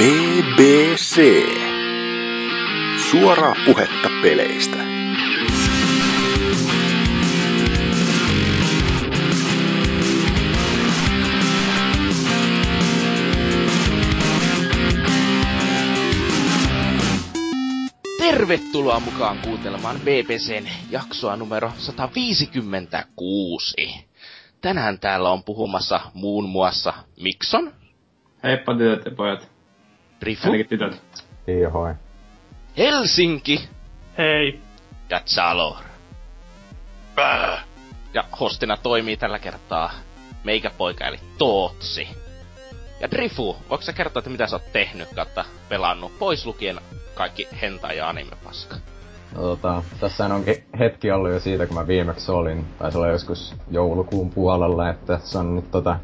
BBC. Suoraa puhetta peleistä. Tervetuloa mukaan kuuntelemaan BBCn jaksoa numero 156. Tänään täällä on puhumassa muun muassa Mikson, Heippa tytöt ja pojat. Rifu, Ainakin tytöt. Iihoi. Helsinki Hei. ja Zalor. Äh. Ja hostina toimii tällä kertaa meikäpoika eli Tootsi. Ja Drifu, voiko sä kertoa, että mitä sä oot tehnyt kautta pelannut, pois lukien kaikki hentai ja anime paska? No, tota, tässä onkin hetki ollut jo siitä, kun mä viimeksi olin. Taisi olla joskus joulukuun puolella, että se on nyt tota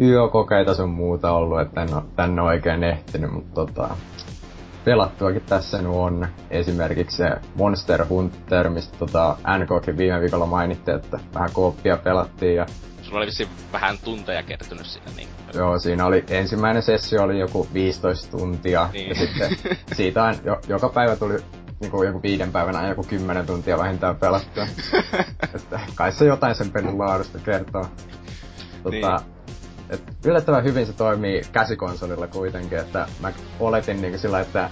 yökokeita sun muuta ollut, että en oo tänne oikein ehtinyt, mutta tota, pelattuakin tässä nyt on esimerkiksi se Monster Hunter, mistä tota NKkin viime viikolla mainitti, että vähän kooppia pelattiin ja Sulla oli vissiin vähän tunteja kertynyt siinä, niin... Joo, siinä oli ensimmäinen sessio oli joku 15 tuntia Niin. ja sitten siitä on, jo, joka päivä tuli niinku joku viiden päivän ajan joku 10 tuntia vähintään pelattua. että kai se jotain sen pelin laadusta kertoo. Tota, Niin. Et yllättävän hyvin se toimii käsikonsolilla kuitenkin, että mä oletin niinku sillä, että,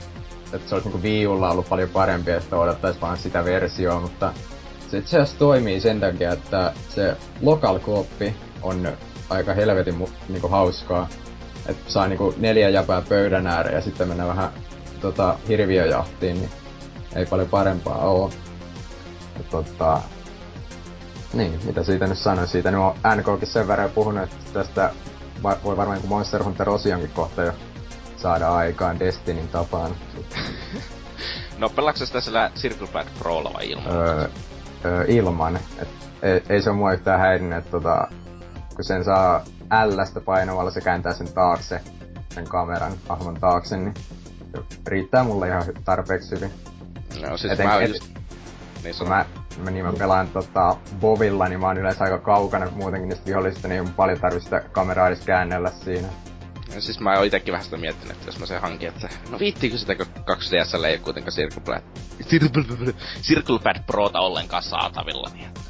että se olisi niinku Wii Ulla ollut paljon parempi, että odottaisi vaan sitä versioa, mutta se itse asiassa toimii sen takia, että se local kooppi on aika helvetin niinku hauskaa. Että saa niinku neljä jäpää pöydän ääreen ja sitten mennä vähän tota, hirviöjahtiin, niin ei paljon parempaa oo. Ja, tota, niin, mitä siitä nyt sanoin, siitä nyt on NKkin sen verran puhunut, että tästä va- voi varmaan niin Monster Hunter Osionkin kohta jo saada aikaan Destinin tapaan. No pelaatko sä sitä sillä Circle Pad Prolla vai ilman? öö, öö, ilman. Et ei, ei se ole mua yhtään häirinnyt, että tota, kun sen saa L-stä painavalla, se kääntää sen taakse, sen kameran hahmon taakse, niin riittää mulle ihan tarpeeksi hyvin. No siis Eten- mä just... Niin Kun sano. mä, mä, niin mä pelaan tota, Bovilla, niin mä oon yleensä aika kaukana muutenkin niistä vihollisista, niin paljon tarvitse sitä kameraa edes käännellä siinä. Ja siis mä oon itekin vähän sitä miettinyt, että jos mä sen hankin, että no viittiinkö sitä, kun 2DSL ei ole kuitenkaan Circle Pad, Circle, Circle Pad Prota ollenkaan saatavilla, niin että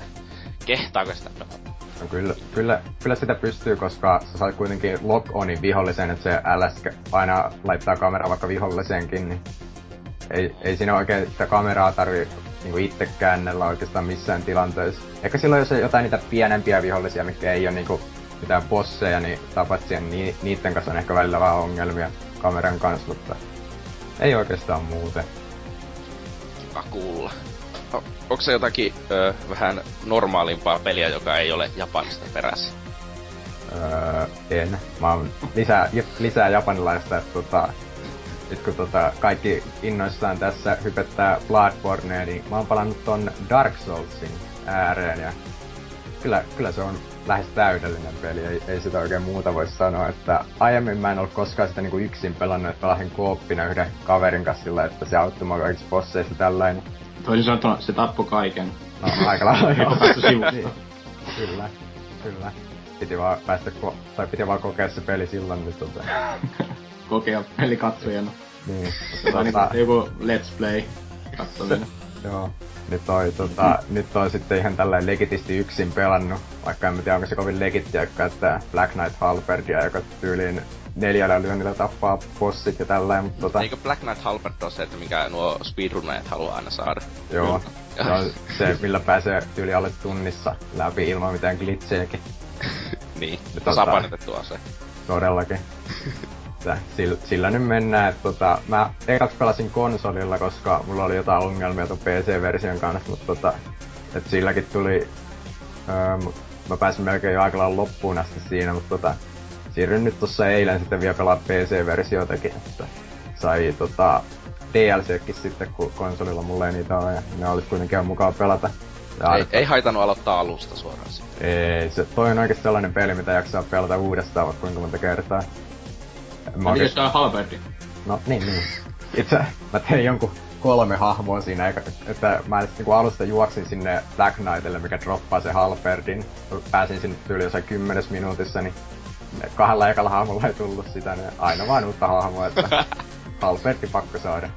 kehtaako sitä pelata? No kyllä, kyllä, kyllä sitä pystyy, koska sä saat kuitenkin lock-onin vihollisen, että se LS aina laittaa kameraa vaikka vihollisenkin, niin ei, ei siinä oikein sitä kameraa tarvi niinku itse käännellä oikeastaan missään tilanteessa. Ehkä silloin, jos on jotain niitä pienempiä vihollisia, mitkä ei ole niinku mitään bosseja, niin tapat siihen, niin niiden kanssa on ehkä välillä vähän ongelmia kameran kanssa, mutta ei oikeastaan muuten. Kiva kuulla. O, onko se jotakin ö, vähän normaalimpaa peliä, joka ei ole Japanista peräisin? Öö, en. Mä oon lisää, lisää japanilaista, että tota, nyt kun tota, kaikki innoissaan tässä hypettää Bloodbornea, niin mä oon palannut ton Dark Soulsin ääreen ja kyllä, kyllä se on lähes täydellinen peli, ei, ei sitä oikein muuta voi sanoa, että aiemmin mä en ollut koskaan sitä niinku yksin pelannut, että pelasin kooppina yhden kaverin kanssa sillä, että se auttoi mua kaikissa bosseissa tällainen. Toisin sanottuna se tappoi kaiken. No, aika lailla joo. Niin. Kyllä, kyllä. Piti vaan päästä, ko- tai piti vaan kokea se peli silloin, niin tota, Kokea pelikatsojana. niin. Se on Tota, niinku joku let's play katsominen. joo. Nyt toi, tota, nyt on sitten ihan tällainen legitisti yksin pelannut, vaikka en tiedä onko se kovin legittiä, joka käyttää Black Knight Halberdia, joka tyyliin neljällä lyönnillä tappaa bossit ja tällainen, mutta tota, Eikö Black Knight Halberd ole se, että mikä nuo speedrunneet haluaa aina saada? joo. Se on se, millä pääsee tyyli alle tunnissa läpi ilman mitään glitchejäkin. niin, Nyt tasapainotettu ase. Todellakin. Että sillä, sillä nyt mennään, että tota, mä ekaksi pelasin konsolilla, koska mulla oli jotain ongelmia tuon PC-version kanssa, mutta tota, et silläkin tuli, öö, mä pääsin melkein jo aika loppuun asti siinä, mutta tota, siirryn nyt tossa eilen sitten vielä pelaa PC-versiotakin, että sai tota, DLCkin sitten, kun konsolilla mulla ei niitä ole, ja ne olisi kuitenkin ihan mukava pelata. Ja Ei, ei haitannut aloittaa alusta suoraan sitten. ei, se, toi on oikeesti sellainen peli, mitä jaksaa pelata uudestaan vaikka kuinka monta kertaa. Mä Mikä oikeesti- se on halberdi? No niin, niin. Itse mä tein jonkun kolme hahmoa siinä, eikä, että mä niinku alusta juoksin sinne Black Knightille, mikä droppaa se Halberdin. Pääsin sinne tyyli jossain kymmenes minuutissa, niin kahdella ekalla hahmolla ei tullut sitä, niin aina vaan uutta hahmoa, että Halbertti pakko saada.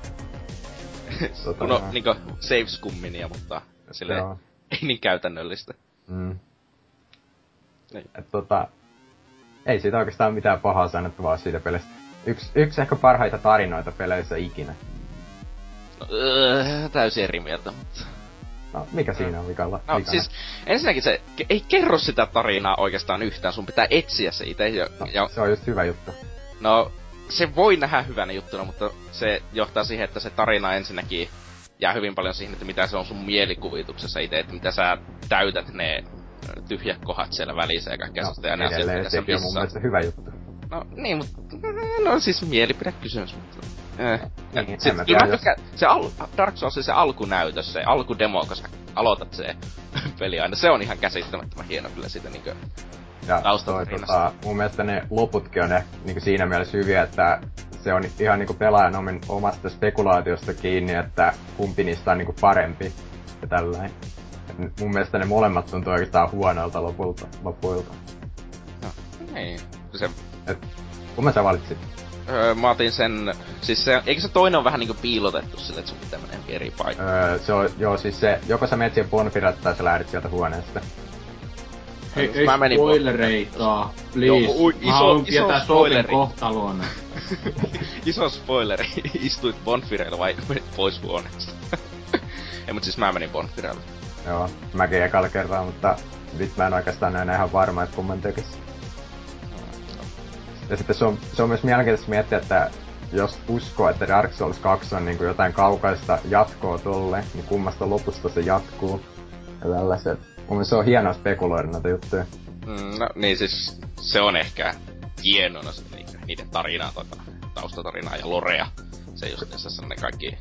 Tota, no, niinku save skumminia, mutta silleen Joo. ei niin käytännöllistä. Mm. Niin. Et tota, ei siitä oikeastaan mitään pahaa sanottavaa siitä pelistä. Yksi, yksi ehkä parhaita tarinoita peleissä ikinä. No, öö, täysin eri mieltä, mutta... No, mikä siinä on vikalla? No, vikana? siis ensinnäkin se ei kerro sitä tarinaa oikeastaan yhtään, sun pitää etsiä se itse. Ja, no, ja... se on just hyvä juttu. No, se voi nähdä hyvänä juttuna, mutta se johtaa siihen, että se tarina ensinnäkin jää hyvin paljon siihen, että mitä se on sun mielikuvituksessa itse, että mitä sä täytät ne tyhjät kohdat siellä välissä ja kaikkea no, ja ne asiat, mitä sä on mun mielestä hyvä juttu. No niin, mutta no siis mielipidekysymys, mutta... Eh. Niin, sit, kyllä mä tykkään, se al, Dark Souls se alkunäytös, se alkudemo, koska aloitat se peli aina, se on ihan käsittämättömän hieno kyllä siitä niinkö ja toi, tota, mun mielestä ne loputkin on ehkä niin siinä mielessä hyviä, että se on ihan niin pelaajan omin, omasta spekulaatiosta kiinni, että kumpi niistä on niin parempi ja tällainen. Mun mielestä ne molemmat tuntuu oikeastaan huonolta lopulta, lopuilta. No, niin. Se... Et, kumman sä valitsit? Öö, mä otin sen, siis se, eikö se toinen on vähän niinku piilotettu sille, että sun pitää mennä eri paikkaan? Öö, se on, joo siis se, joko sä menet siihen bonfirelle tai sä lähdet sieltä huoneesta. Hei, ei mä menin spoilereita, please. Joo, ui, iso, mä haluan iso tietää spoileri. kohtaloon. iso spoileri. Istuit Bonfireilla vai menit pois huoneesta? Ei, mut siis mä menin Bonfireilla. Joo, mäkin ekalla kerralla, mutta nyt mä en oikeastaan enää ihan varma, että kumman tekis. Ja sitten se on, se on myös mielenkiintoista miettiä, että jos uskoo, että Dark Souls 2 on niin kuin jotain kaukaista jatkoa tolle, niin kummasta lopusta se jatkuu. Ja tällaiset. Mun se on hienoa spekuloida näitä juttuja. Mm, no niin siis, se on ehkä hienona se niiden tarinaa, tota, taustatarinaa ja lorea. Se just tässä ne kaikki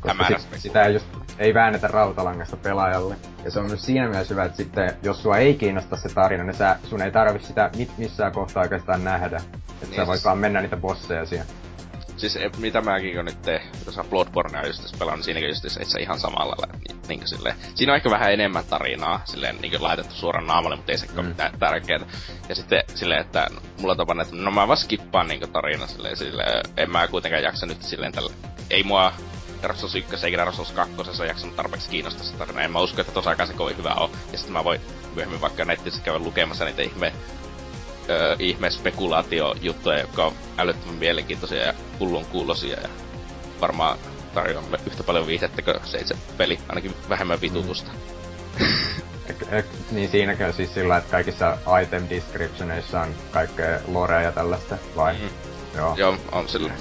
Koska sit, sitä ei, just, ei väännetä rautalangasta pelaajalle. Ja se on myös siinä mielessä hyvä, että sitten, jos sua ei kiinnosta se tarina, niin sä, sun ei tarvi sitä mit, missään kohtaa oikeastaan nähdä. Että niin sä voit vaan mennä niitä bosseja siihen. Siis mitä mäkin on nyt te, tuossa Bloodbornea just pelannut, niin siinäkin just se ihan samalla lailla. Niin, niin silleen, siinä on ehkä vähän enemmän tarinaa, silleen niin laitettu suoraan naamalle, mutta ei se mm. mitään tärkeää. Ja sitten silleen, että mulla on tapana, että no mä vaan skippaan niin tarina silleen, silleen, en mä kuitenkaan jaksa nyt silleen tällä, ei mua Dark Souls 1 eikä Dark Souls 2 jaksanut tarpeeksi kiinnostaa sitä tarinaa. En mä usko, että tosaakaan se kovin hyvä on. Ja sitten mä voin myöhemmin vaikka netissä käydä lukemassa niitä ihme öö, ihme spekulaatiojuttuja, jotka on älyttömän mielenkiintoisia ja hullun kuulosia ja varmaan tarjoamme yhtä paljon viihdettä kuin se itse peli, ainakin vähemmän vitutusta. Mm. niin siinäkin on siis sillä, että kaikissa item descriptioneissa on kaikkea lorea ja tällaista, vai? Mm. Joo. Joo, on sillä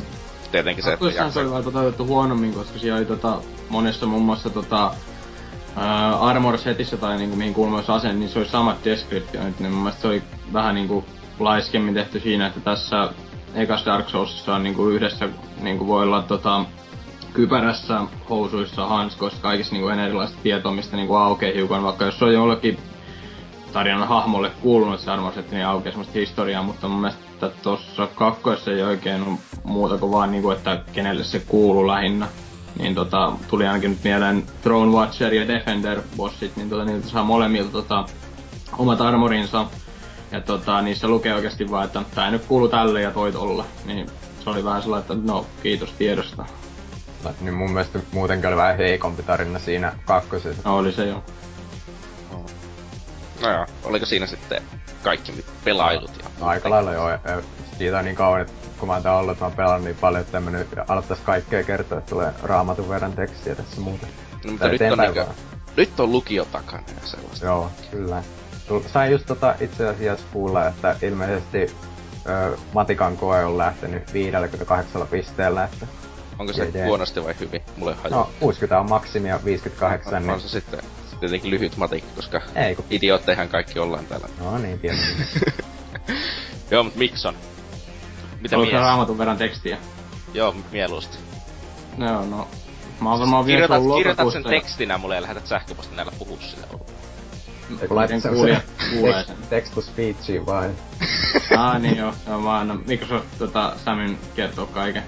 tietenkin se, että... se oli toteutettu huonommin, koska siellä oli tota, monessa muun muassa tota, uh, Armor Setissä tai niinku, mihin kuuluu myös ase, niin se oli samat descriptionit, niin mun mielestä se oli vähän niinku laiskemmin tehty siinä, että tässä ekas Dark Soulsissa on niinku yhdessä niinku voi olla tota, kypärässä, housuissa, hanskoissa, kaikissa niinku erilaista tietoa, mistä niinku aukeaa hiukan, vaikka jos on jollekin tarinan hahmolle kuulunut se armosetti, niin aukeaa semmoista historiaa, mutta mun mielestä tuossa kakkoissa ei oikein ole muuta kuin vaan niinku, että kenelle se kuuluu lähinnä. Niin tota, tuli ainakin nyt mieleen Throne Watcher ja Defender bossit, niin tota, niiltä saa molemmilta tota, omat armorinsa ja tota, niissä lukee oikeasti vaan, että tää nyt kuuluu tälle ja toi tolle. Niin se oli vähän sellainen, että no, kiitos tiedosta. Niin mun mielestä muutenkin oli vähän heikompi tarina siinä kakkosessa. No, oli se jo. No joo, oliko siinä sitten kaikki pelailut? Ja no, aika lailla joo, ja, siitä on niin kauan, että kun mä oon ollut, että mä oon pelannut niin paljon, että tämmönen aloittais kaikkea kertoa, että tulee raamatun verran tekstiä tässä muuten. No, mutta nyt on, niinku, nyt on lukio takana ja sellaista. Joo, kyllä. Sain just tota itse asiassa kuulla, että ilmeisesti ö, Matikan koe on lähtenyt 58 pisteellä, että Onko se Jee. huonosti vai hyvin? Mulle ei No, 60 on maksimi ja 58, on, niin... On se sitten tietenkin lyhyt matikka, koska ei, kun... idiootteihan kaikki ollaan täällä. No niin, tietenkin. Joo, mut Mikson. Mitä Haluatko raamatun verran tekstiä? Joo, mieluusti. No, no. Mä oon varmaan vielä kirjoitat, kirjoitat sen tekstinä mulle ja lähetät sähköpostin näillä puhua sille laitan kuulijat kuulee sen. Text to speechi vai? ah niin joo, joo mä annan Microsoft tota, Samin kertoo kaiken.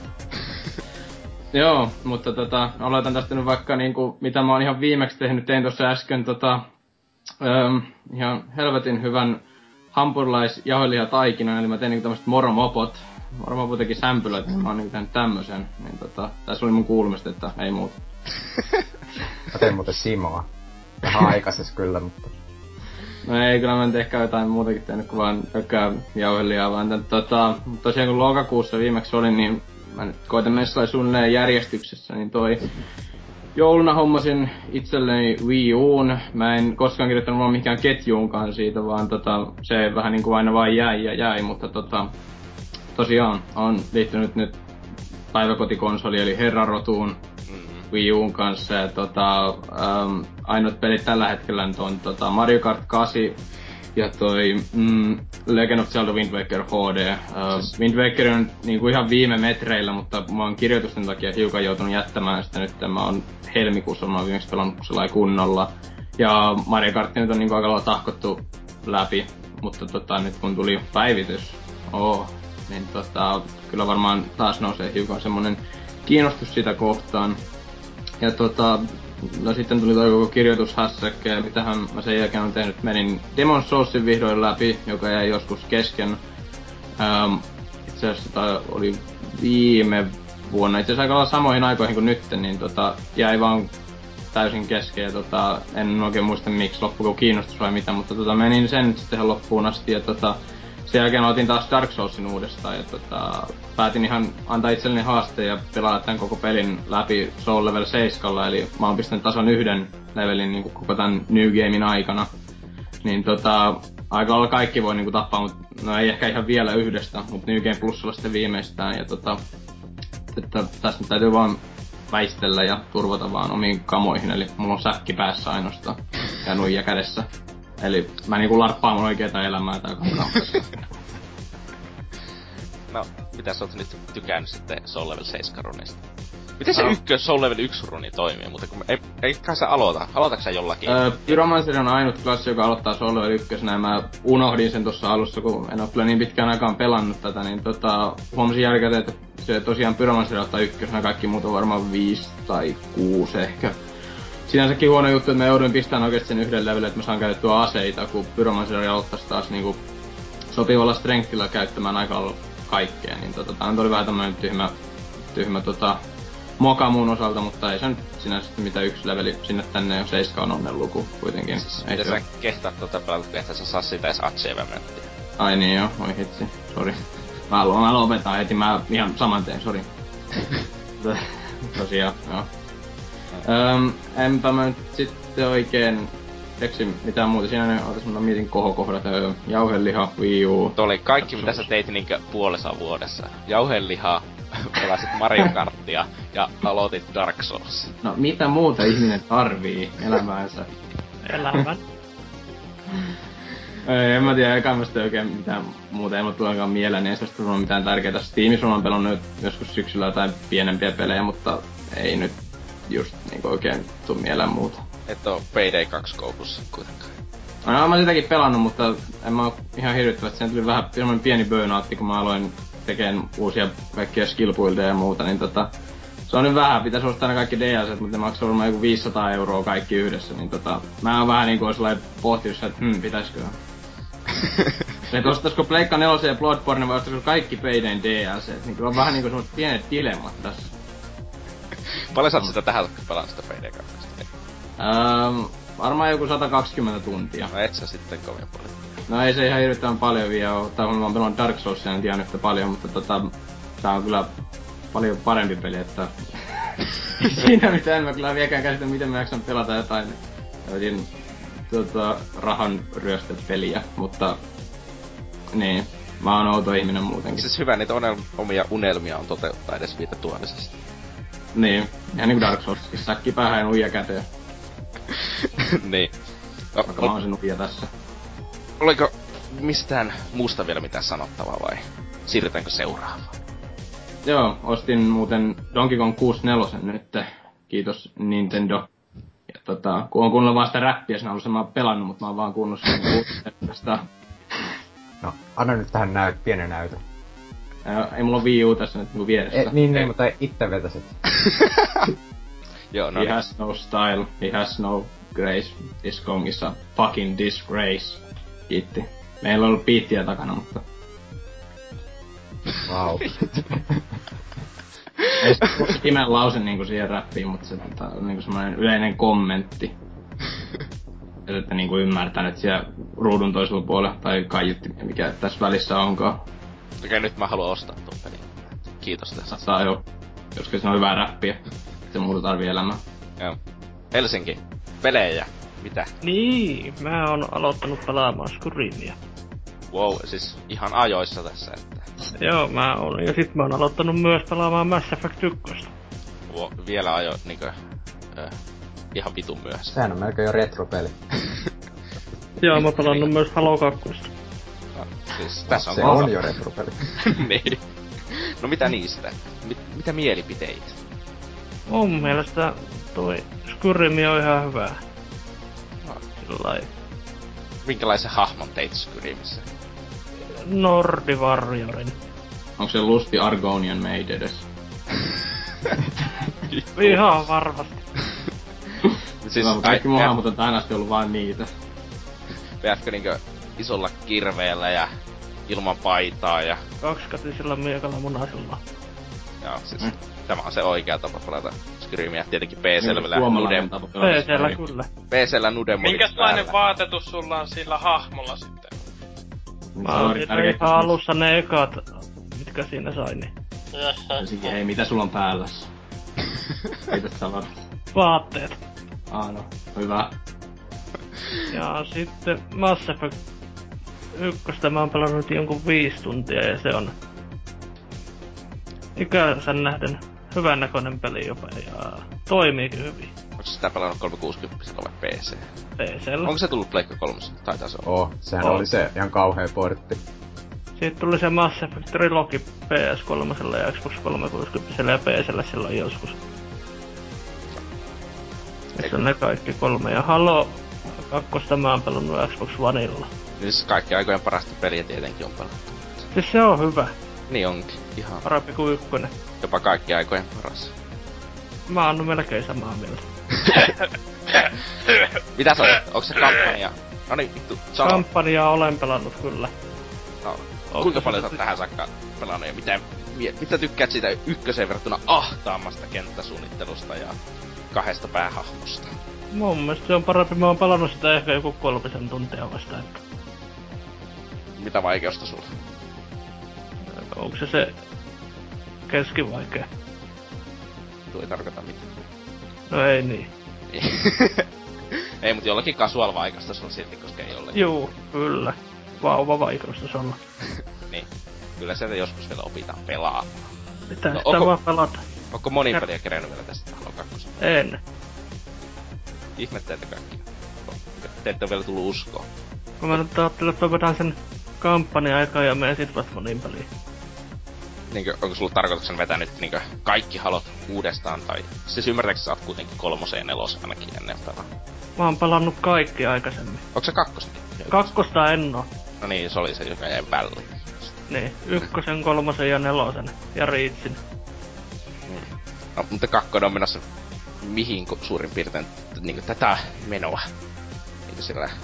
Joo, mutta tota, aloitan tästä nyt vaikka niinku, mitä mä oon ihan viimeksi tehnyt, tein tuossa äsken tota, ähm, ihan helvetin hyvän hampurilais jauheliha taikina, eli mä tein niinku tämmöset moromopot. Moromopo teki sämpylöitä, niin mä oon niinku tehnyt tämmösen. Niin tota, tässä oli mun kuulumista, että ei muuta. mä tein muuten Simoa. Vähän aikaisessa kyllä, mutta... No ei, kyllä mä en ehkä jotain muutakin tehnyt kuin vaan ökkää jauhelihaa, vaan tämän, tota, tosiaan kun lokakuussa viimeksi olin, niin mä nyt koitan mennä suunnilleen järjestyksessä, niin toi jouluna hommasin itselleni Wii Uun. Mä en koskaan kirjoittanut vaan mikään ketjuunkaan siitä, vaan tota, se vähän niinku aina vain jäi ja jäi, mutta tota, tosiaan on liittynyt nyt päiväkotikonsoli eli Herrarotuun mm-hmm. Wii Uun kanssa. Ja tota, ähm, ainut pelit tällä hetkellä on tota Mario Kart 8 ja toi mm, Legend of Zelda Wind Waker HD. Uh, siis... Wind Waker on niinku ihan viime metreillä, mutta mä oon kirjoitusten takia hiukan joutunut jättämään sitä nyt. Mä oon helmikuussa, mä oon viimeksi pelannut kunnolla. Ja Mario Kart nyt on niinku aika lailla tahkottu läpi, mutta tota, nyt kun tuli päivitys, oh, niin tota, kyllä varmaan taas nousee hiukan semmonen kiinnostus sitä kohtaan. Ja tota, no sitten tuli toi koko kirjoitushässäkkä, ja mitähän mä sen jälkeen on tehnyt. Menin Demon Soulsin vihdoin läpi, joka jäi joskus kesken. Ähm, itse asiassa oli viime vuonna, itse asiassa aika samoihin aikoihin kuin nyt, niin tota, jäi vaan täysin kesken ja tota, en oikein muista miksi, loppuko kiinnostus vai mitä, mutta tota, menin sen sitten loppuun asti ja tota, sen jälkeen otin taas Dark Soulsin uudestaan ja tota, päätin ihan antaa itselleni haasteen ja pelata tämän koko pelin läpi Soul Level 7, eli mä oon pistänyt tason yhden levelin niin koko tämän New Gamein aikana. Niin tota, aika olla kaikki voi niinku tappaa, mutta no ei ehkä ihan vielä yhdestä, mutta New Game Plusalla sitten viimeistään. Ja tota, että tässä täytyy vaan väistellä ja turvata vaan omiin kamoihin, eli mulla on säkki päässä ainoastaan ja nuija kädessä. Eli mä niinku larppaan mun oikeeta elämää tää No, mitä sä oot nyt tykännyt sitten Soul Level 7 runista? Miten se no. ykkös Soul Level 1 runi toimii, mutta kun ei, ei kai sä aloita. Aloitatko sä jollakin? Öö, Pyromancer on ainut klassi, joka aloittaa Soul Level 1. Näin mä unohdin sen tuossa alussa, kun en oo kyllä niin pitkään aikaan pelannut tätä, niin tota, huomasin jälkeen, että se tosiaan Pyromancer ottaa ykkösenä, kaikki muut on varmaan 5 tai 6 ehkä sinänsäkin huono juttu, että mä jouduin pistämään oikeesti sen yhden levelin, että mä saan käytettyä aseita, kun Pyromancer aloittaisi taas niinku sopivalla strengthillä käyttämään aika kaikkea, niin tota, tää oli vähän tämmönen tyhmä, tyhmä tota, moka muun osalta, mutta ei se nyt sinänsä mitä yksi leveli sinne tänne, jos seiska on onnen luku kuitenkin. Siis, ei sä kehtaat tota pelata, että sä saa sitä edes achievementtia? Ai niin joo, oi hitsi, sori. Mä haluan, mä lopetan heti, mä ihan saman teen, sori. Tosiaan, joo. Öm, enpä mä nyt sitten oikein keksi mitään muuta. Siinä ne, ootas mä mietin kohokohdat, jauheliha, Wii U. Tuo oli kaikki mitä sä teit niinkö puolessa vuodessa. Jauheliha, pelasit Mario Karttia ja aloitit Dark Souls. No mitä muuta ihminen tarvii elämäänsä? Elämän. Ei, en mä tiedä, eikä mä oikein mitään muuta ei mulla tulekaan mieleen, niin ei se mitään tärkeää. Steamissa on pelannut joskus syksyllä jotain pienempiä pelejä, mutta ei nyt just niinku oikein tuu mieleen muuta. Et oo Payday 2 koukussa kuitenkaan. No, mä sitäkin pelannut, mutta en mä oo ihan hirvittävät. Sen tuli vähän pieni burnoutti, kun mä aloin tekemään uusia kaikkia skill ja muuta, niin tota, se on nyt vähän, pitäisi ostaa ne kaikki DLC, mutta ne maksaa varmaan joku 500 euroa kaikki yhdessä, niin tota, mä oon vähän niinku sellainen pohtinut, että hmm, pitäisikö. että ostaisiko Pleikka 4 ja Bloodborne vai ostaisiko kaikki Paydayn DLC, niin kyllä on vähän niinku semmoset pienet dilemmat tässä. Paljon sä oot sitä tähän pelannut sitä 2? Ähm, varmaan joku 120 tuntia. No et sä sitten kovin paljon. No ei se ihan hirvittävän paljon vielä oo. Tai mä oon pelannut Dark Soulsia en tiedä yhtä paljon, mutta tota, tää on kyllä paljon parempi peli, että siinä mitään mä kyllä vieläkään käsitä, miten mä jaksan pelata jotain jotain tota, rahan ryöstöpeliä, mutta niin, mä oon outo ihminen muutenkin. Siis hyvä, niitä onel- omia unelmia on toteuttaa edes viitä tuonnisesta. Niin, ihan niinku Dark Souls, säkki päähän ja nuija käteen. niin. No, Vaikka mä oon nuija tässä. Oliko mistään muusta vielä mitään sanottavaa vai siirrytäänkö seuraavaan? Joo, ostin muuten Donkey Kong 64 nyt. Kiitos Nintendo. Ja tota, kun on kuunnellut vaan sitä räppiä, sen alussa mä oon pelannut, mutta mä oon vaan kuunnellut sen No, anna nyt tähän näyt, pienen näytön. Ää, ei mulla ole Wii U tässä nyt niinku vieressä. E, niin, niin, mutta itse vetäsit. Joo, no He niin. has no style, he has no grace. This Kong is a fucking disgrace. Kiitti. Meillä on ollut biittiä takana, mutta... Wow. Ei se ole kimen lause niinku siihen räppiin, mutta se tota, on niinku semmoinen yleinen kommentti. Että niinku ymmärtänyt siellä ruudun toisella puolella, tai kaiutti, mikä tässä välissä onkaan. Okei, nyt mä haluan ostaa tuon pelin. Kiitos tästä. Saa jo, koska se on hyvää räppiä. Se muuta tarvii elämää. Joo. Helsinki. Pelejä. Mitä? Niin, mä oon aloittanut pelaamaan Skyrimia. Wow, siis ihan ajoissa tässä, että... Joo, mä oon. Ja sit mä oon aloittanut myös pelaamaan Mass Effect 1. Wow, vielä ajo niinkö... Äh, ihan vitun myöhässä. Sehän on melkein jo retropeli. Joo, mä oon pelannut myös Halo 2. No, siis tässä on Se kolme- on jo retropeli. niin. No mitä niistä? Mit, mitä mielipiteitä? Mun mielestä toi Skyrimi on ihan hyvä. No, Sillai minkälaisen hahmon teit Skyrimissä? Nordi Warriorin. Onko se lusti Argonian Maid edes? Ihan varmasti. Siis kaikki mun hahmot on asti ollut vaan niitä. Vedätkö niinkö isolla kirveellä ja ilman paitaa ja... Kaksikatisella miekalla munaisella. Joo, siis Mm. tämä on se oikea tapa pelata Skyrimiä. Tietenkin PCllä vielä Suomalainen Nude, tapa pelata PCllä kyllä. PCllä Nude Minkälainen vaatetus sulla on sillä hahmolla sitten? Mä tärkeä ihan alussa ne ekat, mitkä siinä sai, niin Ensinnäkin, Hei, mitä sulla on päällä? Mitä sä olet? vaatteet. Ah, no. Hyvä. Ja sitten Mass Effect ykköstä mä oon pelannut jonkun viisi tuntia ja se on ikänsä nähden hyvän näköinen peli jopa ja toimiikin hyvin Onko sitä pelannut 360 vai PC? PCllä. Onko se tullut Pleikka 3? Taitaa se olla. Oh, sehän Oh. oli se ihan kauhea portti. Siitä tuli se Mass Effect Trilogy PS3 ja Xbox 360 ja PCllä silloin joskus. Tässä on ne kaikki kolme. Ja Halo kakkosta mä oon pelannut Xbox Oneilla. Niin siis kaikki aikojen parasta peliä tietenkin on pelattu. Siis se on hyvä. Niin onkin. Ihan. Parempi kuin ykkönen. Jopa kaikki aikojen paras. Mä oon melkein samaa mieltä. Mitä sä olet? Onko se kampanja? No niin, vittu, sano. Kampanjaa olen pelannut kyllä. no. Onko Kuinka se paljon sä oot tähän saakka pelannut ja mitä, mitä tykkäät siitä ykköseen verrattuna ahtaammasta kenttäsuunnittelusta ja kahdesta päähahmosta? Mun mielestä se on parempi. Mä oon pelannut sitä ehkä joku kolmisen tuntia vasta. Että Mitä vaikeusta sulla? onko se se keskivaikea? Tuo ei tarkoita mitään. No ei niin. Ei, mut jollakin casual vaikeasta se on silti, koska ei ole. Juu, kyllä. Vauva vaikeus olla. Niin. Kyllä sieltä joskus vielä opitaan pelaamaan. Pitää No, sitä onko- vaan pelata. Onko monin Ja- peliä kerennyt vielä tästä Halo 2? En. Ihme teitä kaikki. Te ette ole vielä tullut uskoon. Kun mä nyt ajattelin, että opetan sen kampanja-aikaa ja menen sit vasta monin peliin. Niinkö, onko sulla tarkoituksena vetää nyt niinkö kaikki halot uudestaan, tai siis ymmärtääksä sä oot kuitenkin kolmoseen neloseen ainakin ennen pelaa. Mä oon pelannut kaikki aikaisemmin. Onko se kakkosenkin? Kakkosta en oo. No niin, se oli se, joka jäi väliin. Niin, ykkösen, kolmosen ja nelosen. Ja riitsin. No, mutta kakkonen on menossa mihin suurin piirtein niinkö tätä menoa? Niinkö sillä Kyllä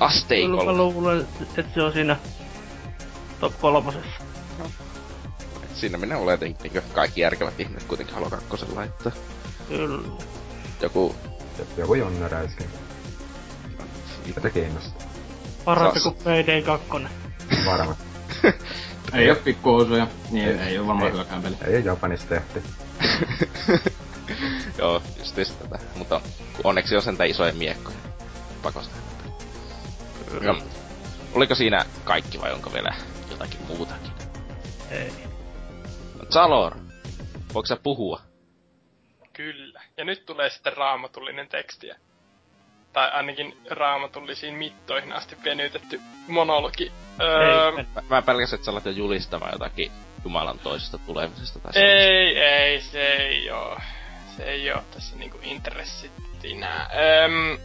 mä asteikolla? luulen, että se on siinä top kolmosessa. Et Siinä minä oletin niinkö kaikki järkevät ihmiset kuitenkin Halo 2 laittaa. Kyllä. Joku Joku Jonne Räiskin. Mitä kiinnostaa? Parempi kuin Payday 2. Varma. Ei oo pikkuosuja, niin ei, Ei. oo varmaan Ei. hyväkään peli. Ei Japanissa tehty. Joo, justiis tätä. Mutta kun onneksi on sentään isoja miekkoja. Pakosta. Joo. Oliko siinä kaikki vai onko vielä jotakin muutakin? Ei. No, Zalor, voiko sä puhua? Kyllä. Ja nyt tulee sitten raamatullinen tekstiä. Tai ainakin raamatullisiin mittoihin asti venytetty monologi. Öö, Ei, Mä, mä pelkäsin, että sä alat jo julistamaan jotakin Jumalan toisesta tulemisesta tai ei, ei, se ei oo. Se ei oo tässä niinku intressittinä. Öm,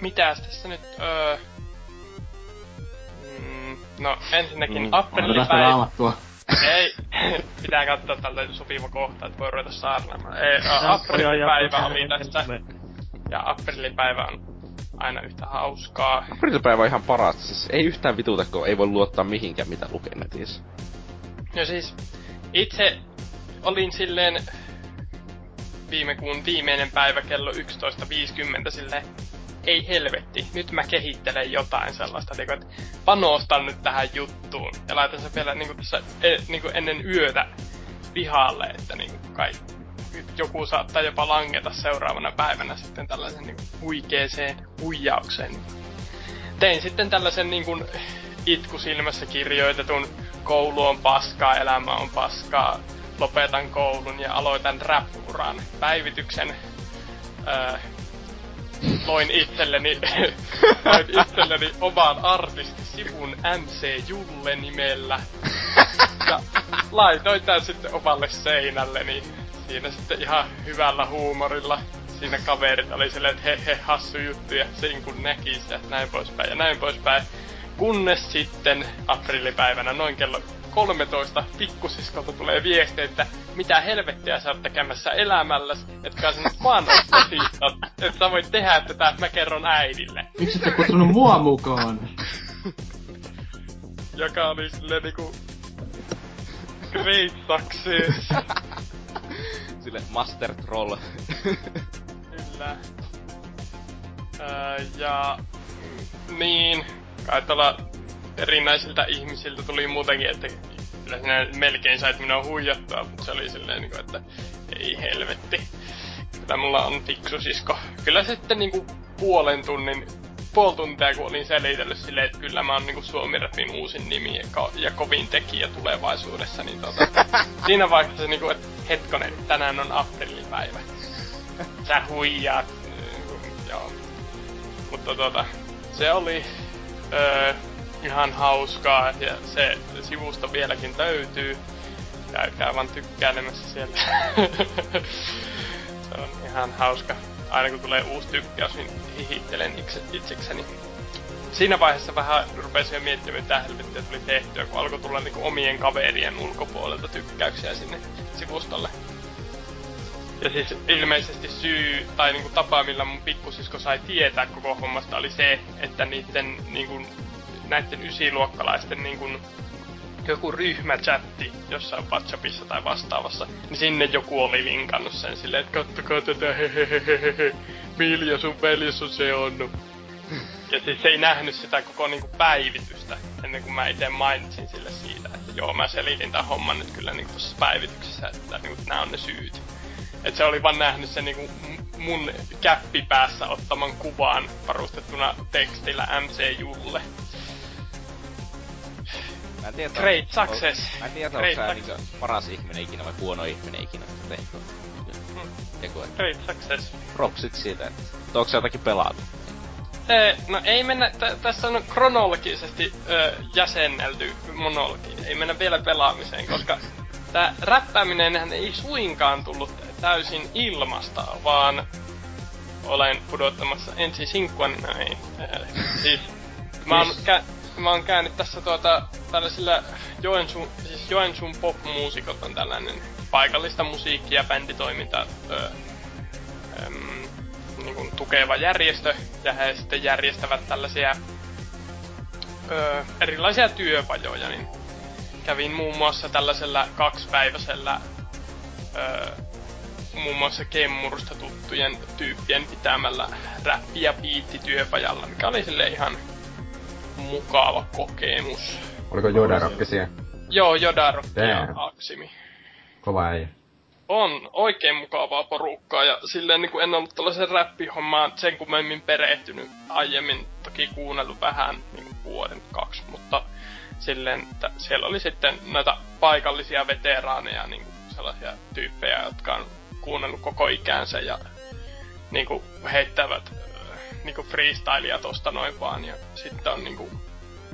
mitäs tässä nyt, öö, no ensinnäkin mm, sitä appellipäivä. raamattua. Ei, pitää katsoa tältä sopiva kohta, että voi ruveta saarnaamaan. Ei, ä, Sarja ja aprillipäivä Sarja oli ja tässä, ja aprillipäivä on aina yhtä hauskaa. Aprilipäivä on ihan paras. Siis ei yhtään vituta, kun ei voi luottaa mihinkään, mitä lukee netissä. No siis, itse olin silleen viime kuun viimeinen päivä kello 11.50 silleen, ei helvetti, nyt mä kehittelen jotain sellaista, niin kuin, että panostan nyt tähän juttuun. Ja laitan sen vielä niin kuin, tässä, e, niin kuin ennen yötä pihalle, että niin kuin, kai joku saattaa jopa langeta seuraavana päivänä sitten tällaisen niin huikeeseen huijaukseen. Tein sitten tällaisen niin kuin, itku silmässä kirjoitetun koulu on paskaa, elämä on paskaa, lopetan koulun ja aloitan rap-uran. Päivityksen öö, loin itselleni, loin itselleni oman artistisivun MC Julle nimellä. Ja laitoin tän sitten omalle seinälleni. Siinä sitten ihan hyvällä huumorilla. Siinä kaverit oli silleen, että he he hassu juttu ja sen kun näki sitä, että näin poispäin ja näin poispäin. Kunnes sitten aprillipäivänä noin kello 13 pikkusiskolta tulee viesti, että mitä helvettiä sä oot tekemässä elämällä, etkä sä nyt vaan oot tosissaan, että sä voit tehdä tätä, että mä kerron äidille. Miksi et kutsunut mua mukaan? Joka oli silleen niinku... Great success. Sille Master Troll. Kyllä. Öö, ja... Niin, kai tuolla erinäisiltä ihmisiltä tuli muutenkin, että kyllä sinä melkein sait minua huijattua, mutta se oli silleen niinku, että ei helvetti. Kyllä mulla on fiksu sisko. Kyllä sitten niinku puolen tunnin, puoli tuntia kun olin selitellyt silleen, että kyllä mä oon niinku Suomi-rapin uusin nimi ja, ko- ja kovin tekijä tulevaisuudessa, niin tota, siinä vaiheessa niinku, että hetkonen, tänään on aprillipäivä. Sä huijaat. Joo. Mutta tota, se oli öö, ihan hauskaa ja se sivusto vieläkin löytyy. Käykää vaan tykkäilemässä siellä. se on ihan hauska. Aina kun tulee uusi tykkäys, niin hihittelen itse, itsekseni. Siinä vaiheessa vähän rupesin jo miettimään, mitä helvettiä tuli tehtyä, kun alkoi tulla niinku omien kaverien ulkopuolelta tykkäyksiä sinne sivustolle. Ja siis ilmeisesti syy, tai niinku tapa, millä mun pikkusisko sai tietää koko hommasta, oli se, että niiden niinku, näiden ysiluokkalaisten niinku, joku ryhmächatti jossain WhatsAppissa tai vastaavassa, niin sinne joku oli linkannut sen silleen, että kattokaa tätä hehehehehe, Milja sun veljessä on se on. Ja siis se ei nähnyt sitä koko niinku päivitystä, ennen kuin mä itse mainitsin sille siitä, että joo, mä selitin tämän homman nyt kyllä niinku tossa päivityksessä, että niinku, nää on ne syyt. Et se oli vaan nähnyt sen niinku mun käppipäässä ottaman kuvan varustettuna tekstillä MC Julle. Mä en tiedä, Great on- success. Mä en tiedä, Great onko sä success. niinku paras ihminen ikinä vai huono ihminen ikinä sitä. Eiku, et Great success. propsit siitä, että että onko se jotakin pelata? Ee, no ei mennä, t- tässä on kronologisesti ö, jäsennelty monologi. Ei mennä vielä pelaamiseen, koska tää räppääminen ei suinkaan tullut täysin ilmasta, vaan olen pudottamassa ensi sinkkuani näin. Ee, siis mä oon, kä- mä oon käynyt tässä tuota tällaisilla Joensuun, siis Joensuun pop-muusikot on tällainen paikallista musiikkia ja bänditoiminta ö, niin kuin tukeva järjestö, ja he sitten järjestävät tällaisia ö, erilaisia työpajoja, niin kävin muun muassa tällaisella kaksipäiväisellä ö, muun muassa Kemmurusta tuttujen tyyppien pitämällä räppi- ja biittityöpajalla, mikä oli sille ihan mukava kokemus. Oliko Jodarokki siellä? Joo, Jodarokki ja. Aksimi Kova äijä. On oikein mukavaa porukkaa ja silleen niin kuin en ollut tällaisen räppihommaan sen kummemmin perehtynyt aiemmin. Toki kuunnellut vähän niin kuin vuoden kaksi, mutta silleen, että siellä oli sitten näitä paikallisia veteraaneja, niin kuin sellaisia tyyppejä, jotka on kuunnellut koko ikänsä ja niin kuin heittävät äh, niin kuin freestylia tosta noin vaan. Ja sitten on niin kuin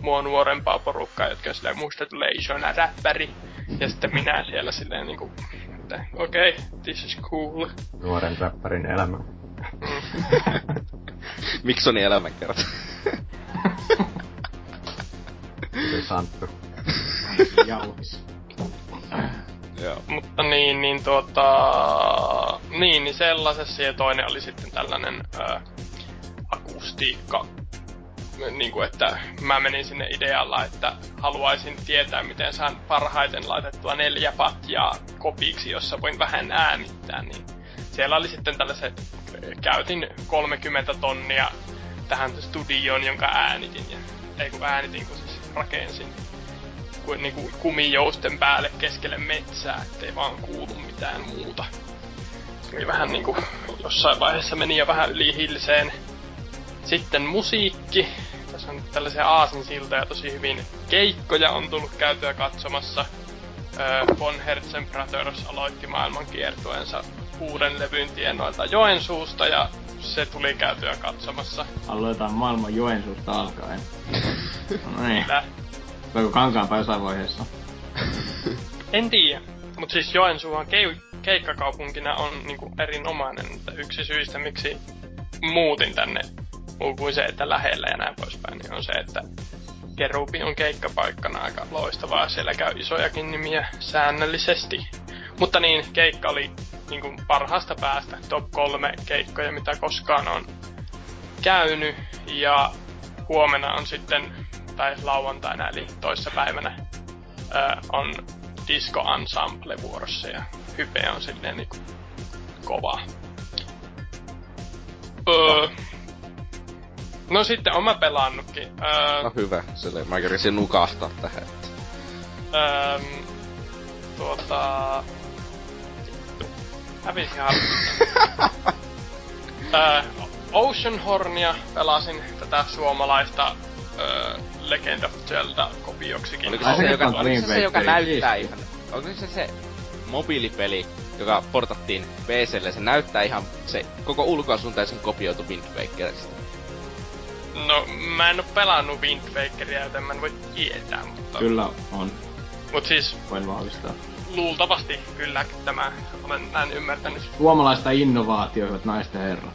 mua nuorempaa porukkaa, jotka on silleen muista tulee räppäri. Ja sitten minä siellä silleen niinku, että okei, okay, this is cool. Nuoren räppärin elämä. Miksonin elämänkerta. Se Santtu. Jauhis. Joo. Mutta niin, niin tuota... Niin, niin sellaisessa ja toinen oli sitten tällainen akust, akustiikka niin kuin, että mä menin sinne idealla, että haluaisin tietää, miten saan parhaiten laitettua neljä patjaa kopiksi, jossa voin vähän äänittää, niin siellä oli sitten tällaiset, käytin 30 tonnia tähän studioon, jonka äänitin, ja, ei kun äänitin, kun siis rakensin kuin, niin kuin kumijousten päälle keskelle metsää, ettei vaan kuulu mitään muuta. Se oli vähän niinku, jossain vaiheessa meni jo vähän yli hilseen. Sitten musiikki. Tässä on tällaisia aasinsiltoja tosi hyvin. Keikkoja on tullut käytyä katsomassa. Von Herzen Brothers aloitti maailman kiertueensa uuden levyn tienoilta Joensuusta ja se tuli käytyä katsomassa. Aloitetaan maailman Joensuusta alkaen. no niin. Voiko kankaan jossain vaiheessa? en tiedä. Mut siis Joensuuhan ke- keikkakaupunkina on niinku erinomainen, että yksi syistä miksi muutin tänne muu kuin se, että lähellä ja näin poispäin, niin on se, että Kerubi on keikkapaikkana aika loistavaa. Siellä käy isojakin nimiä säännöllisesti. Mutta niin, keikka oli niin kuin parhaasta päästä top kolme keikkoja, mitä koskaan on käynyt. Ja huomenna on sitten, tai lauantaina eli toissa päivänä, on Disco Ensemble vuorossa ja hype on silleen niinku kova. Öö, no sitten on mä pelannutkin. Öö, no hyvä, sille mä kerisin nukahtaa tähän. Öö, tuota... Hävisi öö, Ocean Hornia pelasin tätä suomalaista öö, Legend of Zelda kopioksikin. Oliko se, se, joka, oliko se, se, joka näyttää ihan... Onko se se mobiilipeli, joka portattiin PClle, se näyttää ihan se koko ulkoasuntaisen kopioitu Wind Wakerista. No, mä en oo pelannut Wind Wakeria, joten mä en voi tietää, mutta... Kyllä on. Mut siis... Voin vahvistaa. Luultavasti kyllä tämä, olen näin ymmärtänyt. Suomalaista innovaatioita, naisten herrat.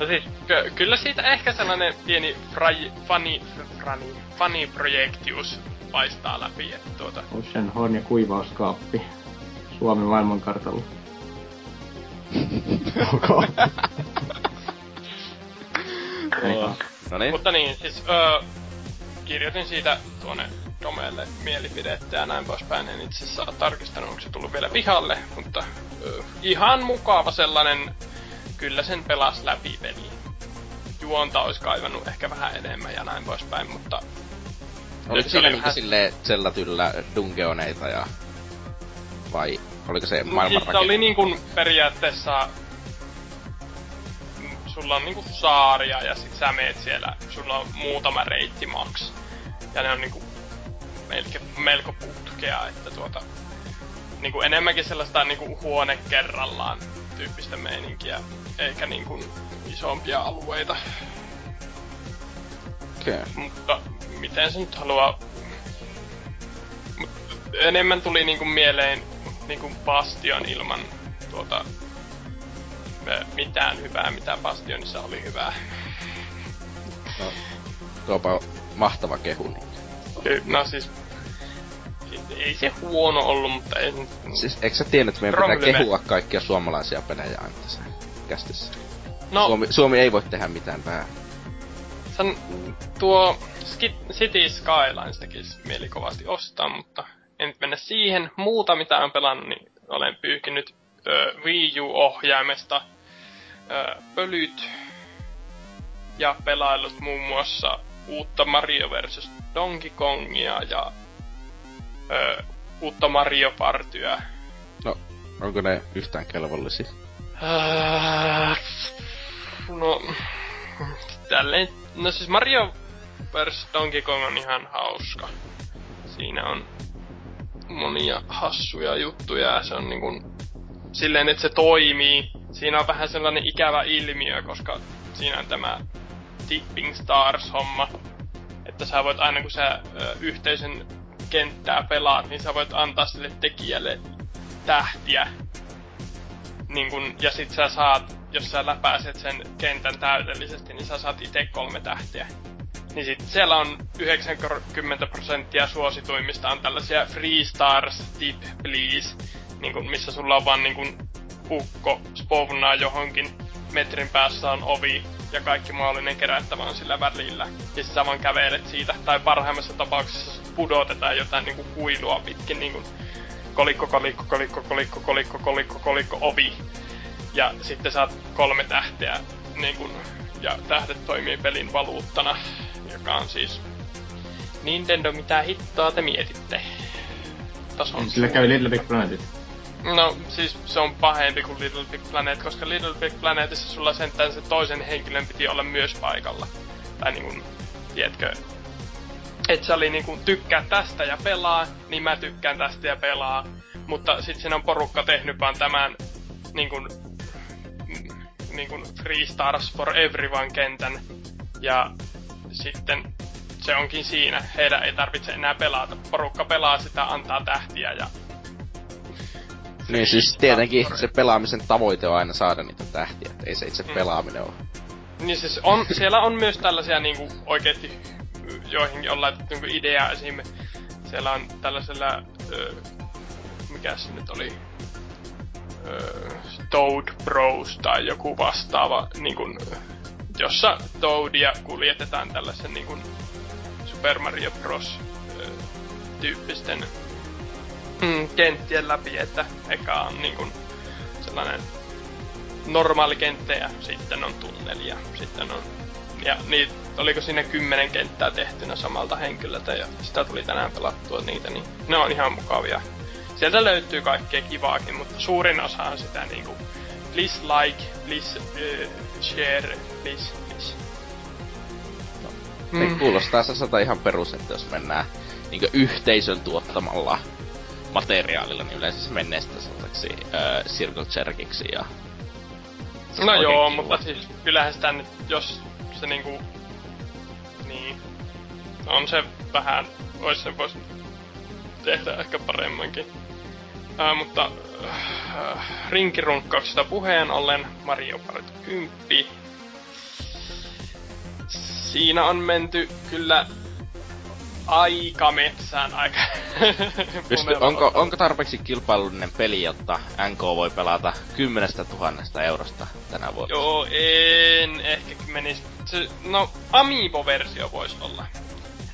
No siis, ky- kyllä siitä ehkä sellainen pieni frai, funny, funny, funny projektius paistaa läpi, että tuota... Ocean Horn ja kuivauskaappi. Suomen maailmankartalla. okay. No niin. Mutta niin, siis öö, kirjoitin siitä tuonne Domeelle mielipidettä ja näin poispäin. En itse asiassa tarkistanut, onko se tullut vielä pihalle, mutta öö, ihan mukava sellainen kyllä sen pelas läpi peli. Juonta olisi kaivannut ehkä vähän enemmän ja näin poispäin, mutta... Oliko siinä niinku vähän... silleen sellatyllä dungeoneita ja... Vai oliko se maailman siis se oli niinku periaatteessa... Sulla on niinku saaria ja sit sä meet siellä, sulla on muutama reitti maks. Ja ne on niinku melko, melko putkea, että tuota... Niinku enemmänkin sellaista niinku huone kerrallaan tyyppistä meininkiä, eikä niin kuin isompia alueita. Okay. Mutta miten se nyt haluaa... Enemmän tuli niinku mieleen niinku Bastion ilman tuota mitään hyvää, mitä Bastionissa oli hyvää. No, tuopa mahtava kehu. No siis ei se huono ollut, mutta ei Siis eikö sä tiedä, että meidän pitää kehua kaikkia suomalaisia pelejä aina tässä kästissä? No, Suomi, Suomi ei voi tehdä mitään väärin. San, tuo City Skylines tekisi mieli kovasti ostaa, mutta en nyt mennä siihen. Muuta mitä on pelannut, niin olen pyyhkinyt ö, Wii U-ohjaimesta ö, pölyt ja pelaillut muun muassa uutta Mario vs. Donkey Kongia ja ö, uutta Mario Partyä. No, onko ne yhtään kelvollisia? Äh, no, tälleen, no siis Mario vs. Donkey Kong on ihan hauska. Siinä on monia hassuja juttuja ja se on niin kuin silleen, että se toimii. Siinä on vähän sellainen ikävä ilmiö, koska siinä on tämä Tipping Stars-homma. Että sä voit aina kun sä ö, yhteisön kenttää pelaat, niin sä voit antaa sille tekijälle tähtiä. Niin kun, ja sit sä saat, jos sä läpäiset sen kentän täydellisesti, niin sä saat itse kolme tähtiä. Niin sit siellä on 90 prosenttia suosituimmista on tällaisia Free Stars Tip Please, niin kun, missä sulla on vaan niin kun ukko spavnaa johonkin metrin päässä on ovi ja kaikki mahdollinen kerättävä on sillä välillä. Ja sä vaan kävelet siitä. Tai parhaimmassa tapauksessa pudotetaan jotain niinku kuilua pitkin niinku kolikko, kolikko, kolikko, kolikko, kolikko, kolikko, kolikko, ovi. Ja sitten saat kolme tähteä niin kun, ja tähdet toimii pelin valuuttana, joka on siis Nintendo, mitä hittoa te mietitte? Tason niin, sillä käy Little Big Planetit. No, siis se on pahempi kuin Little Big Planet, koska Little Big Planetissa sulla sentään se toisen henkilön piti olla myös paikalla. Tai niinku, tiedätkö, et sä oli niinku tykkää tästä ja pelaa, niin mä tykkään tästä ja pelaa. Mutta sit siinä on porukka tehnyt vaan tämän niinku, niinku Free Stars for Everyone kentän. Ja sitten se onkin siinä. Heidän ei tarvitse enää pelata. Porukka pelaa sitä, antaa tähtiä ja... Niin siis tietenkin se pelaamisen tavoite on aina saada niitä tähtiä, ei se itse mm. pelaaminen ole. Niin siis on, siellä on myös tällaisia niinku oikeesti joihinkin on laitettu niinku idea esim. Siellä on tällaisella, ö, mikä se nyt oli, ö, Toad Bros tai joku vastaava, niinku, jossa Toadia kuljetetaan tällaisen niinku Super Mario Bros. tyyppisten mm, kenttien läpi, että eka on niinku sellainen normaali kenttä ja sitten on tunneli ja sitten on... Ja niin, oliko siinä kymmenen kenttää tehtynä samalta henkilöltä ja sitä tuli tänään pelattua niitä, niin ne on ihan mukavia. Sieltä löytyy kaikkea kivaakin, mutta suurin osa on sitä niinku please like, please uh, share, please, please. Mm. Niin kuulostaa sata ihan perus, että jos mennään niin yhteisön tuottamalla materiaalilla, niin yleensä se menee sitten sellaiseksi äh, Circle Jerkiksi ja... No joo, kiva. mutta siis kyllähän sitä nyt, jos se niinku... Niin... On se vähän... Ois se vois tehdä ehkä paremmankin. Äh, mutta äh, rinkirunkkauksesta puheen ollen Mario Kart 10 siinä on menty kyllä aika metsään aika. Pysty, onko, onko tarpeeksi kilpailullinen peli, jotta NK voi pelata kymmenestä tuhannesta eurosta tänä vuonna? Joo, en ehkä menis. Se, no, Amiibo-versio voisi olla.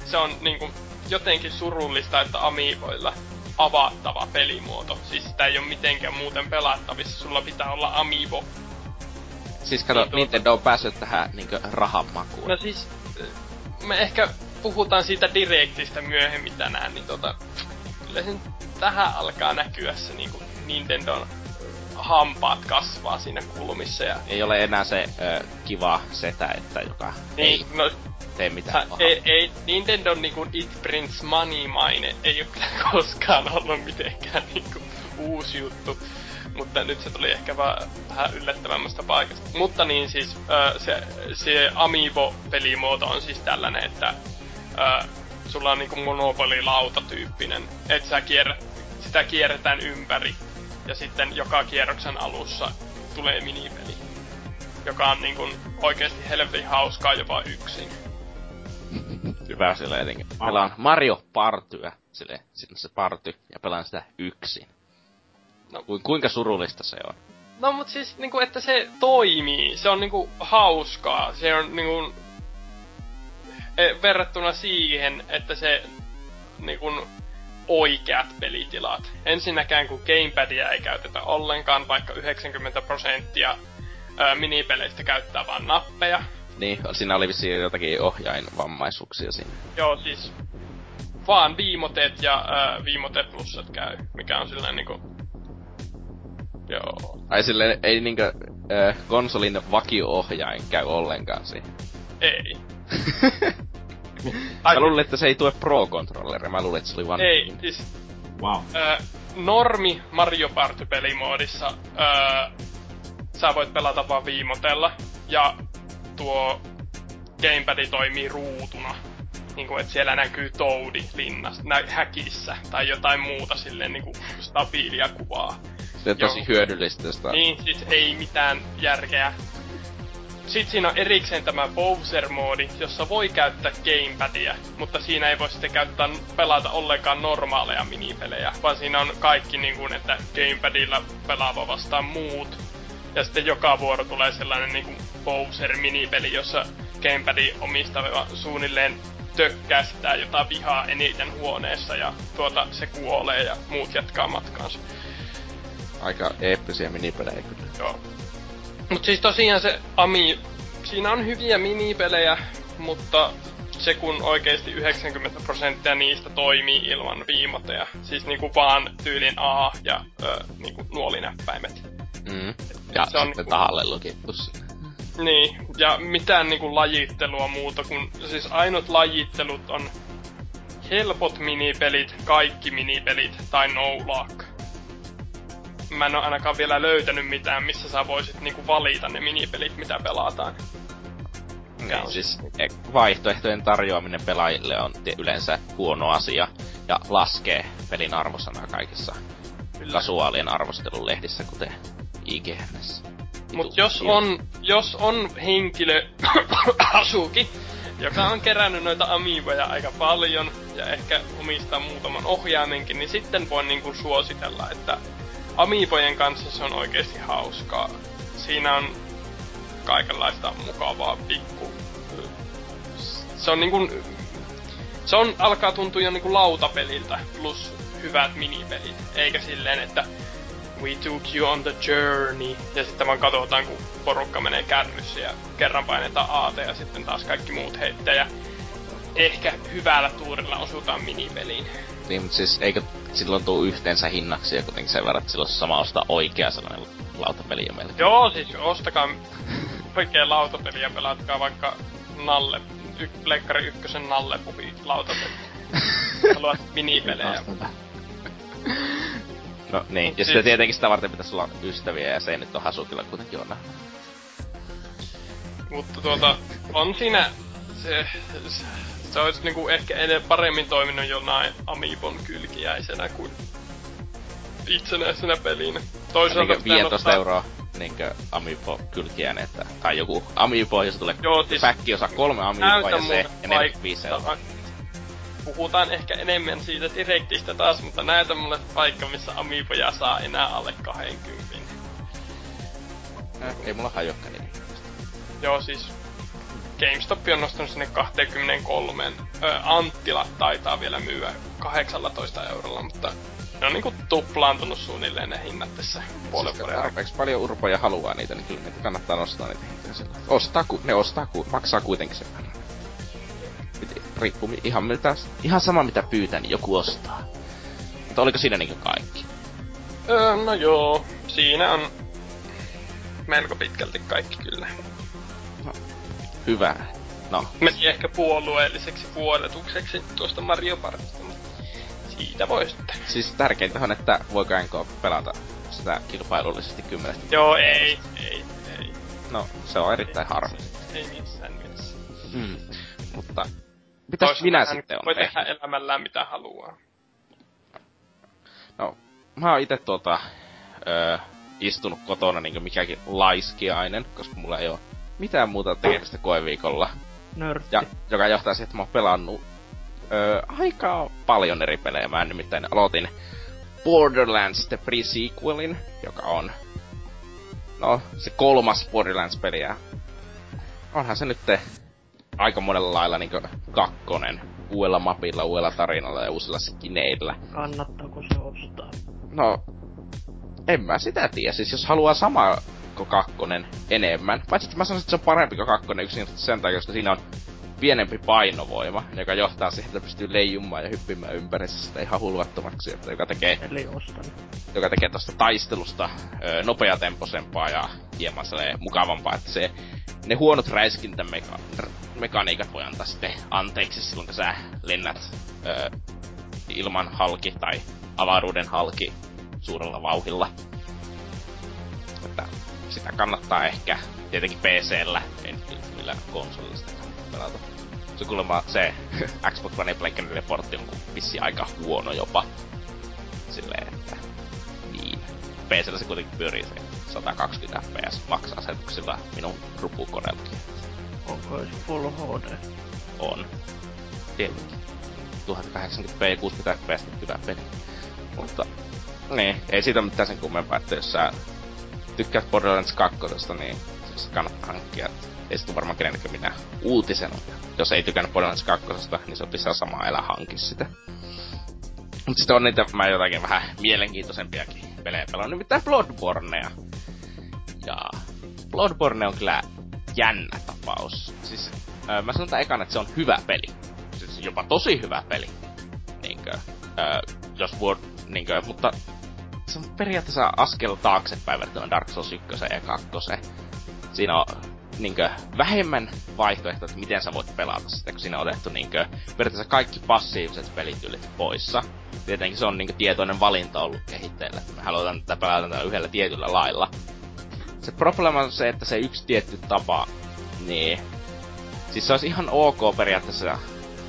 Se on niinku jotenkin surullista, että Amiiboilla avattava pelimuoto. Siis sitä ei ole mitenkään muuten pelattavissa. Sulla pitää olla Amiibo Siis kato, niin tuota... Nintendo on päässyt tähän niinkö rahan makuun. No siis, me ehkä puhutaan siitä Directistä myöhemmin tänään, niin tota, kyllä sen tähän alkaa näkyä se niinku Nintendon hampaat kasvaa siinä kulmissa. Ja... Ei ole enää se ö, kiva setä, että joka niin, ei no, tee mitään pahaa. Ei, ei, Nintendon niinku It Prince Money maine ei ole kyllä koskaan ollut mitenkään niinku uusi juttu mutta nyt se tuli ehkä vaan vähän yllättävämmästä paikasta. Mutta niin siis, äh, se, se Amiibo-pelimuoto on siis tällainen, että äh, sulla on niinku monopolilautatyyppinen, että sä kierrät, sitä kierretään ympäri, ja sitten joka kierroksen alussa tulee minipeli, joka on niinku oikeasti helvetin hauskaa jopa yksin. Hyvä silleen, pelaan Mario Partyä, silleen, se party, ja pelaan sitä yksin. No. Ku, kuinka surullista se on? No mut siis niinku, että se toimii. Se on niinku hauskaa. Se on niinku... E, verrattuna siihen, että se niinku oikeat pelitilat. Ensinnäkään kun gamepadia ei käytetä ollenkaan, vaikka 90 prosenttia minipeleistä käyttää vain nappeja. Niin, siinä oli vissiin jotakin ohjainvammaisuuksia siinä. Joo, siis vaan viimoteet ja äh, viimote plussat käy, mikä on silleen niinku Joo. Ai silleen, ei niinkö äh, konsolin vakio-ohjain käy ollenkaan siinä? Ei. Mä luulin, että se ei tue Pro-controlleria, mä luulin, että se oli vaan... Ei, niin. siis... Wow. Äh, normi Mario Party-pelimoodissa äh, sä voit pelata vaan viimotella, ja tuo gamepad toimii ruutuna. Niin kuin, että siellä näkyy Toadi linnassa, nä- häkissä, tai jotain muuta silleen niin kuin stabiilia kuvaa. Se on tosi hyödyllistä sitä. Niin, siis ei mitään järkeä. Sitten siinä on erikseen tämä Bowser-moodi, jossa voi käyttää gamepadia, mutta siinä ei voi sitten käyttää, pelata ollenkaan normaaleja minipelejä, vaan siinä on kaikki niin kuin, että gamepadilla pelaava vastaan muut. Ja sitten joka vuoro tulee sellainen niinku Bowser-minipeli, jossa gamepadin omistava suunnilleen tökkää sitä jota vihaa eniten huoneessa ja tuota se kuolee ja muut jatkaa matkaansa. Aika eeppisiä minipelejä kyllä. Joo. Mut siis tosiaan se Ami, siinä on hyviä minipelejä, mutta se kun oikeesti 90 prosenttia niistä toimii ilman viimoteja. Siis niinku vaan tyylin A ja ö, niinku nuolinäppäimet. Mm. Ja se on sitten niinku- tahalle lukittu. Niin, ja mitään niinku lajittelua muuta kuin, siis ainut lajittelut on helpot minipelit, kaikki minipelit tai no luck. Mä en oo ainakaan vielä löytänyt mitään, missä sä voisit niinku valita ne minipelit, mitä pelataan. Niin, on siis e- vaihtoehtojen tarjoaminen pelaajille on yleensä huono asia ja laskee pelin arvosanaa kaikissa Kyllä. kasuaalien arvostelulehdissä, kuten IGNS. Mut jos on, jos on henkilö, Asuki, joka on kerännyt noita amiiboja aika paljon ja ehkä omistaa muutaman ohjaimenkin, niin sitten voin niinku suositella, että amiibojen kanssa se on oikeasti hauskaa. Siinä on kaikenlaista mukavaa pikku... Se on niinku... Se on, alkaa tuntua jo niinku lautapeliltä plus hyvät minipelit. Eikä silleen, että We took you on the journey. Ja sitten vaan katsotaan, kun porukka menee kärryssä ja kerran painetaan AT ja sitten taas kaikki muut heittää. Ja ehkä hyvällä tuurilla osutaan minipeliin. Niin, mutta siis eikö silloin tuu yhteensä hinnaksi ja kuitenkin sen verran, että silloin sama ostaa oikea sellainen lautapeli jo melkein. Joo, siis ostakaa oikein lautapeli ja pelatkaa vaikka Nalle, y- Pleikkari ykkösen Nalle puhi lautapeli. Haluat minipelejä. No niin, Mut ja siis- sitten tietenkin sitä varten pitäisi olla ystäviä ja se ei nyt on Hasukilla kuitenkin on. Mutta tuota, on siinä se, se, se olisi niinku ehkä edes paremmin toiminut jonain Amiibon kylkiäisenä kuin itsenäisenä pelinä. Toisaalta pitää 15 nostaa- euroa niinkö Amiibo kylkiään, että, tai joku Amiibo, jos tulee Joo, siis päkkiosa kolme Amiiboa ja se, ja 45 euroa. Puhutaan ehkä enemmän siitä direktistä taas, mutta näytä mulle paikka, missä Amiiboja saa enää alle 20. Eh, Ei mulla hajokkaan niin. Joo, siis GameStop on nostanut sinne 23. Ö, Anttila taitaa vielä myyä 18 eurolla, mutta ne on niinku tuplaantunut suunnilleen ne hinnat tässä puolen vuoden tarpeeksi paljon urpoja haluaa niitä, niin kyllä niitä kannattaa nostaa niitä hintoja sillä. Ostaa, ku, ne ostaa, ku, maksaa kuitenkin sen verran. Riippuu ihan, mitä, ihan sama mitä pyytää, niin joku ostaa. Mutta oliko siinä niinkö kaikki? Öö, no joo, siinä on melko pitkälti kaikki kyllä. Hyvä. No, Meni ehkä puolueelliseksi vuodetukseksi tuosta Mario Partista, mutta siitä voi sitten. siis tärkeintä on, että voiko NK pelata sitä kilpailullisesti kymmenestä. Joo, ei, ei, ei. No, se on erittäin harmi. Ei missään mielessä. Mm. Mutta, mitäs Toisaalta minä sitten on Voi tehnyt? tehdä elämällään mitä haluaa. No, mä oon ite tuota, öö, istunut kotona niinku mikäkin laiskiainen, koska mulla ei oo mitään muuta tekemistä koeviikolla. Nörtti. Ja, joka johtaa siihen, että mä oon pelannut öö, aika paljon eri pelejä. Mä nimittäin aloitin Borderlands The Pre-Sequelin, joka on no, se kolmas Borderlands-peli. Ja onhan se nyt aika monella lailla niinku kakkonen. Uudella mapilla, uudella tarinalla ja uusilla skineillä. Kannattaako se ostaa? No, en mä sitä tiedä. Siis jos haluaa sama kuin kakkonen enemmän. Paitsi että mä sanoisin, että se on parempi kuin kakkonen yksinkertaisesti sen takia, koska siinä on pienempi painovoima, joka johtaa siihen, että pystyy leijumaan ja hyppimään ympärissä sitä ihan hulvattomaksi, että joka tekee, joka tekee tosta taistelusta ö, nopeatempoisempaa ja hieman sellainen mukavampaa, että se, ne huonot räiskintämekaniikat voi antaa sitten anteeksi silloin, kun sä lennät ö, ilman halki tai avaruuden halki suurella vauhilla. Että sitä kannattaa ehkä tietenkin PCllä, en tiedä millä konsolilla sitä kannattaa pelata. Se kuulemma se Xbox One ja Black portti on vissi aika huono jopa. Silleen, että niin. PCllä se kuitenkin pyörii se 120 fps maksa-asetuksilla minun rupukoneellakin Onko se Full HD? on. Tietenkin. 1080p ja 60 fps hyvä peli. Mutta niin, ei siitä mitään sen kummempaa, että jos sä tykkäät Borderlands 2, niin siis kannattaa hankkia. Ei se varmaan kenenkään minä uutisena. Jos ei tykännyt Borderlands 2, niin se on ihan sama elä hanki sitä. Mut sitten on niitä mä jotakin vähän mielenkiintoisempiakin pelejä pelannut, nimittäin Bloodbornea. Ja Bloodborne on kyllä jännä tapaus. Siis öö, mä sanon ekan, että se on hyvä peli. Siis jopa tosi hyvä peli. Niinkö, öö, jos vuor, niinkö, mutta se on periaatteessa askel taaksepäin verrattuna Dark Souls 1 ja 2. Siinä on niinkö, vähemmän vaihtoehtoja, että miten sä voit pelata sitä, kun siinä on otettu niinkö, periaatteessa kaikki passiiviset pelityylit poissa. Tietenkin se on niinkö, tietoinen valinta ollut kehitteillä, että me halutaan tätä pelata yhdellä tietyllä lailla. Se problema on se, että se yksi tietty tapa, niin... Siis se olisi ihan ok periaatteessa,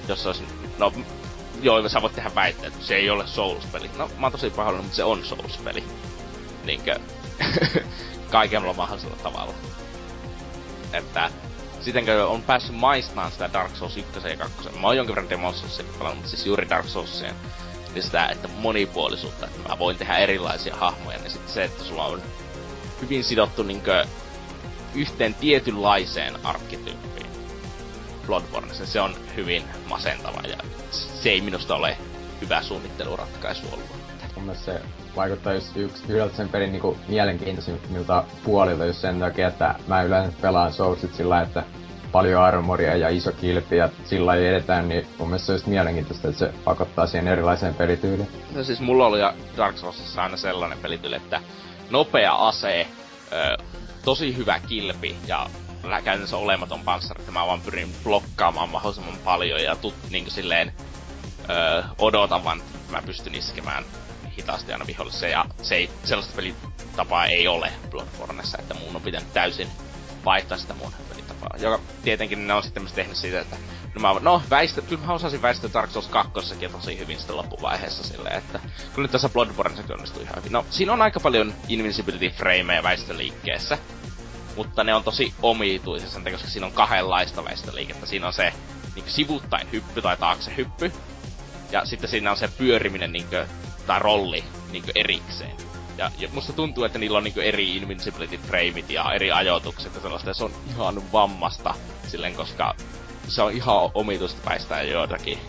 jos se olisi... No, joo, sä voit tehdä väitteet, että se ei ole Souls-peli. No, mä oon tosi pahoillani, mutta se on Souls-peli. Niinkö... kaikella mahdollisella tavalla että sitenkö on päässyt maistamaan sitä Dark Souls 1 ja 2. Mä oon jonkin verran Demon Soulsia pelannut, mutta siis juuri Dark Soulsia. Niin sitä, että monipuolisuutta, että mä voin tehdä erilaisia hahmoja, niin sitten se, että sulla on hyvin sidottu niinkö yhteen tietynlaiseen arkkityyppiin Bloodborneissa. Se on hyvin masentava ja se ei minusta ole hyvä suunnitteluratkaisu ollut. Mun se vaikuttaa just yksi yhdeltä sen pelin niinku mielenkiintoisimmilta puolilta just sen takia, että mä yleensä pelaan Soulsit sillä että paljon armoria ja iso kilpi ja sillä ei edetään, niin mun mielestä se olisi mielenkiintoista, että se pakottaa siihen erilaiseen pelityyliin. No siis mulla oli Dark Soulsissa aina sellainen pelityyli, että nopea ase, ö, tosi hyvä kilpi ja käytännössä olematon panssari, että mä vaan pyrin blokkaamaan mahdollisimman paljon ja tut, niin silleen ö, odotan vaan, että mä pystyn iskemään hitaasti aina vihollisia, ja se ei, sellaista pelitapaa ei ole Bloodborneissa, että mun on pitänyt täysin vaihtaa sitä mun pelitapaa. Joka tietenkin ne on sitten myös tehnyt siitä, että no, mä, no väistä, kyllä mä osasin väistää Dark Souls 2 tosi hyvin sitten loppuvaiheessa silleen, että kyllä nyt tässä Bloodborneissa onnistui ihan hyvin. No, siinä on aika paljon invincibility frameja väistöliikkeessä, mutta ne on tosi omituisia sen koska siinä on kahdenlaista väistöliikettä. Siinä on se niin sivuttain hyppy tai taakse hyppy, ja sitten siinä on se pyöriminen niinkö tai rolli niin erikseen. Ja, ja musta tuntuu, että niillä on niin eri invincibility frameit ja eri ajoitukset ja sellaista, ja se on ihan vammasta silleen, koska se on ihan omituista väistää joitakin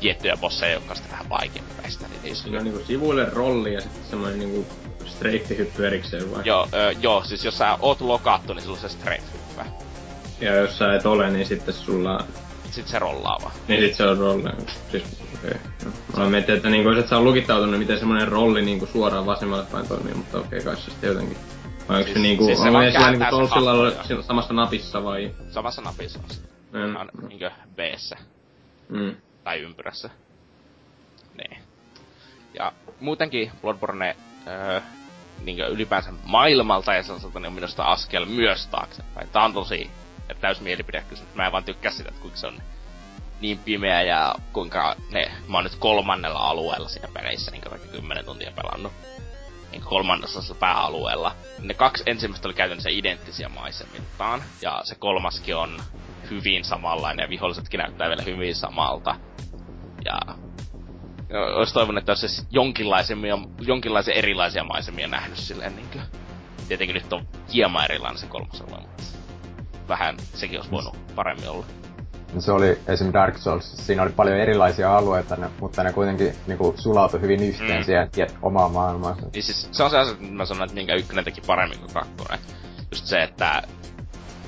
tiettyjä bosseja, jotka on sitten vähän vaikeampi väistää. Niin ei on niinku sivuille rolli ja sitten semmoinen niinku strafe-hyppy erikseen vai? Joo, ö, joo, siis jos sä oot lokattu, niin sulla on se strafe-hyppä. Ja jos sä et ole, niin sitten sulla sit se rollaa vaan. Niin sit se on rolli. Siis, okei. Okay. Mä mietin, että niinku, et sä on lukittautunut, miten semmonen rolli niinku suoraan vasemmalle päin toimii, mutta okei, okay, kai se sitten jotenkin. Vai onko siis, se niinku, siis se on sillä niinku Soulsilla samassa napissa vai? Samassa napissa on se. Mm. On niinkö b mm. Tai ympyrässä. Niin. Ja muutenkin Bloodborne öö, niinkö ylipäänsä maailmalta ja niin on minusta askel myös taaksepäin. Tää on tosi täys mielipidekysymys. Mä en vaan tykkää sitä, että kuinka se on niin pimeä ja kuinka ne, mä oon nyt kolmannella alueella siinä peleissä, niin vaikka kymmenen tuntia pelannut. Niin kolmannessa pääalueella. Ne kaksi ensimmäistä oli käytännössä identtisiä maisemiltaan, ja se kolmaskin on hyvin samanlainen, ja vihollisetkin näyttää vielä hyvin samalta. Ja olisi toivonut, että olisi jonkinlaisia, jonkinlaisia erilaisia maisemia nähnyt silleen niinkö. Tietenkin nyt on hieman erilainen se kolmas alue, mutta vähän sekin olisi voinut paremmin olla. No se oli esim. Dark Souls, siinä oli paljon erilaisia alueita, ne, mutta ne kuitenkin niinku sulautui hyvin yhteen mm. siihen ja omaan maailmaansa. Niin siis se on se asia, että mä sanon, että minkä ykkönen teki paremmin kuin kakkonen. Just se, että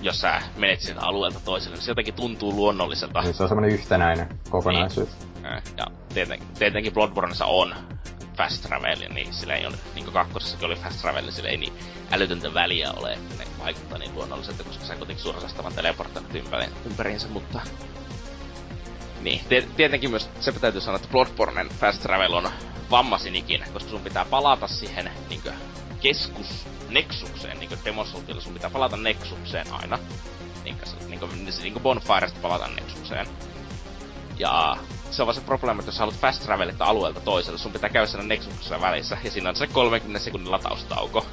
jos sä menet sieltä alueelta toiselle, niin se jotenkin tuntuu luonnolliselta. Niin se on semmoinen yhtenäinen kokonaisuus. Niin. Ja tietenkin, tietenkin Bloodborneissa on fast travel, niin sillä ei ole, niin kuin kakkosessakin oli fast travel, sillä ei niin älytöntä väliä ole, että ne vaikuttaa niin luonnolliselta, koska sä kuitenkin suorastaan teleportoinut ympäri, ympäriinsä, mutta... Niin, tietenkin myös se täytyy sanoa, että Bloodbornen fast travel on vammasin ikinä, koska sun pitää palata siihen niin keskus Nexukseen, niin Demonsultilla sun pitää palata Nexukseen aina. Niin kuin, niin kuin, niin kuin Bonfiresta palata Nexukseen. Ja se on vaan se probleema, että jos haluat fast travelita alueelta toiselle, sun pitää käydä siinä Nexuksessa välissä, ja siinä on se 30 sekunnin lataustauko.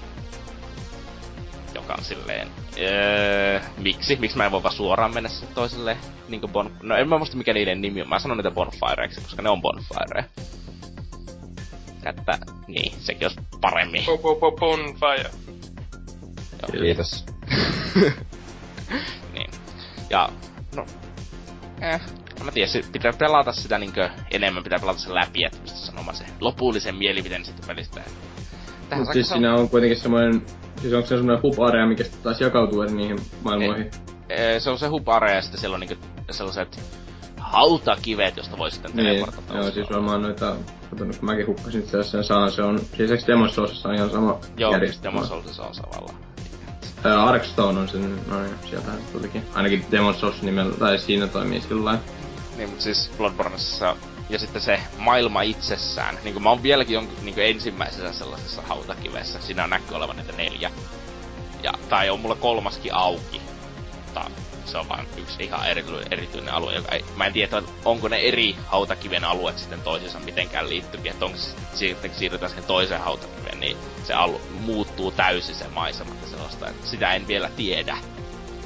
Joka on silleen, öö, miksi? Miksi mä en voi vaan suoraan mennä sinne toiselle, niinku bon... No en mä muista mikä niiden nimi on, mä sanon niitä bonfireiksi, koska ne on bonfire. Että, niin, sekin olisi paremmin. Bonfire. Kiitos. niin. Ja, no, eh, mä tiedä, pitää pelata sitä niinkö enemmän, pitää pelata sen läpi, että pystyy sanomaan se lopullisen mielipiteen sitten pelistä. Tähän siis siinä on kuitenkin semmoinen, siis onko se semmoinen hub-area, mikä sitten taas jakautuu eri niihin maailmoihin? E, se on se hub-area ja sitten siellä on niinku sellaiset hautakivet, josta voi sitten niin, teleportata. Joo, siis varmaan noita, kun mäkin hukkasin itse asiassa sen saan, se on, siis eikö Demon's Soulsissa on ihan sama Joo, Demon's Soulsissa on samalla. Arkstone on sen, no niin, sieltähän tulikin. Ainakin Demon's Souls nimellä, tai siinä toimii sillä Niin, mutta siis Bloodborneissa ja sitten se maailma itsessään. Niin kuin mä oon vieläkin jonkun niin kuin ensimmäisessä sellaisessa hautakivessä. Siinä on näkyy olevan näitä neljä. Ja, tai on mulla kolmaskin auki. Mutta se on vaan yksi ihan eri, erityinen alue, joka ei, mä en tiedä, onko ne eri hautakiven alueet sitten toisiinsa mitenkään liittyviä, että onko sitten siirrytään siihen toiseen hautakiveen, niin se alu, muuttuu täysin se maisema sellaista, että sitä en vielä tiedä.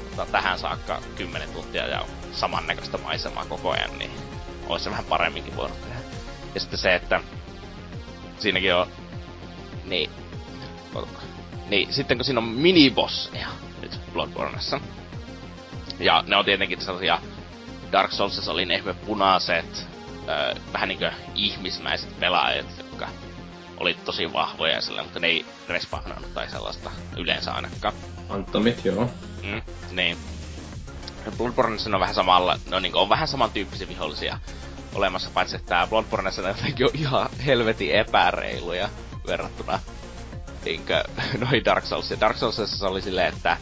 Mutta tähän saakka 10 tuntia ja samannäköistä maisemaa koko ajan, niin olisi se vähän paremminkin voinut tehdä. Ja sitten se, että siinäkin on, niin, niin sitten kun siinä on minibosseja nyt Bloodborneissa, ja ne on tietenkin sellaisia, Dark Soulsissa oli ne ihme punaiset, öö, vähän niinkö ihmismäiset pelaajat, jotka oli tosi vahvoja ja sillä, mutta ne ei respawnannut tai sellaista yleensä ainakaan. Antomit, joo. Mm, niin. Bloodborneissa on vähän samalla, no niin on vähän samantyyppisiä vihollisia olemassa, paitsi että tää Bloodborneissa ne on ihan helvetin epäreiluja verrattuna niinkö noihin Dark Souls. Dark Soulsissa oli silleen, että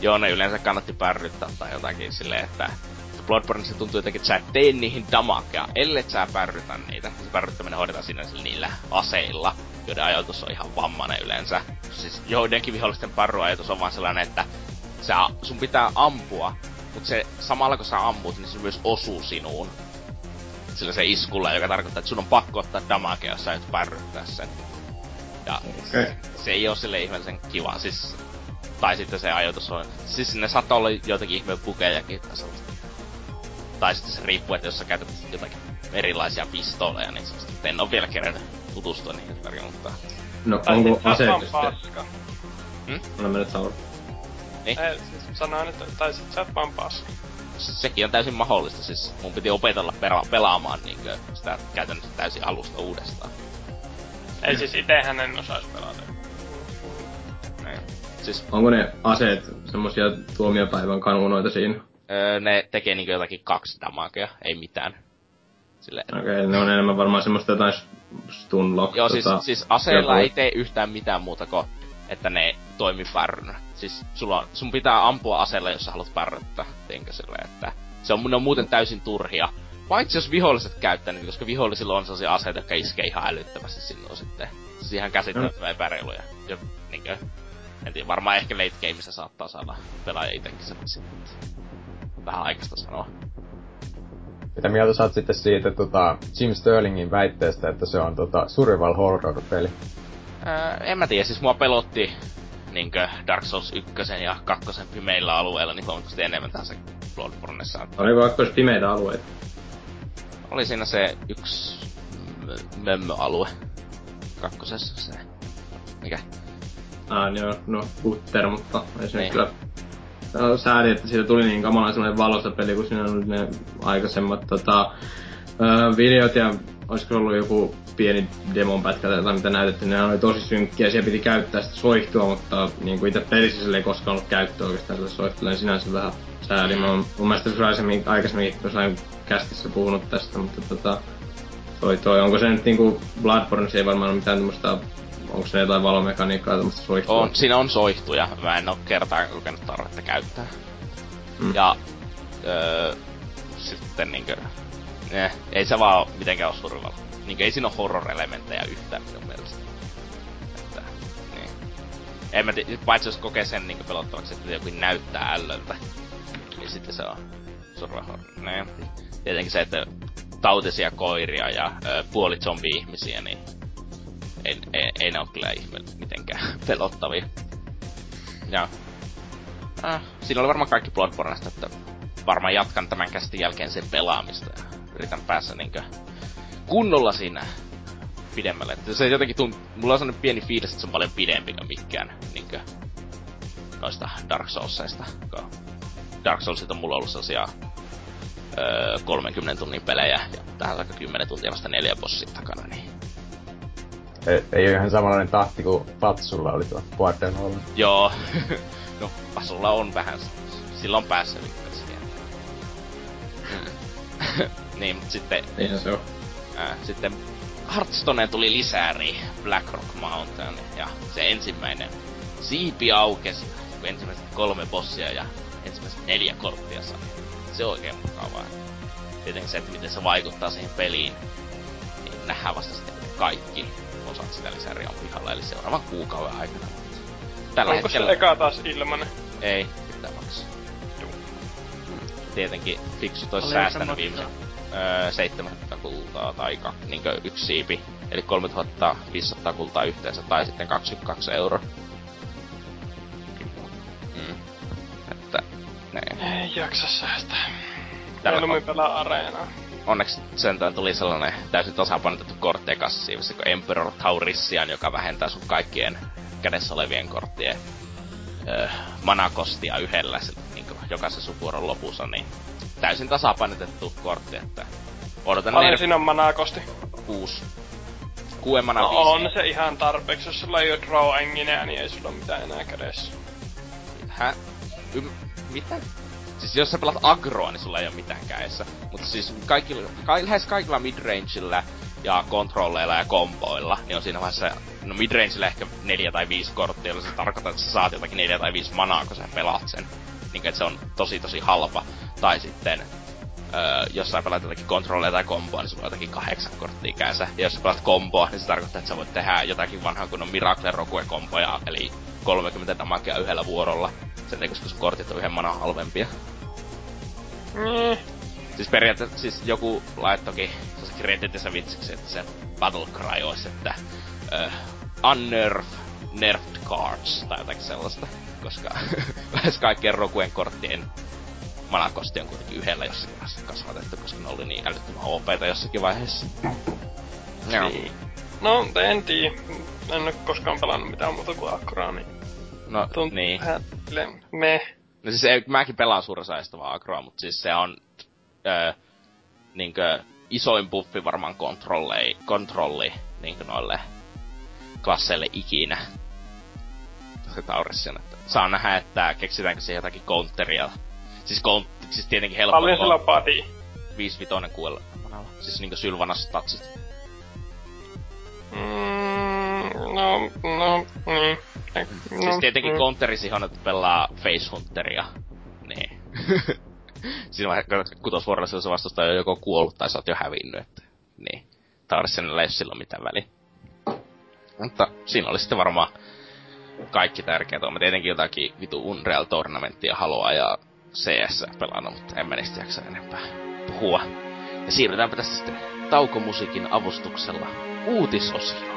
joo, ne yleensä kannatti pärryttää tai jotakin silleen, että Bloodborne se tuntuu jotenkin, että sä et tee niihin damakea, ellei sä pärrytä niitä. Se pärryttäminen hoidetaan siinä niillä aseilla, joiden ajoitus on ihan vammainen yleensä. Siis joidenkin vihollisten parruajatus on vaan sellainen, että sä, sun pitää ampua, mutta se samalla kun sä ammut, niin se myös osuu sinuun. Sillä se iskulla, joka tarkoittaa, että sun on pakko ottaa damakea, jos sä et pärryttää sen. Ja okay. se ei ole sille ihmeellisen kiva. Siis tai sitten se ajoitus on... Siis ne saattaa olla joitakin ihmeen pukejakin tai sellaista. Tai sitten se riippuu, että jos sä käytät jotakin erilaisia pistooleja, niin se en ole vielä kerännyt tutustua niihin tarjolla, mutta... No, tai onko aseet paska. Hmm? Olen mennyt sauran. Niin? Ei, siis sanoin, että tai sit sä oot vaan paska. Sekin on täysin mahdollista, siis mun piti opetella pera- pelaamaan niinkö sitä käytännössä täysin alusta uudestaan. Ei siis itehän en osais pelata. Siis onko ne aseet semmosia tuomiopäivän kanuunoita siinä? Öö, ne tekee niinku jotakin kaksi damakea, ei mitään. Okei, okay, ne on enemmän varmaan semmoista jotain stunlock. Joo, siis, tota, siis aseilla joku... ei tee yhtään mitään muuta kuin, että ne toimii pärrynä. Siis sulla on, sun pitää ampua aseella, jos sä haluat pärryttää, tiinkö sille, että se on, ne on muuten täysin turhia. Paitsi jos viholliset käyttää niitä, koska vihollisilla on sellaisia aseita, jotka iskee ihan älyttömästi sinua sitten. Siis ihan käsittämättömän mm. epäreiluja. Ja niinkö, en tiedä, varmaan ehkä late gameissa saattaa saada pelaaja itekin se Vähän aikaista sanoa. Mitä mieltä saat sitten siitä tota, Jim Sterlingin väitteestä, että se on tota, survival horror-peli? Öö, en mä tiedä, siis mua pelotti niinkö Dark Souls 1 ja 2 pimeillä alueilla niin huomattavasti enemmän tässä Bloodborneissa. Oliko kakkos pimeitä alueita? Oli siinä se yksi mömmö-alue kakkosessa se. Mikä? Ah, joo, no, Butter, mutta ei se niin. kyllä sääli, että siitä tuli niin kamalan semmoinen valossa peli, kun siinä on ne aikaisemmat tota, videot ja olisiko ollut joku pieni demon pätkä tai mitä näytettiin, ne oli tosi synkkiä, siellä piti käyttää sitä soihtua, mutta niin kuin itse pelissä sille ei koskaan ollut käyttöä oikeastaan sille soihtuille, niin sinänsä vähän sääli. Mä oon mun mielestä aikaisemmin, aikaisemmin jossain kästissä puhunut tästä, mutta tota, toi, toi, onko se nyt niinku Bloodborne, se ei varmaan ole mitään tämmöistä onko se jotain valomekaniikkaa tämmöstä soihtua? On, siinä on soihtuja. Mä en oo kertaan kokenut tarvetta käyttää. Mm. Ja öö, sitten niinkö... Eh, ei se vaan mitenkään oo survival. Niinkö ei siinä oo horror-elementtejä yhtään minun mielestä. Että, niin. En mä tii, paitsi jos kokee sen niinkö pelottavaksi, että joku näyttää ällöltä. Niin sitten se on survival. Niin. Tietenkin se, että tautisia koiria ja ö, puoli zombi-ihmisiä, niin ei, ei, ei ne ole kyllä ihme mitenkään pelottavia. Ja äh, siinä oli varmaan kaikki Bloodborneista, että varmaan jatkan tämän kästin jälkeen sen pelaamista ja yritän päässä niinkö kunnolla siinä pidemmälle. Että se jotenkin tunt, mulla on sellainen pieni fiilis, että se on paljon pidempi kuin mikään niinkö noista Dark Soulsista. Dark Soulsit on mulla ollut sellaisia öö, 30 tunnin pelejä, ja tähän aika 10 tuntia vasta neljä bossin takana, niin... Ei, ei ole ihan samanlainen tahti kuin Patsulla oli tuo Borderlands. Joo. no, Patsulla on vähän, silloin päässä siihen. Mm. niin, mutta sitten... Niinhän se on. Ää, sitten Hearthstoneen tuli lisääri Black Rock Mountain, ja se ensimmäinen siipi aukesi, kun ensimmäiset kolme bossia ja ensimmäiset neljä korttia sai. Se on oikein mukavaa. Tietenkin se, että miten se vaikuttaa siihen peliin, niin nähdään vasta sitten, kaikki osat sitä lisäriä on pihalla, eli seuraavan kuukauden aikana. Tällä Onko hetkellä... se eka taas ilmanen? Ei, pitää maksaa. Tietenkin fiksut olisi säästänyt viimeisen öö, 700 kultaa tai ka, niinkö yksi siipi. Eli 3500 kultaa yhteensä tai sitten 22 euroa. Mm. Että, ne. Ei jaksa säästää. Mieluummin pelaa areenaa. Onneksi sentään tuli sellainen täysin tasapainotettu siivissä kuin Emperor Taurissian, joka vähentää sun kaikkien kädessä olevien korttien öö, manakostia yhdellä niin jokaisen sukuoron lopussa, niin täysin tasapainotettu kortti, että odotan Paljon siinä on manakosti? Kuusi. Kuuden mana no, on se ihan tarpeeksi, jos sulla ei ole draw engineä, niin ei sulla ole mitään enää kädessä. Hä? Ym- mitä? Siis jos sä pelat agroa, niin sulla ei ole mitään kädessä. Mutta siis kaikilla, ka, lähes kaikilla midrangeilla ja kontrolleilla ja komboilla, niin on siinä vaiheessa, no midrangeilla ehkä neljä tai viisi korttia, jolla se tarkoittaa, että sä saat jotakin neljä tai viisi manaa, kun sä pelaat sen. Niin että se on tosi tosi halpa. Tai sitten öö, jos sä pelaat jotakin kontrolleja tai komboa, niin sulla on jotakin kahdeksan korttia käänsa. Ja jos sä pelaat komboa, niin se tarkoittaa, että sä voit tehdä jotakin vanhan kunnon Miracle Rogue komboja, eli 30 damakea yhdellä vuorolla. Sen koska sun kortit on yhden manan halvempia. Mm. Siis periaatteessa siis joku laittoki Redditissä vitsiksi, että se Battle Cry olisi, että uh, unnerf nerfed cards tai jotakin sellaista. Koska lähes kaikkien Rokuen korttien manakosti on kuitenkin yhdellä jossakin vaiheessa kasvatettu, koska ne oli niin älyttömän OPta jossakin vaiheessa. Joo. Niin. No, en tiedä. En ole koskaan pelannut mitään muuta kuin Akraa, niin... No, Tuntuu niin. Vähän me. No siis ei, mäkin pelaan suurin vaan Akroa, mutta siis se on öö, niinkö isoin buffi varmaan kontrolli, kontrolli niinkö noille klasseille ikinä. Taurissian, että saa nähdä, että keksitäänkö siihen jotakin counteria. Siis, kont, siis tietenkin helppo. Paljon sillä on body? 5 vitonen kuulla. Siis niinkö Sylvanas statsit. Mm, no, no, niin. No, siis tietenkin mm. counteri siihen, että pelaa Facehunteria. Niin. Siinä vaiheessa kutosvuorolla se vastustaja on joko kuollut tai sä oot jo hävinnyt, että niin. Tarsenilla ei silloin mitään väliä. Mutta siinä oli sitten varmaan kaikki tärkeät. Mä tietenkin jotakin vitu Unreal Tournamenttia haluaa ja CS pelannut, mutta en mä niistä jaksa enempää puhua. Ja siirrytäänpä tästä sitten taukomusiikin avustuksella uutisosioon.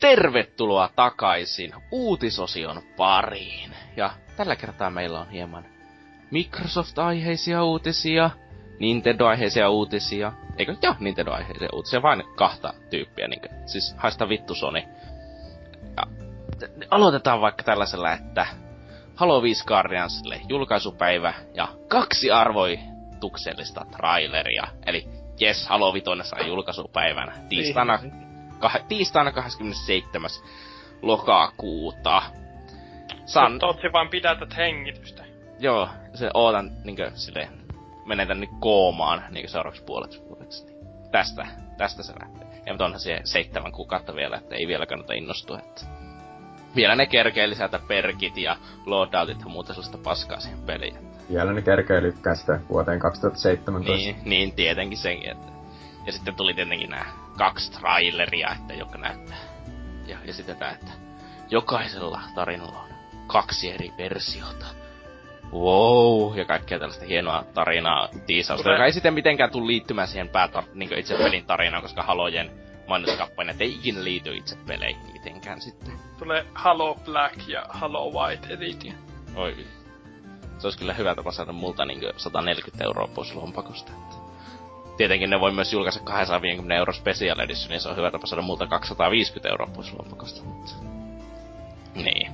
Tervetuloa takaisin uutisosion pariin. Ja tällä kertaa meillä on hieman Microsoft-aiheisia uutisia Nintendo-aiheisia uutisia. Eikö? Joo, Nintendo-aiheisia uutisia. Vain kahta tyyppiä. Niin kuin, siis haista vittu Sony. Ja, aloitetaan vaikka tällaisella, että Halo 5 Guardiansille julkaisupäivä ja kaksi arvoituksellista traileria. Eli Yes, Halo 5 saa julkaisupäivänä tiistaina, kah- tiistaina 27. lokakuuta. San... Totsi vaan pidätät hengitystä. Joo, se ootan niinkö silleen, menetän nyt koomaan niinkö seuraavaksi puolet vuodeksi. Tästä, tästä se lähtee. Ja mutta onhan se seitsemän kuukautta vielä, että ei vielä kannata innostua, että vielä ne kerkee lisätä perkit ja loadoutit ja muuta sellaista paskaa siihen peliin. Vielä ne kerkee lykkää sitä vuoteen 2017. Niin, niin tietenkin senkin, että... Ja sitten tuli tietenkin nämä kaksi traileria, että joka näyttää. Ja, tää, että jokaisella tarinalla on kaksi eri versiota. Wow, ja kaikkea tällaista hienoa tarinaa tiisausta, Kuten... joka ei sitten mitenkään tule liittymään siihen päätar- niin itse pelin tarinaan, koska Halojen mainoskampanjat ei ikinä liity itse peleihin mitenkään sitten. Tulee Halo Black ja Halo White Edition. Oi Se olisi kyllä hyvä tapa saada multa niin 140 euroa pois lompakosta. Että. Tietenkin ne voi myös julkaista 250 euro special edition, niin se on hyvä tapa saada multa 250 euroa pois lompakosta. Mutta... Niin.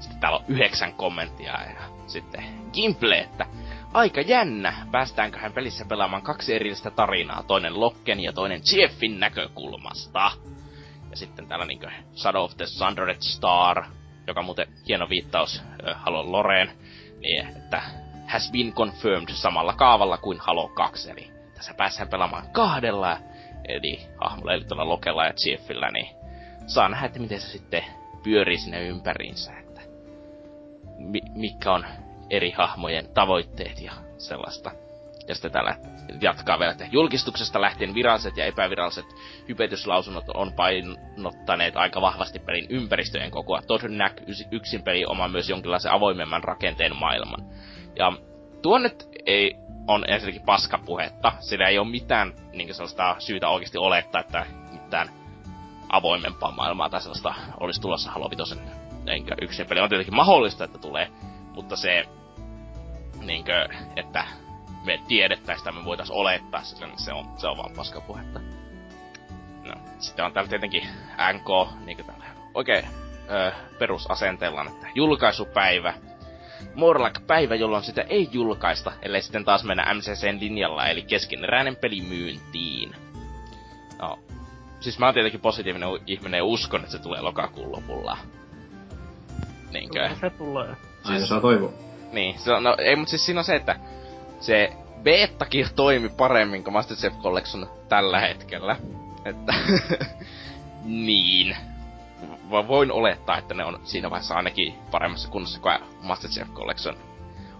Sitten täällä on yhdeksän kommenttia ja sitten Gimple, että aika jännä, päästäänköhän pelissä pelaamaan kaksi erillistä tarinaa, toinen Lokken ja toinen Jeffin näkökulmasta. Ja sitten täällä niinkö Shadow of the Sundered Star, joka muuten hieno viittaus äh, Halo Loreen, niin että has been confirmed samalla kaavalla kuin Halo 2, eli tässä päässään pelaamaan kahdella, eli hahmolla, eli tuolla Lokella ja Jeffillä, niin saa nähdä, että miten se sitten pyörii sinne ympäriinsä, että mi- mikä on eri hahmojen tavoitteet ja sellaista. Ja sitten täällä jatkaa vielä, että julkistuksesta lähtien viralliset ja epäviralliset hypetyslausunnot on painottaneet aika vahvasti pelin ympäristöjen kokoa. Todennäk yksin peli oma myös jonkinlaisen avoimemman rakenteen maailman. Ja tuo nyt ei on ensinnäkin paskapuhetta, sillä ei ole mitään niin sellaista syytä oikeasti olettaa, että mitään avoimempaa maailmaa tai sellaista olisi tulossa Halo 5 enkä yksin peli. On tietenkin mahdollista, että tulee, mutta se, niinkö, että me tiedettäisiin tai me voitais olettaa sillä, niin se on, se on vaan paskapuhetta. No, sitten on täällä tietenkin NK, niinkö täällä oikein öö, perusasenteellaan, että julkaisupäivä, Morlak-päivä, jolloin sitä ei julkaista, ellei sitten taas mennä MCCn linjalla, eli keskeneräinen peli myyntiin. No, siis mä oon tietenkin positiivinen ihminen ja uskon, että se tulee lokakuun lopulla. Niinkö? Se tulee. Siis, saa toivoa. Niin, se on, no ei, mutta siis siinä on se, että se beettakin toimi paremmin kuin Master Chief Collection tällä hetkellä. Että, niin. Voin olettaa, että ne on siinä vaiheessa ainakin paremmassa kunnossa kuin Master Chief Collection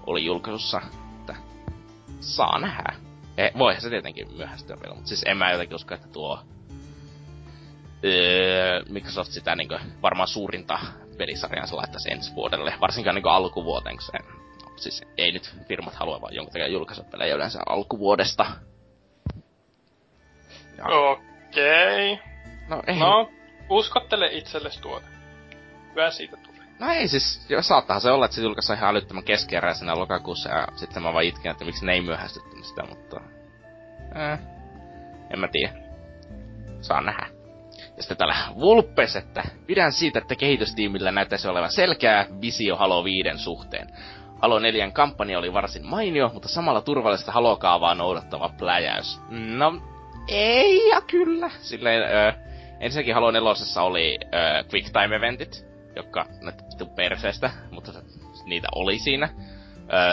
oli julkaisussa. Että saa nähdä. Eh, voihan se tietenkin myöhästyä vielä, mutta siis en mä jotenkin usko, että tuo öö, Microsoft sitä niin kuin, varmaan suurinta pelisarjansa laittaisi ensi vuodelle, varsinkaan niin alkuvuoteen, kun se, siis ei nyt firmat halua vaan jonkun takia julkaista pelejä yleensä alkuvuodesta. Okei. Okay. No, ei. No, uskottele itsellesi tuota. Hyvä siitä tulee. No ei siis, jo, saattaa se olla, että se julkaisi ihan älyttömän keskeeräisenä lokakuussa ja sitten mä vaan itken, että miksi ne ei myöhästyttänyt sitä, mutta... Äh, en mä tiedä. Saa nähdä. Ja sitten täällä Vulpes, että pidän siitä, että kehitystiimillä näyttäisi olevan selkeä visio Halo 5 suhteen. Halo 4 kampanja oli varsin mainio, mutta samalla turvallista halokaavaa noudattava pläjäys. No, ei ja kyllä. Silleen, ö, ensinnäkin Halo 4 oli ö, quick time eventit, jotka näytti perseestä, mutta niitä oli siinä.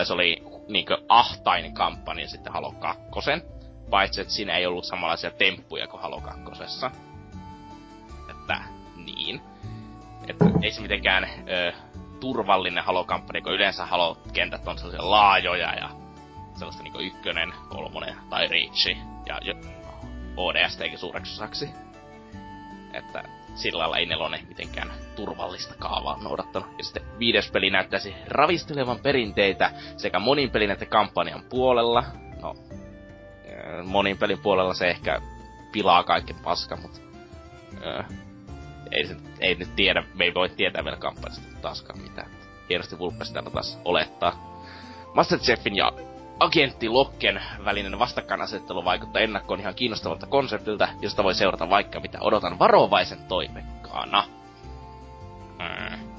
Ö, se oli niinkö ahtain kampanja sitten Halo 2. Paitsi, että siinä ei ollut samanlaisia temppuja kuin Halo 2 että niin. Että ei se mitenkään ö, turvallinen halokampanja, kun yleensä halokentät on sellaisia laajoja ja sellaista niinku ykkönen, kolmonen tai Reachi ja jo, ODS teikin suureksi osaksi. Että sillä lailla ei nelonen mitenkään turvallista kaavaa noudattanut. Ja sitten viides peli näyttäisi ravistelevan perinteitä sekä monin pelin että kampanjan puolella. No, monin pelin puolella se ehkä pilaa kaiken paska, mutta ei, se, ei nyt tiedä, me ei voi tietää vielä kampanjasta taaskaan mitään. Hienosti Vulpes täällä taas olettaa. Masterchefin ja agentti Lokken välinen vastakkainasettelu vaikuttaa ennakkoon ihan kiinnostavalta konseptilta, josta voi seurata vaikka mitä odotan varovaisen toivekkaana. Mm.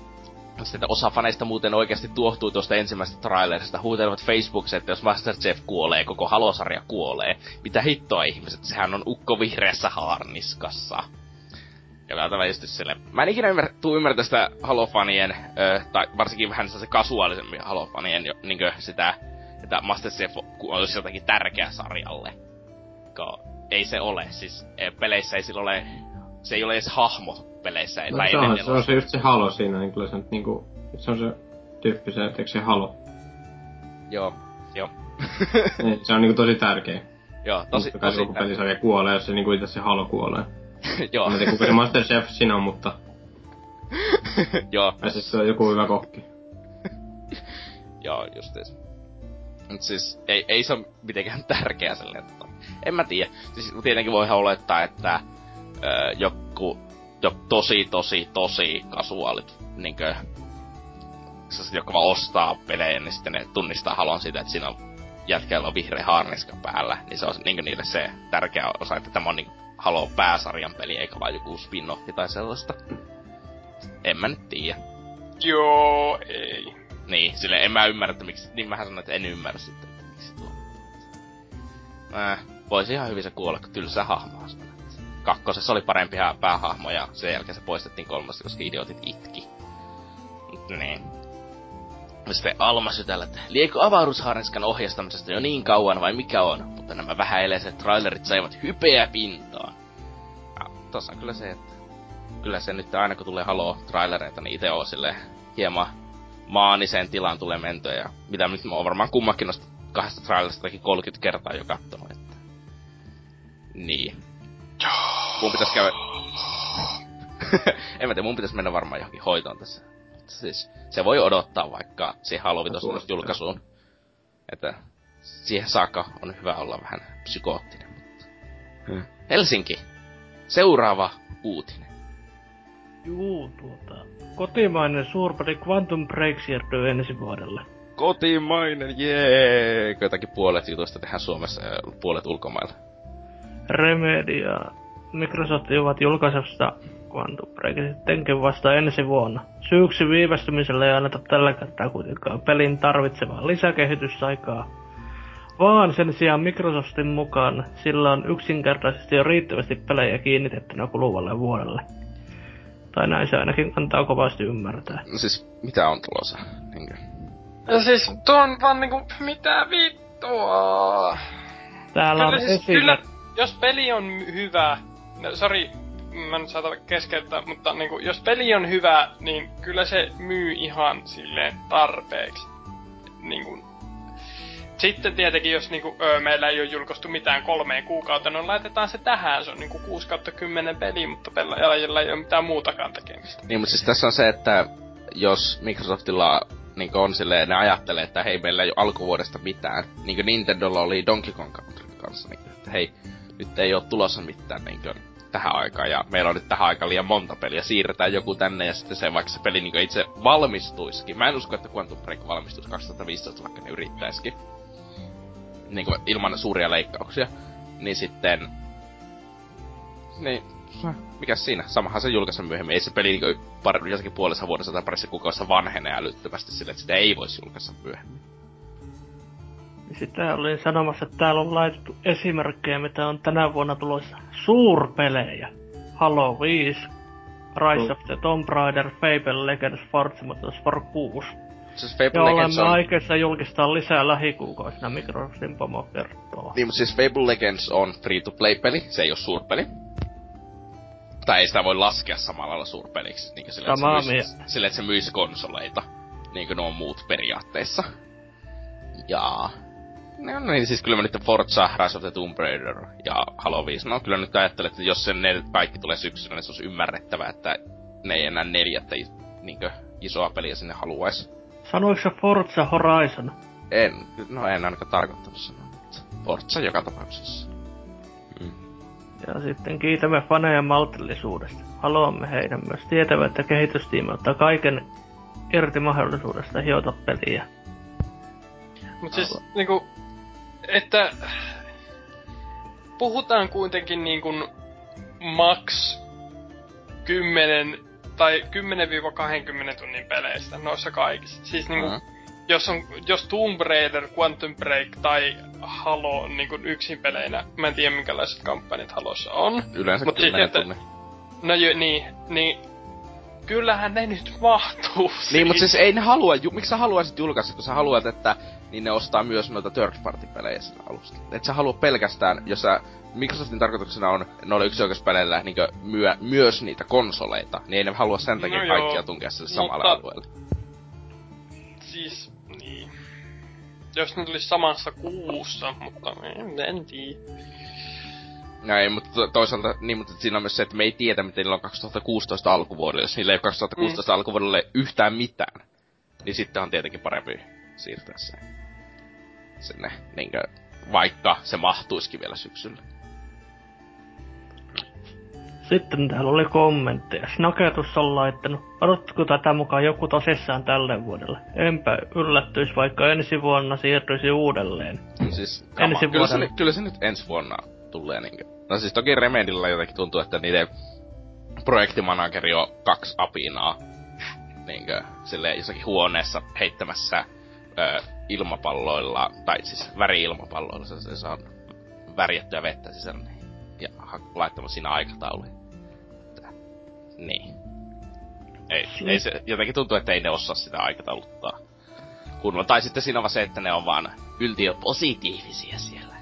Sitten osa faneista muuten oikeasti tuohtui tuosta ensimmäisestä trailerista, huutelevat Facebookissa, että jos Masterchef kuolee, koko halosarja kuolee. Mitä hittoa ihmiset, sehän on ukko vihreässä haarniskassa. Ja mä just sille. Mä en ikinä ymmär, tuu ymmärtää sitä halofanien, ö, tai varsinkin vähän se kasuaalisemmin halofanien, jo, sitä, että Masterchef olisi jotakin tärkeä sarjalle. Ko, ei se ole, siis e, peleissä ei sillä ole, se ei ole edes hahmo peleissä. No, se, on, se on se just se halo siinä, niin kyllä se on niinku, se on se tyyppi se, että se halo. Joo, joo. niin, se on niinku tosi tärkeä. Joo, tosi, Mutta tosi tärkeä. pelisarja kuolee, jos se niinku itse se halo kuolee. Joo. Mä tiedä, kuka se Masterchef siinä on, mutta... Joo. Ja siis se on joku hyvä kokki. Joo, justiis. Mut siis, ei, ei se ole mitenkään tärkeä silleen, että... En mä tiedä. Siis tietenkin voi olettaa, että öö, joku jo tosi, tosi, tosi kasuaalit, niinkö, jotka vaan ostaa pelejä, niin sitten ne tunnistaa halon siitä, että siinä on jätkällä on vihreä harniska päällä, niin se on niinkö niille se tärkeä osa, että tämä on niinku Halo pääsarjan peli, eikä vaan joku spin tai sellaista. En mä nyt tiedä. Joo, ei. Niin, sille en mä ymmärrä, että miksi, niin mähän sanoin, että en ymmärrä sitten, että miksi tuo. Äh, voisi ihan hyvin se kuolla, kun tylsä hahmo Kakkosessa oli parempi päähahmo ja sen jälkeen se poistettiin kolmasta, koska idiotit itki. Niin. Sitten Alma sytällä, että liekö avaruusharniskan ohjastamisesta jo niin kauan vai mikä on, mutta nämä vähäileiset trailerit saivat hypeä pintaan. Ja tossa on kyllä se, että kyllä se nyt aina kun tulee Halo trailereita, niin itse on sille hieman maaniseen tilaan tulee mentyä ja mitä nyt mä oon varmaan kummakin noista kahdesta trailerista 30 kertaa jo kattonut, että... Niin. Mun pitäis käydä... en mä tiedä, mun pitäis mennä varmaan johonkin hoitoon tässä siis se voi odottaa vaikka siihen Halo julkaisuun. Että siihen saakka on hyvä olla vähän psykoottinen. Mutta... Hmm. Helsinki. Seuraava uutinen. Juu, tuota. Kotimainen suurpeli Quantum Break siirtyy ensi vuodelle. Kotimainen, jee! Jotakin puolet jutuista tehdään Suomessa ja puolet ulkomailla. Remedy ja Microsoft ovat julkaisusta Quantum Break sittenkin vasta ensi vuonna. Syyksi viivästymiselle ei anneta tällä kertaa kuitenkaan pelin tarvitsevaa lisäkehitysaikaa, vaan sen sijaan Microsoftin mukaan sillä on yksinkertaisesti jo riittävästi pelejä kiinnitettynä kuluvalle vuodelle. Tai näin se ainakin antaa kovasti ymmärtää. No siis, mitä on tulossa? Niinkö? Ja siis, tuo on vaan niinku, mitä vittua? Täällä kyllä on siis, esillä... Kyllä, jos peli on hyvä, no, sorry, mä nyt saatan keskeyttää, mutta niin kuin, jos peli on hyvä, niin kyllä se myy ihan silleen tarpeeksi. Niin kuin, sitten tietenkin, jos niinku, öö, meillä ei ole julkaistu mitään kolmeen kuukautta, no laitetaan se tähän. Se on niinku 6 kautta 10 peli, mutta pelaajalla ei ole mitään muutakaan tekemistä. Niin, mutta siis tässä on se, että jos Microsoftilla niin on silleen, ne ajattelee, että hei, meillä ei ole alkuvuodesta mitään. Niin kuin Nintendolla oli Donkey Kong kanssa, niin, että hei, nyt ei ole tulossa mitään niin kuin, tähän aikaan, ja meillä on nyt tähän aikaan liian monta peliä, siirretään joku tänne, ja sitten se vaikka se peli niin itse valmistuisikin. Mä en usko, että Quantum Break valmistuisi 2015, vaikka ne yrittäisikin. Niin kuin ilman suuria leikkauksia. Niin sitten... Niin, mikä siinä? Samahan se julkaisi myöhemmin. Ei se peli niin par, jossakin puolessa vuodessa tai parissa kuukaudessa vanhenee älyttömästi sille, että sitä ei voisi julkaista myöhemmin. Sitä olin sanomassa, että täällä on laitettu esimerkkejä, mitä on tänä vuonna tulossa suurpelejä. Halo 5, Rise of the Tomb Raider, Fable Legends, Forza Motorsport 6. Siis Fable ja Legends on... aikeissa julkistaa lisää lähikuukausina, Microsoftin pomo kertoo. Niin, mutta siis Fable Legends on free-to-play-peli, se ei ole suurpeli. Tai ei sitä voi laskea samalla lailla suurpeliksi, niin sille, Samaa että se myisi, sille, että se myisi konsoleita. Niin kuin nuo muut periaatteessa. Ja No, niin, siis kyllä mä nyt Forza, Rise of the Tomb Raider ja Halo 5. No kyllä nyt ajattelen, että jos sen ne kaikki tulee syksyllä, niin se olisi ymmärrettävää, että ne ei enää neljättä niinkö, isoa peliä sinne haluaisi. Sanoiko Forza Horizon? En, no en ainakaan tarkoittanut sanoa, mutta Forza joka tapauksessa. Mm. Ja sitten kiitämme faneja maltillisuudesta. Haluamme heidän myös tietävät, että kehitystiimi ottaa kaiken irti mahdollisuudesta hiota peliä. Mut siis, niinku, että puhutaan kuitenkin niin kuin max 10 tai 10-20 tunnin peleistä noissa kaikissa. Siis niinku, uh-huh. jos, on, jos Tomb Raider, Quantum Break tai Halo on niinku yksin peleinä, mä en tiedä minkälaiset kampanjat Halossa on. Yleensä Mut 10 siis, että, No jo, niin, niin kyllähän ne nyt mahtuu Niin, mutta siis ei ne halua, ju, miksi sä haluaisit julkaista, kun sä haluat, että niin ne ostaa myös noita third party pelejä siinä alusta. Et sä halua pelkästään, jos sä Microsoftin tarkoituksena on noilla yksioikeuspeleillä niin myö, myös niitä konsoleita, niin ei ne halua sen takia no kaikkia joo, tunkea sille samalle alueelle. Siis, niin. Jos ne tulisi samassa kuussa, mutta en, en tiedä. No ei, mutta to- toisaalta, niin, mutta siinä on myös se, että me ei tiedä, miten niillä on 2016 alkuvuodelle. Jos niillä ei ole 2016 mm. alkuvuodelle yhtään mitään, niin sitten on tietenkin parempi siirtää se sinne, niinkö, vaikka se mahtuisikin vielä syksyllä. Sitten täällä oli kommentteja. Snaketus on laittanut, odottako tätä mukaan joku tosissaan tälle vuodelle? Enpä yllättyisi, vaikka ensi vuonna siirtyisi uudelleen. Siis, ensi kyllä, vuonna... se, kyllä se nyt ensi vuonna tulee niinkö. No siis toki Remedillä jotenkin tuntuu, että niiden projektimanageri on kaksi apinaa niinkö, silleen jossakin huoneessa heittämässä ö, ilmapalloilla, tai siis väri-ilmapalloilla, se, se on värjättyä vettä sisällä, niin ja laittamaan siinä aikatauluja. Niin. Ei, ei se, jotenkin tuntuu, että ei ne osaa sitä aikatauluttaa kunnolla. Tai sitten siinä on vaan se, että ne on vaan yltiö positiivisia siellä.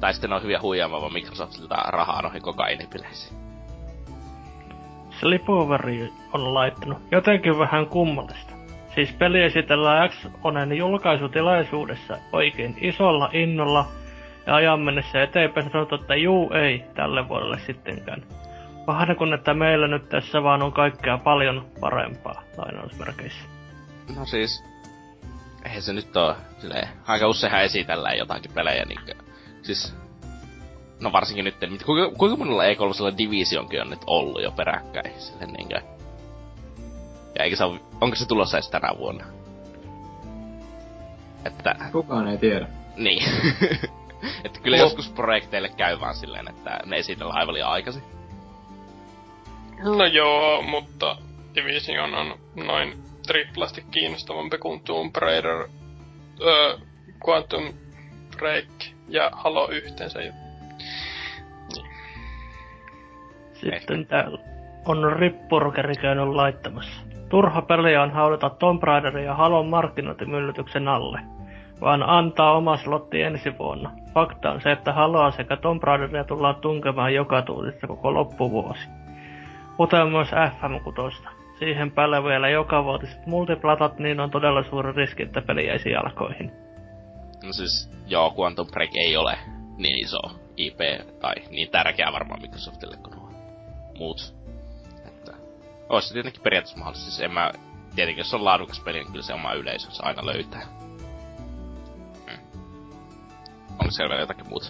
Tai sitten ne on hyviä huijaamaan Microsoftilta rahaa noihin kokainipileisiin. Slipoveri on laittanut jotenkin vähän kummallista. Siis peli esitellään X-Onen julkaisutilaisuudessa oikein isolla innolla ja ajan mennessä eteenpäin sanottu, että juu ei tälle vuodelle sittenkään. Vähän kun että meillä nyt tässä vaan on kaikkea paljon parempaa, lainausmerkeissä. No siis, eihän se nyt oo silleen, aika useinhan esitellään jotakin pelejä niinkö. Siis, no varsinkin nyt, kuinka, kuinka monella E3 divisionkin on nyt ollut jo peräkkäin, silleen niinkö. Ja eikä se ole, onko se tulossa edes tänä vuonna? Että... Kukaan ei tiedä. Niin. että kyllä joskus projekteille käy vaan silleen, että ne esitellään aivan liian aikaisin. No joo, mutta Division on noin triplasti kiinnostavampi kuin Tomb Raider, öö, Quantum Break ja Halo yhteensä. Niin. Sitten täällä on Rippurkeri käynyt laittamassa. Turha peliä on haudata Tomb Raiderin ja Halon markkinointimyllytyksen alle, vaan antaa oma slotti ensi vuonna. Fakta on se, että Haloa sekä Tomb Raideria tullaan tunkemaan joka tuutissa koko loppuvuosi kuten myös FM6. Siihen päälle vielä joka vuotiset multiplatat, niin on todella suuri riski, että peli jäisi jalkoihin. No siis, joo, Quantum Break ei ole niin iso IP, tai niin tärkeä varmaan Microsoftille kuin nuo muut. Olisi se tietenkin periaatteessa mahdollista. Siis en mä, tietenkin jos on laadukas peli, niin kyllä se oma yleisönsä aina löytää. Hmm. Onko siellä vielä jotakin muuta?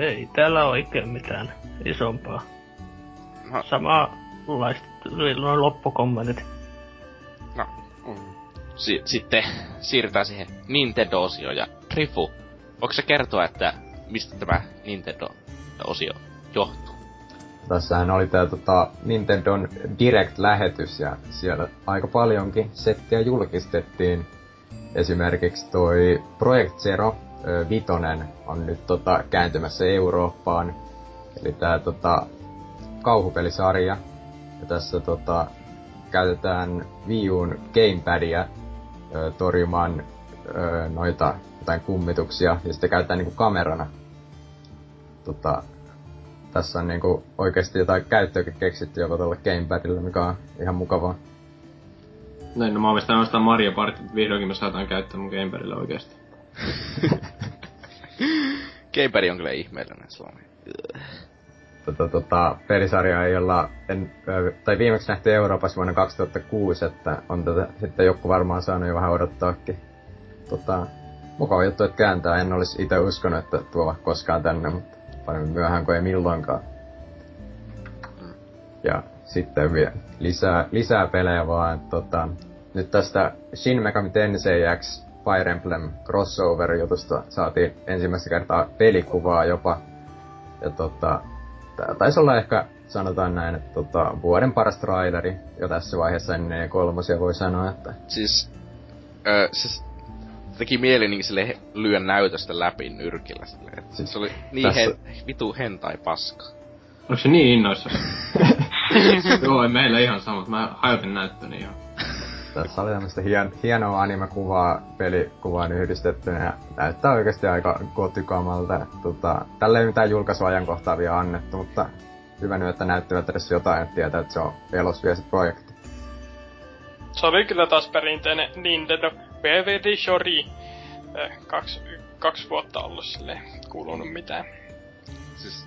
ei täällä oikein mitään isompaa. No. Samanlaista noin loppukommentit. No. Mm. Si- sitten siirrytään siihen Nintendo-osioon ja Trifu. Voiko se kertoa, että mistä tämä Nintendo-osio johtuu? Tässähän oli tää tota, Nintendon Direct-lähetys ja siellä aika paljonkin settiä julkistettiin. Esimerkiksi toi Project Zero, Vitonen on nyt tota, kääntymässä Eurooppaan. Eli tää tota, kauhupelisarja. Ja tässä tota, käytetään Viun gamepadia ö, torjumaan ö, noita jotain kummituksia. Ja sitten käytetään niinku kamerana. Tota, tässä on niinku oikeasti jotain käyttöäkin keksitty jopa tuolle gamepadille, mikä on ihan mukavaa. Näin, no mä oon ostaa Mario Party, vihdoinkin me saadaan käyttää mun gamepadilla oikeesti. Gamepad on kyllä ihmeellinen Suomi. Tota, tota, pelisarja ei olla, en, tai viimeksi nähty Euroopassa vuonna 2006, että on tätä sitten joku varmaan saanut jo vähän odottaakin. Tota, mukava juttu, että kääntää. En olisi itse uskonut, että tuo koskaan tänne, mutta paremmin myöhään kuin ei milloinkaan. Ja sitten vielä lisää, lisää pelejä vaan, tota, nyt tästä Shin Megami Tensei X Fire Emblem crossover-jutusta saatiin ensimmäistä kertaa pelikuvaa jopa. Ja tota, tää taisi olla ehkä, sanotaan näin, että tota, vuoden paras traileri jo tässä vaiheessa ennen kolmosia voi sanoa, että... Siis, ö, siis teki mieli niin sille lyö näytöstä läpi nyrkillä silleen. Siis se oli niin tässä... hen, vitu hentai paska. Onko se niin innoissa? Joo, meillä ihan sama. Mä hajotin näyttöni jo. Tässä oli tämmöstä hien, hienoa anime-kuvaa pelikuvaan yhdistettynä ja näyttää oikeasti aika kotikamalta. Tota, tällä ei mitään julkaisuajankohtaa vielä annettu, mutta hyvä nyt, että näyttävät edes jotain, että tietää, että se on elos vielä se projekti. Se oli kyllä taas perinteinen Nintendo BVD Shori. Eh, kaksi, kaksi vuotta ollut sille kuulunut mitään. Siis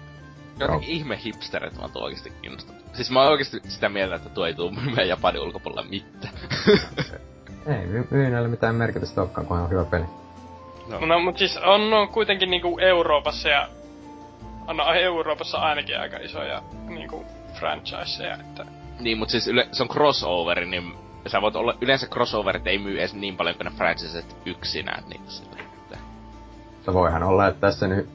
jotenkin no. ihme hipsterit mä oikeesti kiinnostunut. Siis mä oon oikeesti sitä mieltä, että tuo ei tuu myymään Japanin ulkopuolella mitään. ei myynnällä mitään merkitystä olekaan, kun on hyvä peli. No, no mut siis on, on kuitenkin niinku Euroopassa ja... On Euroopassa ainakin aika isoja niinku franchiseja, että... Niin, mut siis yle, se on crossover, niin sä voit olla, yleensä crossoverit ei myy edes niin paljon kuin ne franchiset yksinään, niin sille, että... Se voihan olla, että tässä nyt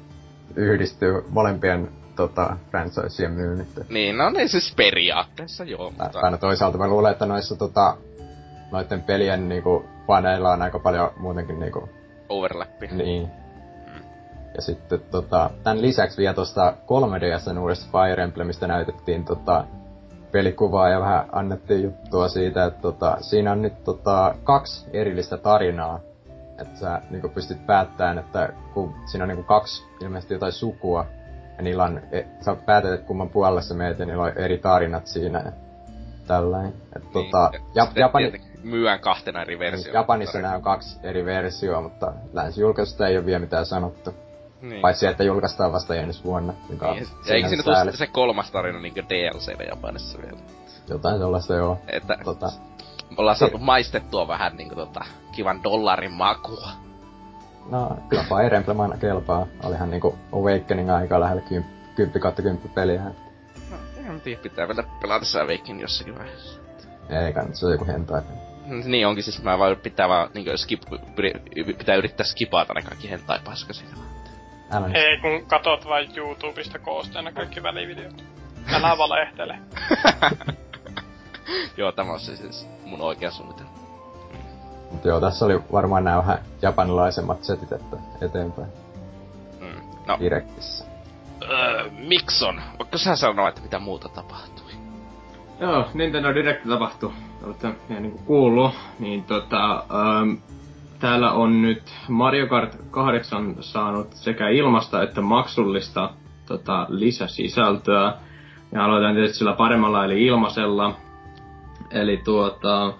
yhdistyy molempien tota, franchiseen myynnit. Niin, no niin siis periaatteessa joo. Mutta... Aina toisaalta mä luulen, että noissa tota, noiden pelien niinku, faneilla on aika paljon muutenkin niinku... Overlappi. Niin. Mm. Ja sitten tota, tämän lisäksi vielä tuosta 3DSn uudesta Fire Emblemistä näytettiin tota, pelikuvaa ja vähän annettiin juttua siitä, että tota, siinä on nyt tota, kaksi erillistä tarinaa. Että sä niinku pystyt päättämään, että kun siinä on niinku kaksi ilmeisesti jotain sukua, ja niillä on, e, sä päätät, että kumman puolella sä meet, ja niillä on eri tarinat siinä. Ja tällainen. Et, niin, tota, ja, Japani... Myyään kahtena eri. Niin, Japanissa nämä on kaksi eri versioa, mutta länsi-julkaisusta ei ole vielä mitään sanottu. Niin. Paitsi, että julkaistaan vasta ensi vuonna. Niin, ja eikö siinä tule se kolmas tarina niin DLC Japanissa vielä? Jotain sellaista joo. Että tota, ollaan saatu maistettua vähän niinku tota, kivan dollarin makua. No, kyllä Fire Emblem aina kelpaa. Olihan niinku Awakening aika lähellä 10 kautta 10 peliä. No, en tiedä, pitää vielä pelata se Awakening jossakin vaiheessa. Ei kannata, se on joku hentai. Niin onkin, siis mä vaan pitää vaan niinku skip, pitää yrittää skipata ne kaikki hentai paskasia. Älä nyt. Ei, kun katot vain YouTubesta koosteena kaikki välivideot. Älä valehtele. Joo, tämä on siis mun oikea suunnitelma. Mut joo, tässä oli varmaan nämä vähän japanilaisemmat setit, että eteenpäin. Mm. No. Direktissä. Öö, Mikson, voitko sä sanoa, että mitä muuta tapahtui? Joo, Nintendo Direct tapahtui. Olette niin kuin kuullut, niin tota, ähm, täällä on nyt Mario Kart 8 saanut sekä ilmasta että maksullista tota, lisäsisältöä. Ja aloitan tietysti sillä paremmalla eli ilmaisella. Eli tuota,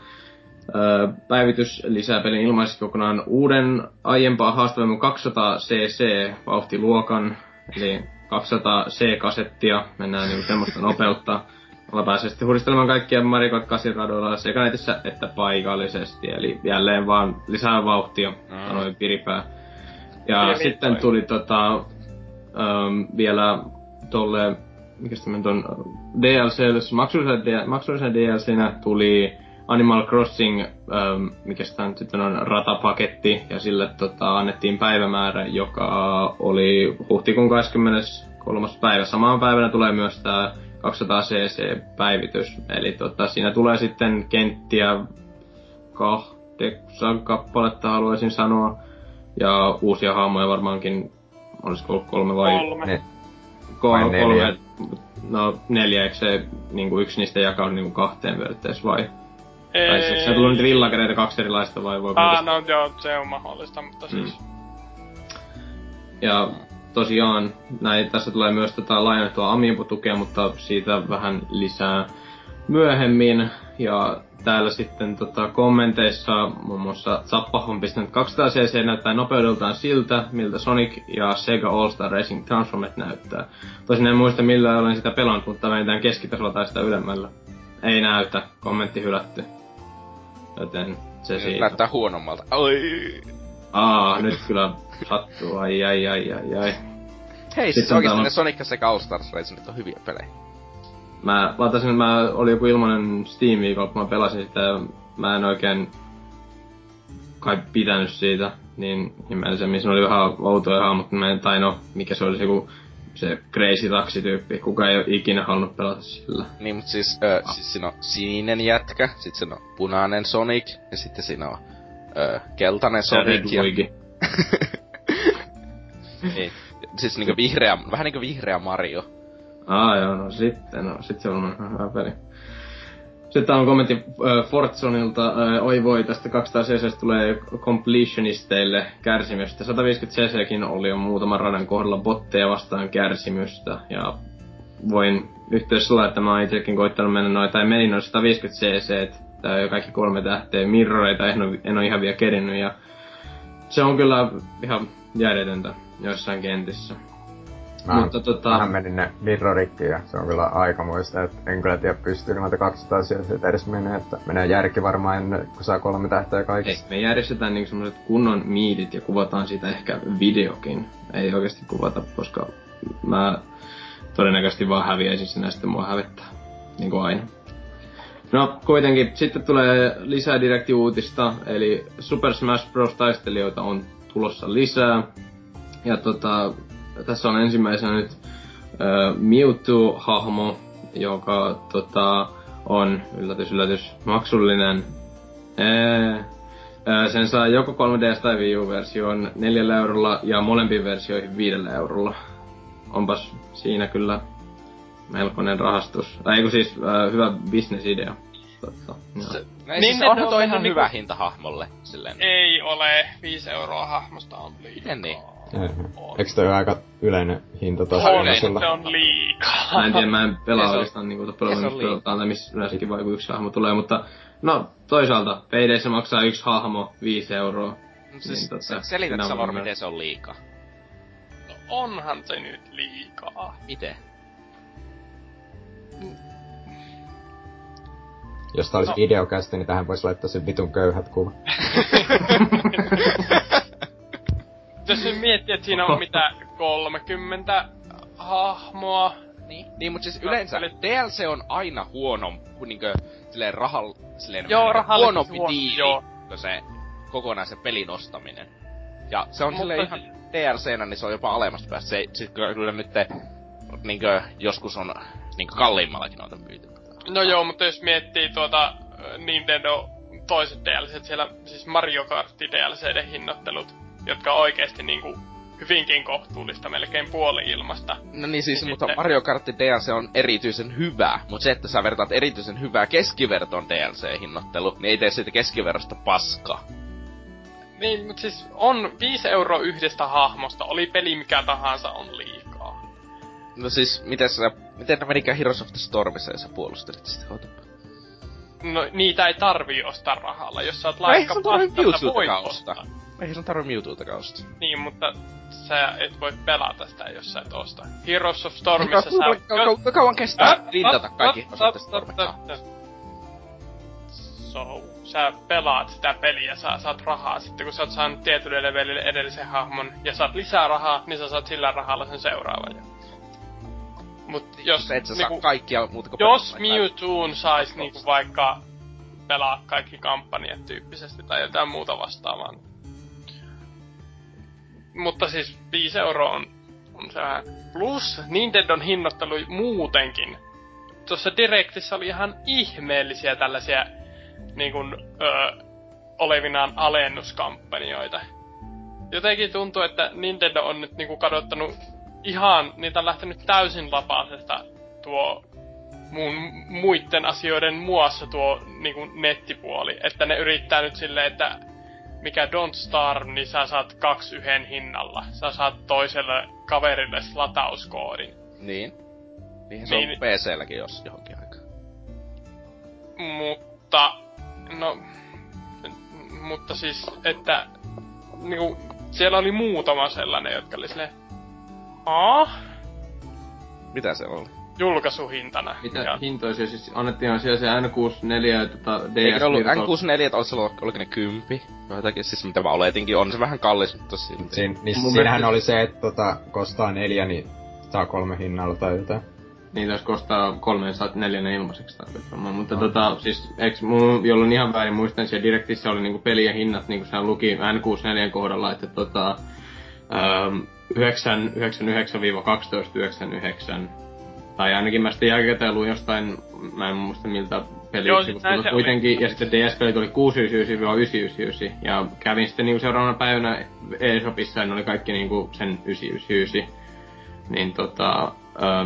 päivitys lisää pelin ilmaiseksi kokonaan uuden aiempaa haastavamman 200cc vauhtiluokan, eli 200c-kasettia, mennään niin semmoista nopeutta. Olla pääsee sitten huristelemaan kaikkia Mario Kart 8 radoilla sekä netissä että paikallisesti, eli jälleen vaan lisää vauhtia, mm. sanoin piripää. Ja Piri sitten toi. tuli tota, ähm, vielä tolle, mikä sitten on DLC, maksullisen, DLCnä tuli Animal Crossing, ähm, mikä sitä sitten on ratapaketti, ja sille tota, annettiin päivämäärä, joka oli huhtikuun 23. päivä. Samaan päivänä tulee myös tämä 200cc-päivitys, eli tota, siinä tulee sitten kenttiä kahdeksan kappaletta haluaisin sanoa, ja uusia hahmoja varmaankin, olisiko ollut kolme vai... Kolme. Ne, kolme, kolme no neljä, eikö se niinku yksi niistä jakaa niinku kahteen periaatteessa vai? Ei. Tai se, se tullut nyt villakäreitä kaksi erilaista vai voi Ah, no joo, se on mahdollista, mutta mm. siis... Ja tosiaan, näin, tässä tulee myös tätä laajennettua Amiibo-tukea, mutta siitä vähän lisää myöhemmin. Ja täällä sitten tota, kommenteissa muun muassa Zappa on pistänyt 200cc näyttää nopeudeltaan siltä, miltä Sonic ja Sega All-Star Racing Transformet näyttää. Tosin en muista millä olen sitä pelannut, mutta vähintään keskitasolla tai sitä ylemmällä. Ei näytä, kommentti hylätty. Joten se siitä. näyttää huonommalta. Oi. Aa, nyt kyllä sattuu. Ai ai ai ai ai. Hei, siis oikeesti täällä... ne Sonic sekä All Stars Racingit on hyviä pelejä. Mä latasin, mä oli joku ilmanen Steam viikolla, kun mä pelasin sitä, mä en oikein kai pitänyt siitä niin ihmeellisemmin. Siinä oli vähän outoja hahmot, mä en, tai no, mikä se olisi joku se crazy taksi-tyyppi. Kuka ei ole ikinä halunnut pelata sillä. Niin, mutta siis, ö, siis siinä on sininen jätkä, sit siinä on punainen Sonic, ja sitten siinä on keltainen Sonic. Ja Red Ei, siis niinku vihreä, vähän niinku vihreä Mario. Aa joo, no sitten, no sit se on hyvä peli. Sitten on kommentti äh, Fortsonilta, äh, oi voi, tästä 200 cc tulee completionisteille kärsimystä. 150 cckin oli jo muutaman radan kohdalla botteja vastaan kärsimystä. Ja voin yhteydessä olla, että mä oon itsekin koittanut mennä noin, tai menin noin 150 cc, tai kaikki kolme tähteä, mirroreita en ole, en ole ihan vielä kerinyt, ja se on kyllä ihan järjetöntä joissain kentissä. Mä, Mutta tota... Mähän menin ne mirrorikki ja se on kyllä aika muista, että en kyllä tiedä pystyy noita 200 sieltä edes menee, että menee järki varmaan ennen kun saa kolme tähteä kaikista. Ei, me järjestetään niinku semmoset kunnon miidit ja kuvataan siitä ehkä videokin. Ei oikeasti kuvata, koska mä todennäköisesti vaan häviäisin sinä sitten mua hävettää. Niin kuin aina. No, kuitenkin. Sitten tulee lisää direktiuutista, eli Super Smash Bros. taistelijoita on tulossa lisää. Ja tota, tässä on ensimmäisenä nyt äh, Mewtwo-hahmo, joka tota, on, yllätys yllätys, maksullinen. Ee, sen saa joko 3DS tai Wii U-versioon 4 eurolla ja molempiin versioihin 5 eurolla. Onpas siinä kyllä melkoinen rahastus. Tai ei siis äh, hyvä bisnesidea. Totta. Se, niin, siis onhan toi ihan hyvä niinku... hinta hahmolle. Silleen. Ei ole, 5 euroa hahmosta on liikaa. Miten niin? Eikö toi aika yleinen hinta tuossa On, se on liikaa. Mä en tiedä, mä en pelaa oikeastaan niinku pelataan, tai missä yleensäkin vai yksi hahmo tulee, mutta no toisaalta peideissä maksaa yksi hahmo 5 euroa. No, siis, niin, tota, selität Savor, miten se on liikaa? No onhan se nyt liikaa. Miten? Jos tää olisi no. videokästi, niin tähän voisi laittaa sen vitun köyhät kuvat. jos nyt miettii, että siinä on mitä 30 hahmoa. Niin, niin mutta siis yleensä Eli... DLC on aina huono, kun niinkö silleen rahal, silleen joo, huonompi huono, diili, joo. se kokonaisen pelin ostaminen. Ja se on silleen ihan DLCnä, niin se on jopa alemmasta päästä. Se, sit kyllä nyt te, niinkö, joskus on niinkö kalliimmallakin noita myyty. No joo, mutta jos miettii tuota Nintendo toiset DLC, siellä siis Mario Kart DLCden hinnoittelut, jotka on oikeesti niinku hyvinkin kohtuullista, melkein puoli ilmasta. No niin siis, niin mutta sitten... Mario Kart DLC on erityisen hyvä, mutta se, että sä vertaat erityisen hyvää keskivertoon DLC-hinnoittelu, niin ei tee siitä keskiverrosta paskaa. Niin, mutta siis on 5 euroa yhdestä hahmosta, oli peli mikä tahansa, on liikaa. No siis, miten sä, miten menikään Heroes of the Stormissa, jos sä puolustelit sitä otapa? No, niitä ei tarvii ostaa rahalla, jos sä oot laikka no, pasta, voit ostaa. Ei sun tarvi Mewtwotakaan ostaa. Niin, mutta sä et voi pelata sitä, jos sä et osta. Heroes of Stormissa sä... Kuinka kauan kestää lintata kaikki So, sä pelaat sitä peliä, sä saat rahaa. Sitten kun sä oot saanut tietylle levelille edellisen hahmon ja saat lisää rahaa, niin sä saat sillä rahalla sen seuraavan. Mut jos... Et sä niinku, saa kaikkia muuta kuin Jos Mewtwoon sais niinku vaikka pelaa kaikki kampanjat tyyppisesti tai jotain muuta vastaavaa, mutta siis 5 euroa on, on se vähän. Plus Nintendon hinnoittelu muutenkin. Tuossa Directissä oli ihan ihmeellisiä tällaisia niin kuin, öö, olevinaan alennuskampanjoita. Jotenkin tuntuu, että Nintendo on nyt niinku kadottanut ihan, niitä on lähtenyt täysin lapasesta tuo muun, muiden asioiden muassa tuo niinku nettipuoli. Että ne yrittää nyt silleen, että mikä Don't Starve, niin sä saat kaksi yhden hinnalla. Sä saat toiselle kaverille latauskoodin. Niin. Niinhän se niin, on PC-lläkin jos johonkin aikaan. Mutta, no, mutta siis, että niinku, siellä oli muutama sellainen, jotka oli silleen, Aa? Mitä se oli? julkaisuhintana. Mitä ja... hintoisia siis annettiin siellä se N64 ja tota DS Eikö ollut N64, että olisi ollut, oliko ne kympi? Jotakin siis mitä mä oletinkin, on se vähän kallis, mutta silti. Siin, niin siinähän oli se, että tota, kostaa neljä, niin saa kolme hinnalla tai jotain. niin taisi kostaa kolmeen saat neljännen ilmaiseksi tarkoittamaan. Mutta no. tota, siis, eks mun, jolloin ihan väärin muistan, siellä direktissä oli niinku pelien hinnat, niinku se luki N64 kohdalla, että tota, ähm, 999-1299 tai ainakin mä sitten jälkikäteen luin jostain, mä en muista miltä pelisivusta, mutta kuitenkin, oli. ja sitten DS-pelit oli 699-999, ja kävin sitten niinku seuraavana päivänä eShopissa, ja ne oli kaikki niinku sen 999, niin tota,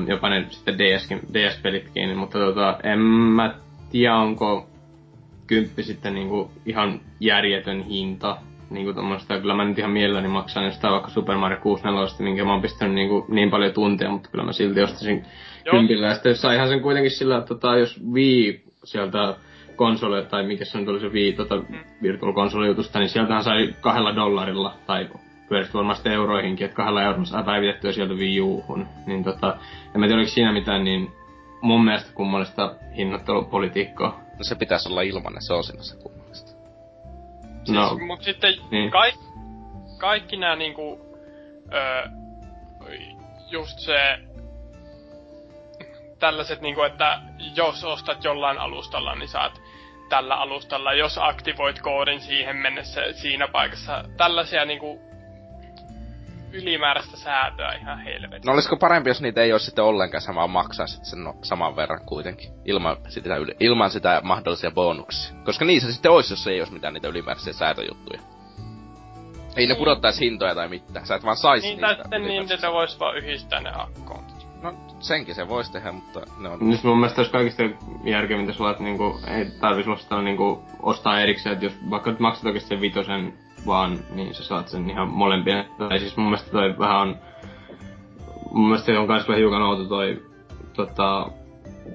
jopa ne sitten DS, DS-pelitkin, mutta tota, en mä tiedä onko kymppi sitten niinku ihan järjetön hinta, niinku tommoista, kyllä mä nyt ihan mielelläni maksan jostain vaikka Super Mario 64, minkä mä oon pistänyt niinku niin paljon tunteja, mutta kyllä mä silti ostaisin kympillä. Ja sitten saihan sen kuitenkin sillä, että tota, jos Wii sieltä konsole, tai mikä se nyt oli se Wii tota, mm. Virtual Console jutusta, niin sieltähän sai kahdella dollarilla, tai pyöristi varmasti euroihinkin, että kahdella eurolla saa päivitettyä sieltä Wii U:hun. Niin tota, en mä tiedä, oliko siinä mitään niin mun mielestä kummallista hinnoittelupolitiikkaa. No se pitäisi olla ilmanen, se on sinänsä No, siis, mut sitten niin. kaik, kaikki nämä niinku, öö, just se tällaiset, niin kuin, että jos ostat jollain alustalla, niin saat tällä alustalla, jos aktivoit koodin siihen mennessä siinä paikassa. Tällaisia niin kuin, ylimääräistä säätöä ihan helvetin. No olisiko parempi, jos niitä ei olisi sitten ollenkaan samaa maksaa sitten sen no, saman verran kuitenkin, ilman sitä, ilman sitä mahdollisia bonuksia. Koska niissä sitten olisi, jos ei olisi mitään niitä ylimääräisiä säätöjuttuja. Ei ne niin. pudottaisi hintoja tai mitään, sä et vaan saisi niin, niistä. Niin, sitten voisi vaan yhdistää ne akkoon. No senkin se voisi tehdä, mutta ne on... Nyt mun mielestä olisi kaikista järkevintä sulla, että niinku, ei tarvitsisi ostaa, niinku, ostaa erikseen, että jos vaikka nyt maksat oikeasti sen vitosen vaan, niin sä saat sen ihan molempien. Tai siis mun mielestä toi vähän on... Mun mielestä se on kans hiukan outo toi... Tota,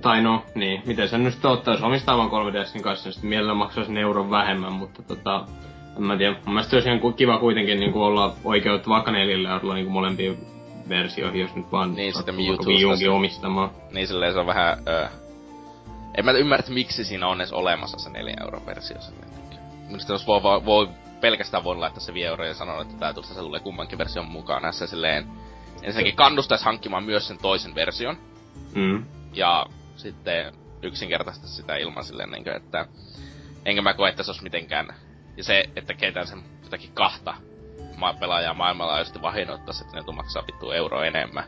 tai no, niin, miten sen nyt sitten ottaisi omistaa vaan 3DSin kanssa, niin sitten mielellä maksaisi euron vähemmän, mutta tota, en mä tiedä. Mun mielestä olisi ihan kiva kuitenkin niin kuin olla oikeutta vaikka neljällä eurolla niin molempiin versioihin, jos nyt vaan niin, sitä Mewtwosta omistamaan. Niin silleen se on vähän... Öö, en mä ymmärrä, että miksi siinä on edes olemassa se 4 euron versio. Minusta jos voi, voi pelkästään voi laittaa se 5 euroa ja sanoa, että tää se tulee kummankin version mukaan. Näissä silleen... Ensinnäkin kannustais hankkimaan myös sen toisen version. Mm. Ja sitten yksinkertaisesti sitä ilman silleen, niin kuin, että... Enkä mä koe, että se olisi mitenkään... Ja se, että ketään sen jotakin kahta ma- pelaajaa maailmanlaajuisesti vahinnoittaisi, että ne tuu maksaa vittu euro enemmän.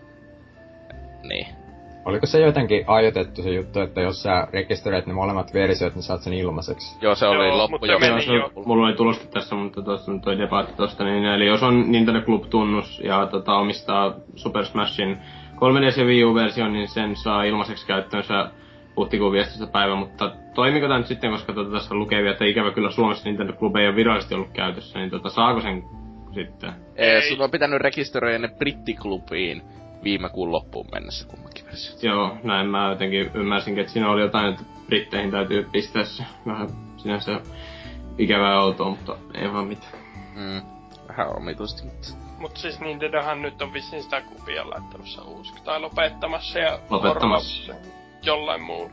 Niin. Oliko se jotenkin ajoitettu se juttu, että jos sä rekisteröit ne molemmat versiot, niin saat sen ilmaiseksi? Joo, se oli Joo, loppu jo. Meni se, jo. Mulla oli tulosta tässä, mutta tuossa toi debatti tosta, niin eli jos on Nintendo Club-tunnus ja tota, omistaa Super Smashin 3DS ja Wii U-version, niin sen saa ilmaiseksi käyttöönsä huhtikuun 15. päivä, mutta toimiko tämä nyt sitten, koska tota, tässä lukee että ikävä kyllä Suomessa Nintendo Club ei ole virallisesti ollut käytössä, niin tota, saako sen sitten. Ei. Sun on pitänyt rekisteröidä ne brittiklubiin viime kuun loppuun mennessä kummankin versio. Joo, näin mä jotenkin ymmärsin, että siinä oli jotain, että britteihin täytyy pistää se vähän sinänsä ikävää outoa, mutta ei vaan mitään. Mm, vähän omituisesti, mutta... Mut siis Nintendohan nyt on vissiin sitä klubia laittamassa uusiksi, tai lopettamassa ja lopettamassa jollain muu.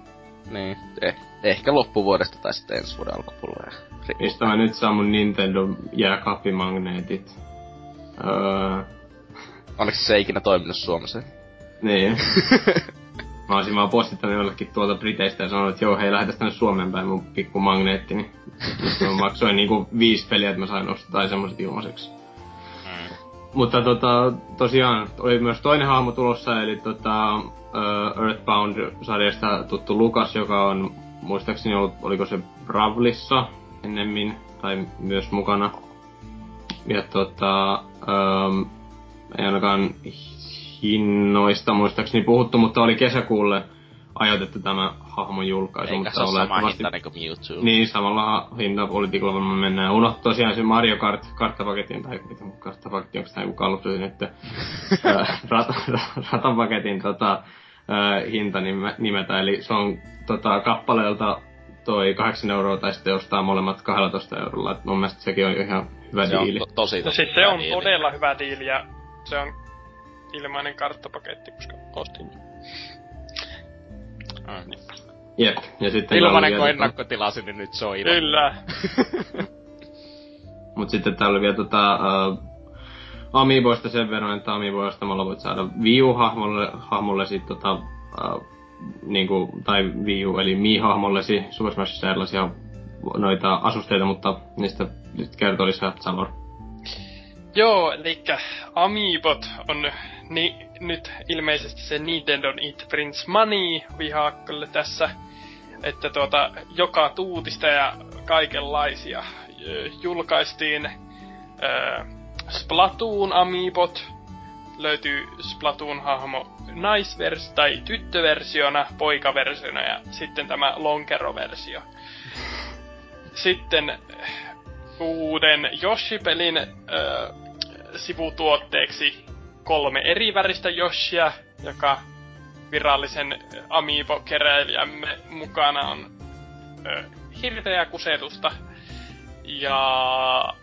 Niin, eh, ehkä loppuvuodesta tai sitten ensi vuoden alkupuolella. Mistä mä nyt saan mun Nintendo jääkaappimagneetit? Öö... Onneksi se ei ikinä toiminut Suomessa. Niin. mä olisin vaan postittanut jollekin tuolta Briteistä ja sanonut, että joo, hei, lähetä tänne Suomeen päin mun pikku magneettini. mä maksoin niinku viisi peliä, että mä sain ostaa semmoset ilmaiseksi. Mm. Mutta tota, tosiaan oli myös toinen hahmo tulossa, eli tota, uh, Earthbound-sarjasta tuttu Lukas, joka on muistaakseni ollut, oliko se Bravlissa ennemmin, tai myös mukana. Ja tota, um, ei ainakaan hinnoista muistaakseni puhuttu, mutta oli kesäkuulle ajoitettu tämä hahmon julkaisu. Eikä mutta se ole sama hinta niin kuin Mewtwo. Niin, samalla hintapolitiikalla me mennään. Unohtu tosiaan se Mario Kart karttapaketin, tai mitä karttapaketti, onko tämä joku kallupsu että rat, ratapaketin tota, hinta nimetä. Eli se on tota, kappaleelta toi 8 euroa tai sitten ostaa molemmat 12 eurolla. Et mun mielestä sekin on ihan hyvä se diili. On to- tosi, no tosi no siis se on diili. todella hyvä diili ja se on ilmainen karttapaketti, koska ostin. Mm. Jep, ja sitten... Ilmanen kun ennakkotilasin, niin nyt se on ilman. Kyllä. Mut sitten täällä oli vielä tota, uh, Amiiboista sen verran, että Amiibo ostamalla voit saada Wii hahmolle hahmolle sit tota äh, niinku, tai Wii U, eli Mii-hahmollesi Super Smashissa erilaisia noita asusteita, mutta niistä nyt kertoo lisää Salor. Joo, eli Amiibot on ni, nyt ilmeisesti se Nintendo It Prince Money vihakkolle tässä, että tuota, joka tuutista ja kaikenlaisia julkaistiin äh, Splatoon Amiibot, löytyy Splatoon-hahmo naisvers- tai tyttöversiona, poikaversiona ja sitten tämä lonkero-versio. Sitten uuden Yoshi-pelin sivutuotteeksi kolme eri väristä Yoshia, joka virallisen Amiibo-keräilijämme mukana on äh, hirveää kusetusta. Ja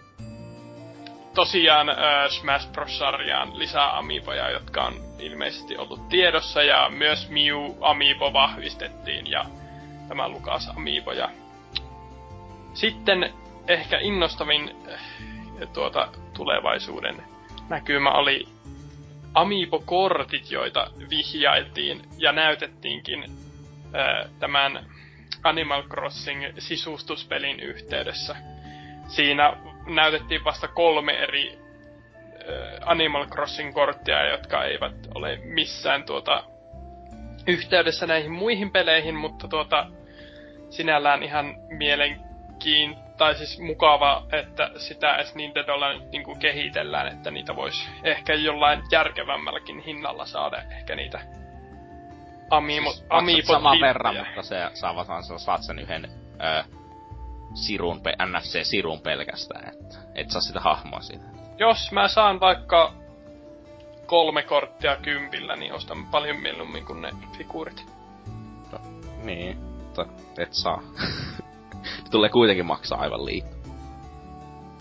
tosiaan äh, Smash Bros-sarjaan lisää Amiiboja, jotka on ilmeisesti ollut tiedossa, ja myös Mew Amiibo vahvistettiin, ja tämä Lukas Amiibo. Ja sitten ehkä innostavin äh, tuota, tulevaisuuden näkymä oli Amiibo-kortit, joita vihjailtiin ja näytettiinkin äh, tämän Animal Crossing sisustuspelin yhteydessä. Siinä näytettiin vasta kolme eri äh, Animal Crossing-korttia, jotka eivät ole missään tuota yhteydessä näihin muihin peleihin, mutta tuota sinällään ihan mielenkiin tai siis mukava, että sitä edes Nintendolla nyt niinku kehitellään, että niitä voisi ehkä jollain järkevämmälläkin hinnalla saada ehkä niitä Amiibo, siis Amiibo sama verran, mutta se saavat vaan saat sen yhden ö, sirun, NFC-sirun pelkästään, että et saa sitä hahmoa siitä. Jos mä saan vaikka kolme korttia kympillä, niin ostan paljon mieluummin kuin ne figuurit. No, niin, mutta et saa. tulee kuitenkin maksaa aivan liikaa.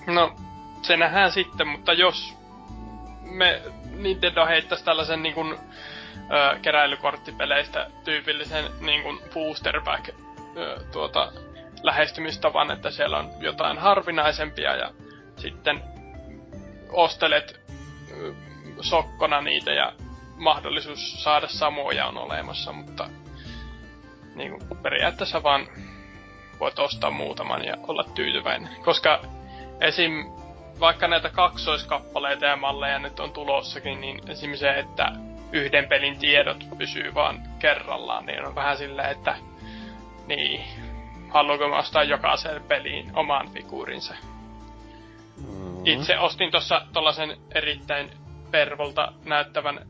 No, se nähdään sitten, mutta jos me Nintendo heittäisi tällaisen niin kuin, ö, keräilykorttipeleistä tyypillisen niin kuin booster pack ö, tuota, lähestymistavan, että siellä on jotain harvinaisempia ja sitten ostelet ö, sokkona niitä ja mahdollisuus saada samoja on olemassa, mutta niin kuin, periaatteessa vaan voit ostaa muutaman ja olla tyytyväinen. Koska esim. vaikka näitä kaksoiskappaleita ja malleja nyt on tulossakin, niin esim. se, että yhden pelin tiedot pysyy vaan kerrallaan, niin on vähän silleen, että niin, haluanko mä ostaa jokaiseen peliin oman figuurinsa. Mm. Itse ostin tuossa tollasen erittäin pervolta näyttävän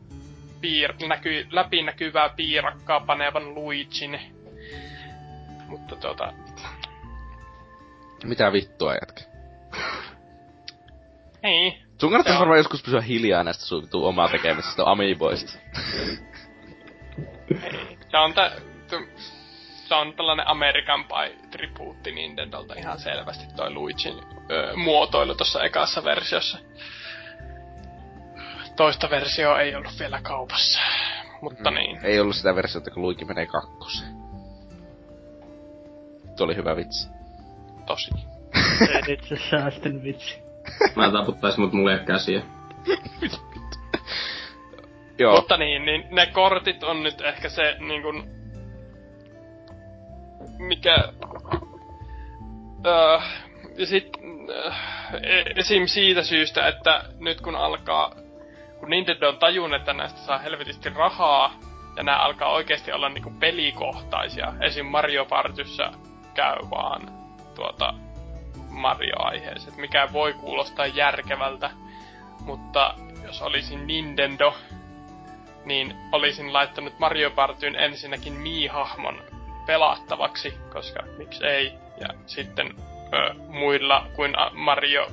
piir- näky- läpinäkyvää piirakkaa panevan Luigin. Mutta tota, mitä vittua jätkä? Ei. Sun kannattaa varmaan joskus pysyä hiljaa näistä sun omaa tekemisestä amiiboista. Se on, tä, se on tällainen American Pie tribuutti Nintendolta ihan selvästi toi Luigin ö, muotoilu tuossa ekassa versiossa. Toista versio ei ollut vielä kaupassa. Mutta mm. niin. Ei ollut sitä versiota, kun Luigi menee kakkoseen. Tuo oli hyvä vitsi tosi. Ei itse säästin vitsi. Mä taputtais mut mulle käsiä. Joo. Mutta niin, niin ne kortit on nyt ehkä se niin kun, mikä... Öö, ja sit öö, esim. siitä syystä, että nyt kun alkaa, kun Nintendo on tajunnut, että näistä saa helvetisti rahaa, ja nämä alkaa oikeasti olla niinku pelikohtaisia. Esim. Mario Partyssä käy vaan tuota Mario-aiheeseen, mikä voi kuulostaa järkevältä, mutta jos olisin Nintendo, niin olisin laittanut Mario Partyn ensinnäkin Mii-hahmon pelattavaksi, koska miksi ei, ja sitten ö, muilla kuin Mario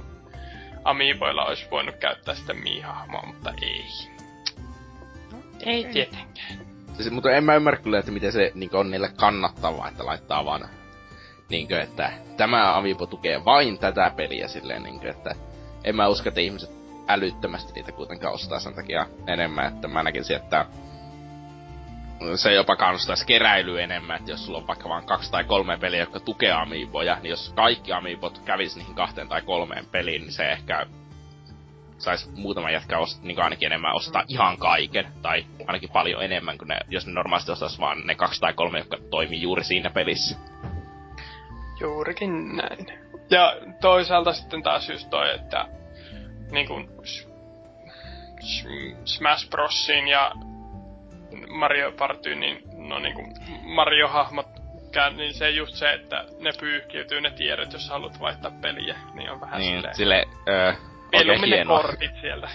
Amiiboilla olisi voinut käyttää sitä Mii-hahmoa, mutta ei. ei tietenkään. Siis, mutta en mä ymmärrä kyllä, että miten se niin on niille kannattavaa, että laittaa vaan niinkö, että tämä Amiibo tukee vain tätä peliä silleen niinkö, että en mä usko, että ihmiset älyttömästi niitä kuitenkaan ostaa sen takia enemmän, että mä näkisin, että se jopa kannustaisi keräily enemmän, että jos sulla on vaikka vain kaksi tai kolme peliä, jotka tukee Amiiboja, niin jos kaikki Amiibot kävis niihin kahteen tai kolmeen peliin, niin se ehkä sais muutama jätkä ost, niin ainakin enemmän ostaa ihan kaiken, tai ainakin paljon enemmän kuin ne, jos ne normaalisti ostais vaan ne kaksi tai kolme, jotka toimii juuri siinä pelissä. Juurikin näin. Ja toisaalta sitten taas just toi, että niin kuin Smash Brosin ja Mario Party, niin no niin kuin Mario-hahmot niin se just se, että ne pyyhkiytyy ne tiedot, jos haluat vaihtaa peliä, niin on vähän niin, silleen... sille, öö, Mieluummin ne kortit sieltä.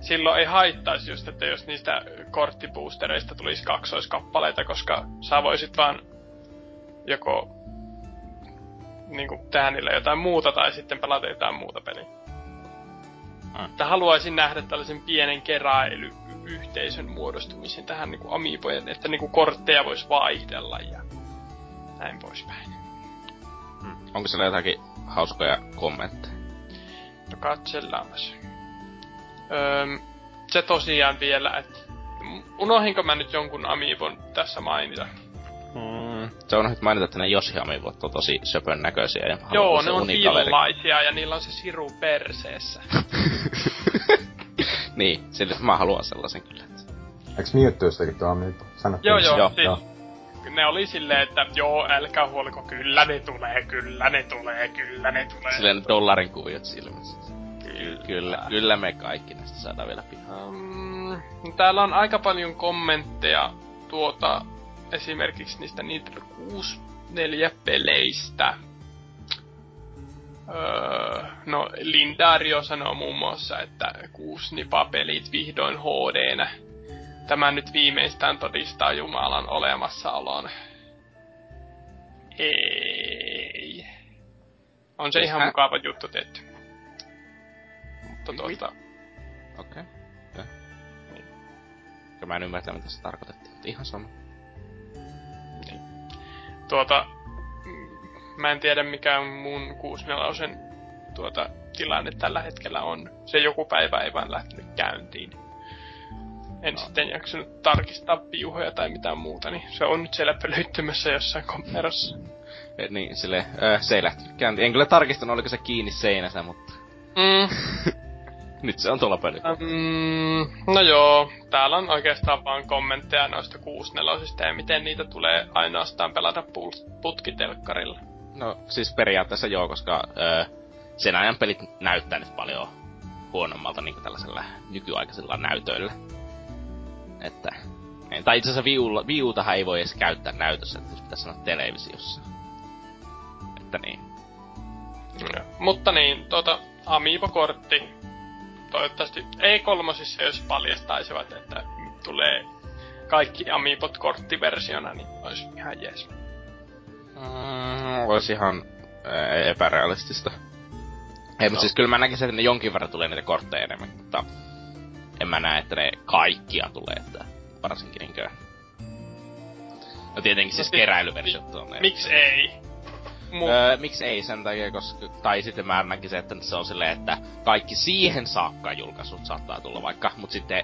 Silloin ei haittaisi just, että jos niistä korttiboostereista tulisi kaksoiskappaleita, koska sä voisit vaan joko niinku tehdä niille jotain muuta tai sitten pelata jotain muuta peliä. Mm. haluaisin nähdä tällaisen pienen keräilyyhteisön muodostumisen tähän niinku amiibojen, että niinku kortteja voisi vaihdella ja näin poispäin. Mm. Onko siellä jotakin hauskoja kommentteja? No katsellaanpas. Öö, se tosiaan vielä, että unohinko mä nyt jonkun amiibon tässä mainita? Mm, se on nyt mainita, että ne Yoshi amiibot on tosi söpön näköisiä. Ja Joo, ne on villaisia ja niillä on se siru perseessä. niin, sillä mä haluan sellaisen kyllä. Eiks Mewtwoistakin tuo amiibo? Sanottiin. Joo, joo, joo. Siis, joo. Ne oli silleen, että joo, älkää huoliko, kyllä ne tulee, kyllä ne tulee, kyllä ne tulee. Silleen dollarin kuviot silmässä. Kyllä, kyllä, kyllä me kaikki näistä saadaan vielä pihaan. Um, täällä on aika paljon kommentteja tuota, esimerkiksi niistä Nintendo 64 peleistä. Öö, no, Lindario sanoo muun muassa, että kuusi nipa-pelit vihdoin hd Tämä nyt viimeistään todistaa Jumalan olemassaolon. Ei. On se ihan mukava juttu tehty. Mutta tuota... Okei. Okay. Niin. Mä en ymmärrä, mitä se tarkoitettiin, mutta ihan sama. Tuota... Mä en tiedä mikä mun 64 tuota, tilanne tällä hetkellä on. Se joku päivä ei vaan lähtenyt käyntiin. En no. sitten jaksanut tarkistaa piuhoja tai mitään muuta, niin se on nyt siellä pölyttymässä jossain komerossa. Et niin, sille äh, se ei lähtenyt käyntiin. En kyllä tarkistanut, oliko se kiinni seinässä, mutta... Mm. Nyt se on tuolla pöly. Mm, no joo, täällä on oikeastaan vaan kommentteja noista kuusnelosista ja miten niitä tulee ainoastaan pelata putkitelkkarilla. No siis periaatteessa joo, koska öö, sen ajan pelit näyttää nyt paljon huonommalta niin tällaisella nykyaikaisilla näytöillä. Että, tai itse asiassa viulla, viutahan ei voi edes käyttää näytössä, että pitäisi sanoa televisiossa. Että niin. Ja, mutta niin, tuota, Amiibo-kortti toivottavasti ei kolmosissa, jos paljastaisivat, että tulee kaikki Amiibot korttiversiona, niin olisi ihan jees. Mm, olisi ihan epärealistista. Ei, no. mutta siis kyllä mä näkisin, että ne jonkin verran tulee niitä kortteja enemmän, mutta en mä näe, että ne kaikkia tulee, että varsinkin niinkö... No tietenkin siis no, keräilyversiot on. Miksi ei? Mut... Öö, miksi ei sen takia, koska... Tai sitten mä näkisin, että se on silleen, että kaikki siihen saakka julkaisut saattaa tulla vaikka, mut sitten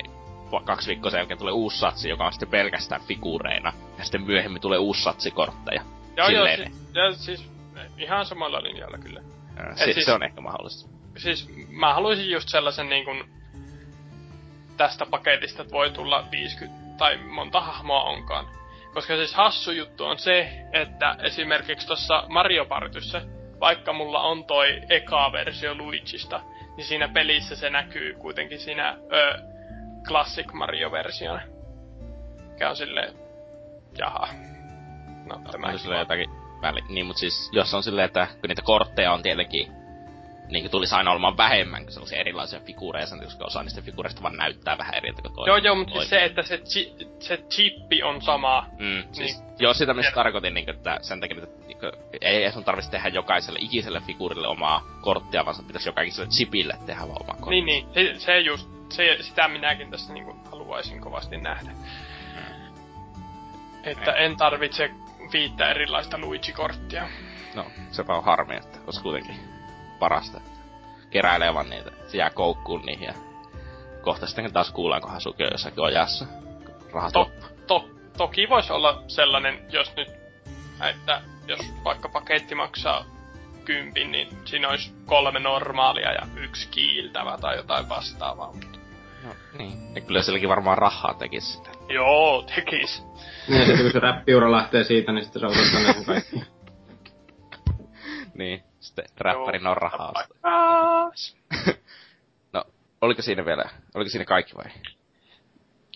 kaksi viikkoa sen jälkeen tulee uusi satsi, joka on sitten pelkästään figuureina, ja sitten myöhemmin tulee uusi satsikortteja. Joo, joo, siis, ja siis ihan samalla linjalla kyllä. Ja, se, siis, se on ehkä mahdollista. Siis mä haluaisin just sellaisen niin kuin, tästä paketista, että voi tulla 50 tai monta hahmoa onkaan. Koska siis hassu juttu on se, että esimerkiksi tuossa Mario Partyssä, vaikka mulla on toi eka versio Luigista, niin siinä pelissä se näkyy kuitenkin siinä ö, Classic Mario-versiona. Mikä on silleen, jaha. No, tämä on jotakin väli. Niin, mutta siis jos on silleen, että kun niitä kortteja on tietenkin niin tulisi aina olemaan vähemmän kuin sellaisia erilaisia figuureja, koska osa niistä figuureista vaan näyttää vähän eri kuin toinen. Joo, joo, mutta siis se, että se, chi- se chippi on sama. Mm, niin, siis, joo, sitä myös tarkoitin, niin, että sen takia, että niin, ei sun tarvitsisi tehdä jokaiselle ikiselle figuurille omaa korttia, vaan se pitäisi jokaiselle chipille tehdä vaan omaa korttia. Niin, niin. Se, se just, se, sitä minäkin tässä niin kuin, haluaisin kovasti nähdä. Mm. Että ei. en tarvitse viittä erilaista Luigi-korttia. No, sepä on harmi, että olisi kuitenkin parasta. Keräilee vaan niitä, se jää koukkuun niihin ja kohta sitten taas kuullaan, kun Hasuki on jossakin ojassa. Rahat to, to, toki voisi olla sellainen, jos nyt, että jos vaikka paketti maksaa kympin, niin siinä olisi kolme normaalia ja yksi kiiltävä tai jotain vastaavaa. Mutta... No, niin. Ja kyllä silläkin varmaan rahaa tekisi sitä. Joo, tekis. Niin, sitten kun se räppiura lähtee siitä, niin sitten se ne kaikki. niin, sitten räppärin on rahaa. No, oliko siinä vielä, oliko siinä kaikki vai?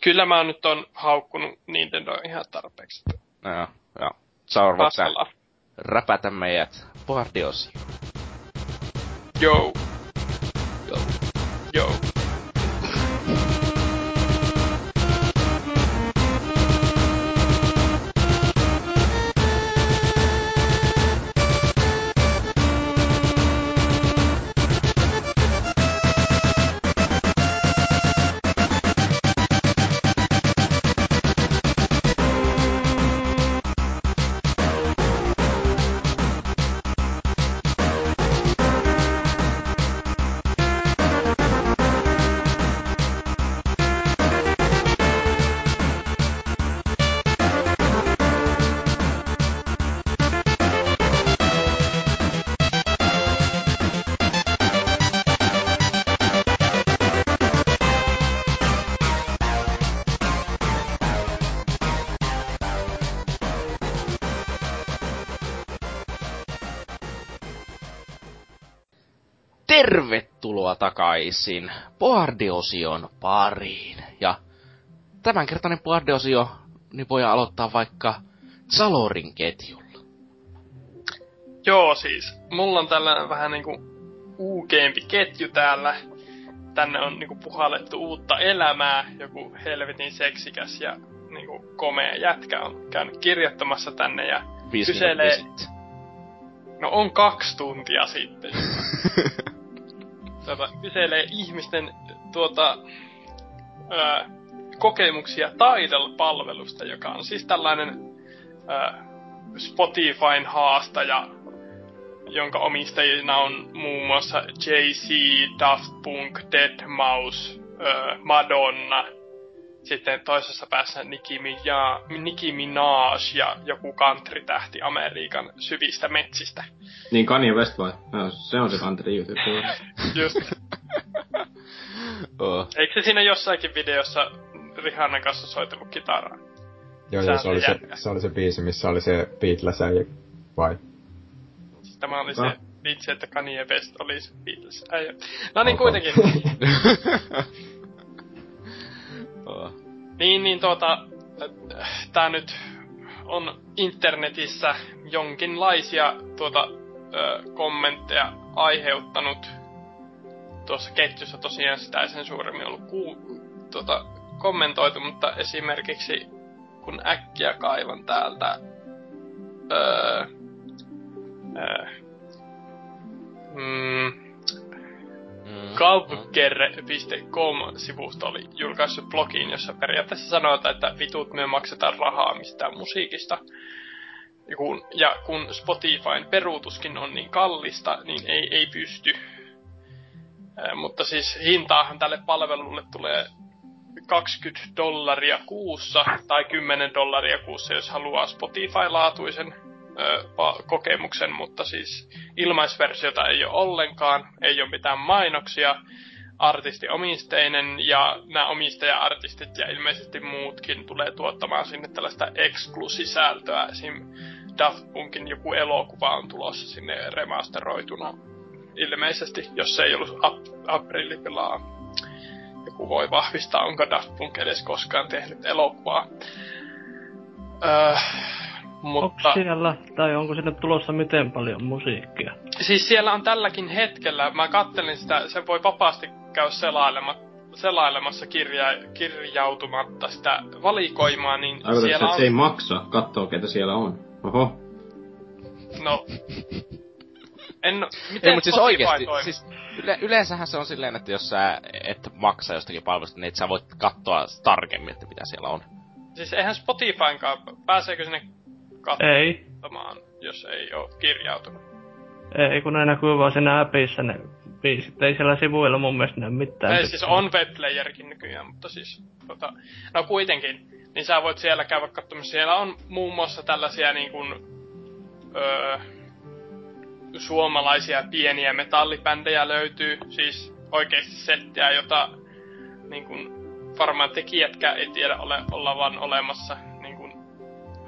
Kyllä mä nyt on haukkunut Nintendo ihan tarpeeksi. No joo, joo. Paskalla. räpätä meidät? Joo. Joo. Joo. Takaisin Boardiosion pariin. Ja tämänkertainen Boardiosio niin voi aloittaa vaikka Zalorin ketjulla. Joo siis, mulla on tällainen vähän niinku uukeempi ketju täällä. Tänne on niinku puhallettu uutta elämää. Joku helvetin seksikäs ja niinku komea jätkä on käynyt kirjoittamassa tänne ja Viisi Kyselee- no on kaksi tuntia sitten. Tota, kyselee ihmisten tuota, ää, kokemuksia Tidal-palvelusta, joka on siis tällainen Spotifyn haastaja, jonka omistajina on muun muassa JC, Daft Punk, Deadmau5, ää, Madonna, sitten toisessa päässä Nicki, Minaj, Nicki Minaj ja joku country-tähti Amerikan syvistä metsistä. Niin Kanye West vai? No, se on se country YouTube. Just. Oh. Eikö se siinä jossakin videossa Rihannan kanssa soitellut kitaraa? Joo, joo, se oli se, se oli se biisi, missä oli se Beatles äijä, vai? Tämä oli Ka- se vitsi, että Kanye West oli se Beatles äijä. No niin, kuitenkin. oh. Niin, niin tuota, tää nyt on internetissä jonkinlaisia tuota, ö, kommentteja aiheuttanut. Tuossa ketjussa tosiaan sitä ei sen suuremmin ollut ku, tuota, kommentoitu, mutta esimerkiksi kun äkkiä kaivan täältä öö, öö, Gavger.com-sivusto oli julkaissut blogin, jossa periaatteessa sanotaan, että vitut me maksetaan rahaa mistään musiikista. Ja kun, ja kun Spotifyn peruutuskin on niin kallista, niin ei, ei pysty. Ää, mutta siis hintaahan tälle palvelulle tulee 20 dollaria kuussa tai 10 dollaria kuussa, jos haluaa Spotify-laatuisen ö, kokemuksen, mutta siis ilmaisversiota ei ole ollenkaan, ei ole mitään mainoksia, artisti omisteinen ja nämä omistaja-artistit ja ilmeisesti muutkin tulee tuottamaan sinne tällaista eksklusisältöä. Esim. Daft Punkin joku elokuva on tulossa sinne remasteroituna ilmeisesti, jos se ei ollut ap- aprillipilaa. Joku voi vahvistaa, onko Daft Punk edes koskaan tehnyt elokuvaa. Öö, Onko mutta... siellä, tai onko sinne tulossa miten paljon musiikkia? Siis siellä on tälläkin hetkellä, mä kattelin sitä, se voi vapaasti käydä selailema, selailemassa kirja, kirjautumatta sitä valikoimaa, niin Tarkoitatko, siellä että on... se ei maksa kattoo, ketä siellä on? Oho. No... En, no, miten Ei, mutta siis oikeesti, toimii? siis yle, yleensähän se on silleen, että jos sä et maksa jostakin palvelusta, niin et sä voit katsoa tarkemmin, että mitä siellä on. siis eihän Spotifynkaan, pääseekö sinne Ei. katsomaan, jos ei ole kirjautunut? Ei, kun ne näkyy vaan siinä appissa ne biisit. Ei siellä sivuilla mun mielestä näy mitään. Ei, siis on webplayerkin nykyään, mutta siis, tota, no kuitenkin, niin sä voit siellä käydä katsomassa. Siellä on muun muassa tällaisia niin kuin, öö, suomalaisia pieniä metallibändejä löytyy, siis oikeasti settiä, jota niin kuin, varmaan tekijätkään ei tiedä ole, olla vaan olemassa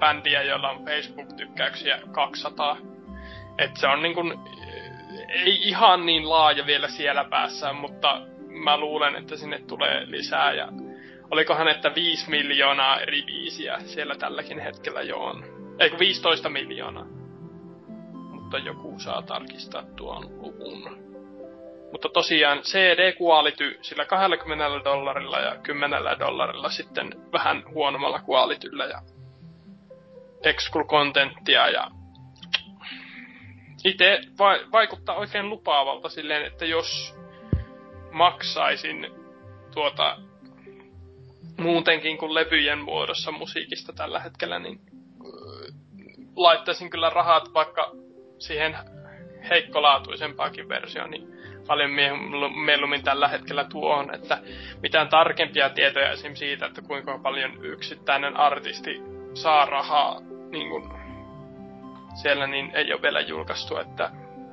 bändiä, joilla on Facebook-tykkäyksiä 200. Et se on niin ei ihan niin laaja vielä siellä päässä, mutta mä luulen, että sinne tulee lisää ja olikohan, että 5 miljoonaa eri biisiä siellä tälläkin hetkellä jo on. Eikö 15 miljoonaa? Mutta joku saa tarkistaa tuon luvun. Mutta tosiaan CD kuolity sillä 20 dollarilla ja 10 dollarilla sitten vähän huonommalla kualityllä ja exclu contenttia ja itse va- vaikuttaa oikein lupaavalta silleen, että jos maksaisin tuota muutenkin kuin levyjen muodossa musiikista tällä hetkellä, niin laittaisin kyllä rahat vaikka siihen heikkolaatuisempaakin versioon, niin paljon mieluummin tällä hetkellä tuohon, että mitään tarkempia tietoja esim. siitä, että kuinka paljon yksittäinen artisti saa rahaa niin kuin siellä, niin ei ole vielä julkaistu, että...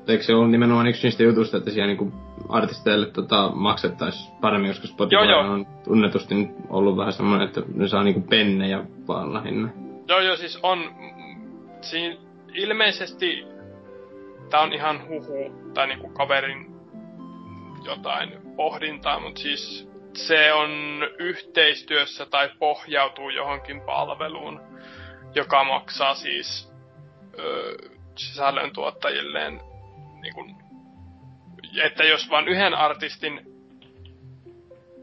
Eikö se ole nimenomaan yksi niistä jutuista, että siellä niin artisteille tota, maksettaisiin paremmin, koska Spotify joo, joo. on tunnetusti ollut vähän semmoinen, että ne saa niinku pennejä vaan lähinnä. Joo, joo, siis on... Siinä ilmeisesti tää on ihan huhu, tai niinku kaverin jotain pohdintaa, mutta siis se on yhteistyössä tai pohjautuu johonkin palveluun, joka maksaa siis ö, sisällön tuottajilleen niin kun, että jos vaan yhden artistin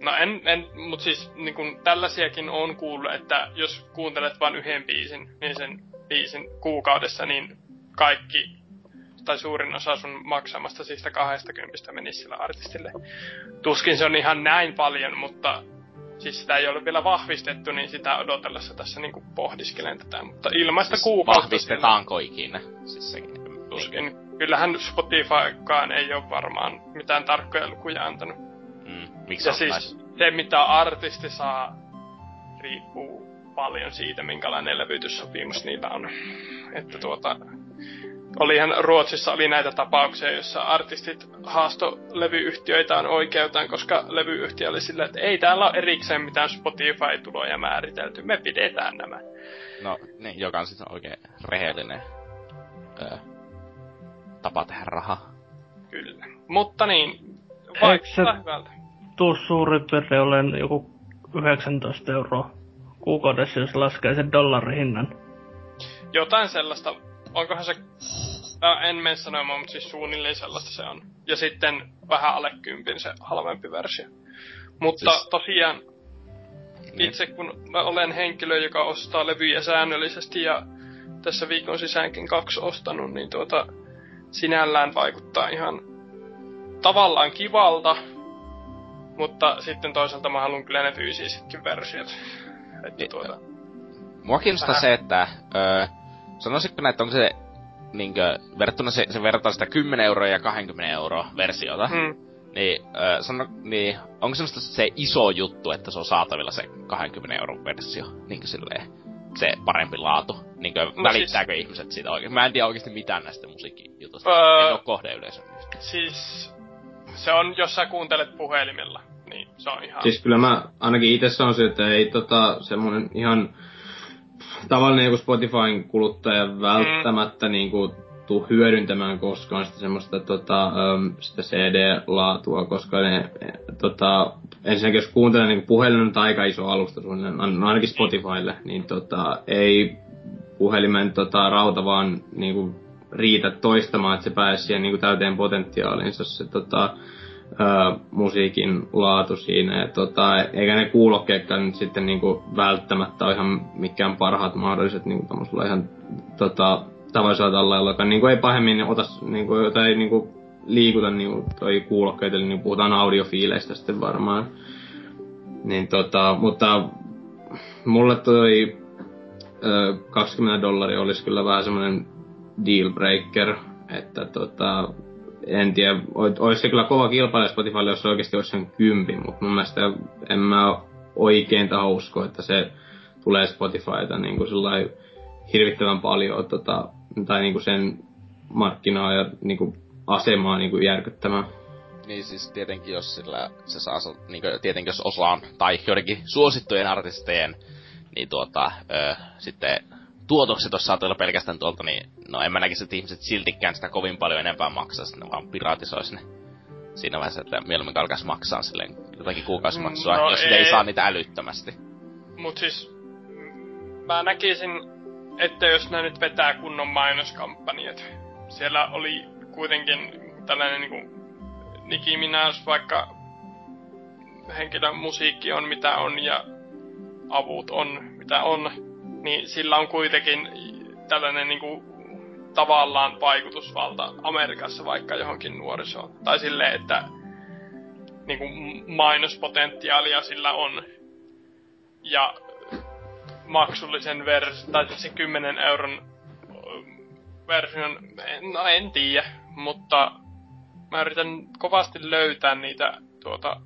No en, en mut siis niin kun tällaisiakin on kuullut, että jos kuuntelet vain yhden biisin, niin sen biisin kuukaudessa, niin kaikki tai suurin osa sun maksamasta siitä 20 menisi sillä artistille. Tuskin se on ihan näin paljon, mutta siis sitä ei ole vielä vahvistettu, niin sitä odotellessa tässä niinku pohdiskelen tätä. Mutta ilmaista siis kuukautta... Vahvistetaanko ikinä? Siis se, Tuskin. Kyllähän Spotifykaan ei ole varmaan mitään tarkkoja lukuja antanut. Mm, miksi ja siis se, mitä artisti saa, riippuu paljon siitä, minkälainen levytyssopimus niillä on. Että tuota, olihan Ruotsissa oli näitä tapauksia, joissa artistit haasto levyyhtiöitään oikeutaan, koska levyyhtiö oli silleen, että ei täällä ole erikseen mitään Spotify-tuloja määritelty, me pidetään nämä. No, niin, joka on sitten oikein rehellinen öö, tapa tehdä rahaa. Kyllä. Mutta niin, vaikuttaa hyvältä. Tuu suurin piirtein olen joku 19 euroa kuukaudessa, jos laskee sen dollarihinnan. Jotain sellaista onkohan se... Mä en mene sanomaan, mutta siis suunnilleen sellaista se on. Ja sitten vähän alle kympin se halvempi versio. Mutta siis... tosiaan, niin. itse kun mä olen henkilö, joka ostaa levyjä säännöllisesti ja tässä viikon sisäänkin kaksi ostanut, niin tuota, sinällään vaikuttaa ihan tavallaan kivalta, mutta sitten toisaalta mä haluan kyllä ne fyysisetkin versiot. Että niin, tuota, Mua kiinnostaa vähän... se, että öö, sanoisitko näin, että onko se niinkö, verrattuna se, se vertaa sitä 10 euroa ja 20 euroa versiota, hmm. niin, äh, sano, niin onko semmoista se iso juttu, että se on saatavilla se 20 euron versio, niinkö silleen, se parempi laatu, niinkö, no välittääkö siis... ihmiset siitä oikein? Mä en tiedä oikeasti mitään näistä musiikkijutusta, öö, en oo kohdeyleisö Siis, se on, jos sä kuuntelet puhelimella, niin se on ihan... Siis kyllä mä ainakin itse sanoisin, että ei tota semmonen ihan tavallinen joku Spotifyn kuluttaja välttämättä mm. niinku tuu hyödyntämään koskaan sitä semmoista tota, sitä CD-laatua, koska ne, tota, ensinnäkin jos kuuntelee niin puhelin on aika iso alusta suunnilleen, ainakin Spotifylle, niin tota, ei puhelimen tota, rauta vaan niinku, riitä toistamaan, että se pääsee siihen niinku, täyteen potentiaalinsa. Se, tota, ö, musiikin laatu siinä. Ja, tota, eikä ne kuulokkeetkaan nyt sitten niinku välttämättä ole ihan mikään parhaat mahdolliset niinku ihan tota, tavallisella tallella, joka niinku ei pahemmin ota, niinku, jota ei niinku liikuta niinku toi kuulokkeet, eli niinku puhutaan audiofiileistä sitten varmaan. Niin tota, mutta mulle toi ö, 20 dollaria olisi kyllä vähän semmoinen deal breaker, että tota, en tiedä, olisi se kyllä kova kilpailija Spotifylle, jos se oikeasti olisi sen kympin, mutta mun mielestä en mä oikein taho usko, että se tulee Spotifyta niin kuin hirvittävän paljon, tota, tai niin kuin sen markkinaa ja niinku asemaa niinku järkyttämään. Niin siis tietenkin jos sillä se saa, niin kuin, tietenkin jos osaan, tai joidenkin suosittujen artistien, niin tuota, ö, sitten tuotokset olisi saatu pelkästään tuolta, niin no en mä näkisi, että ihmiset siltikään sitä kovin paljon enempää maksaa, ne vaan piratisoisi ne siinä vaiheessa, että mieluummin alkaisi maksaa silleen jotakin kuukausimaksua, no, jos ei. ei saa niitä älyttömästi. Mut siis, mä näkisin, että jos nämä nyt vetää kunnon mainoskampanjat, siellä oli kuitenkin tällainen niinku Nicki Minaj, vaikka henkilön musiikki on mitä on ja avut on mitä on, niin sillä on kuitenkin tällainen niinku tavallaan vaikutusvalta Amerikassa vaikka johonkin nuorisoon. Tai silleen, että niinku mainospotentiaalia sillä on. Ja maksullisen vers tai se 10 euron version, no en tiedä, mutta mä yritän kovasti löytää niitä tuota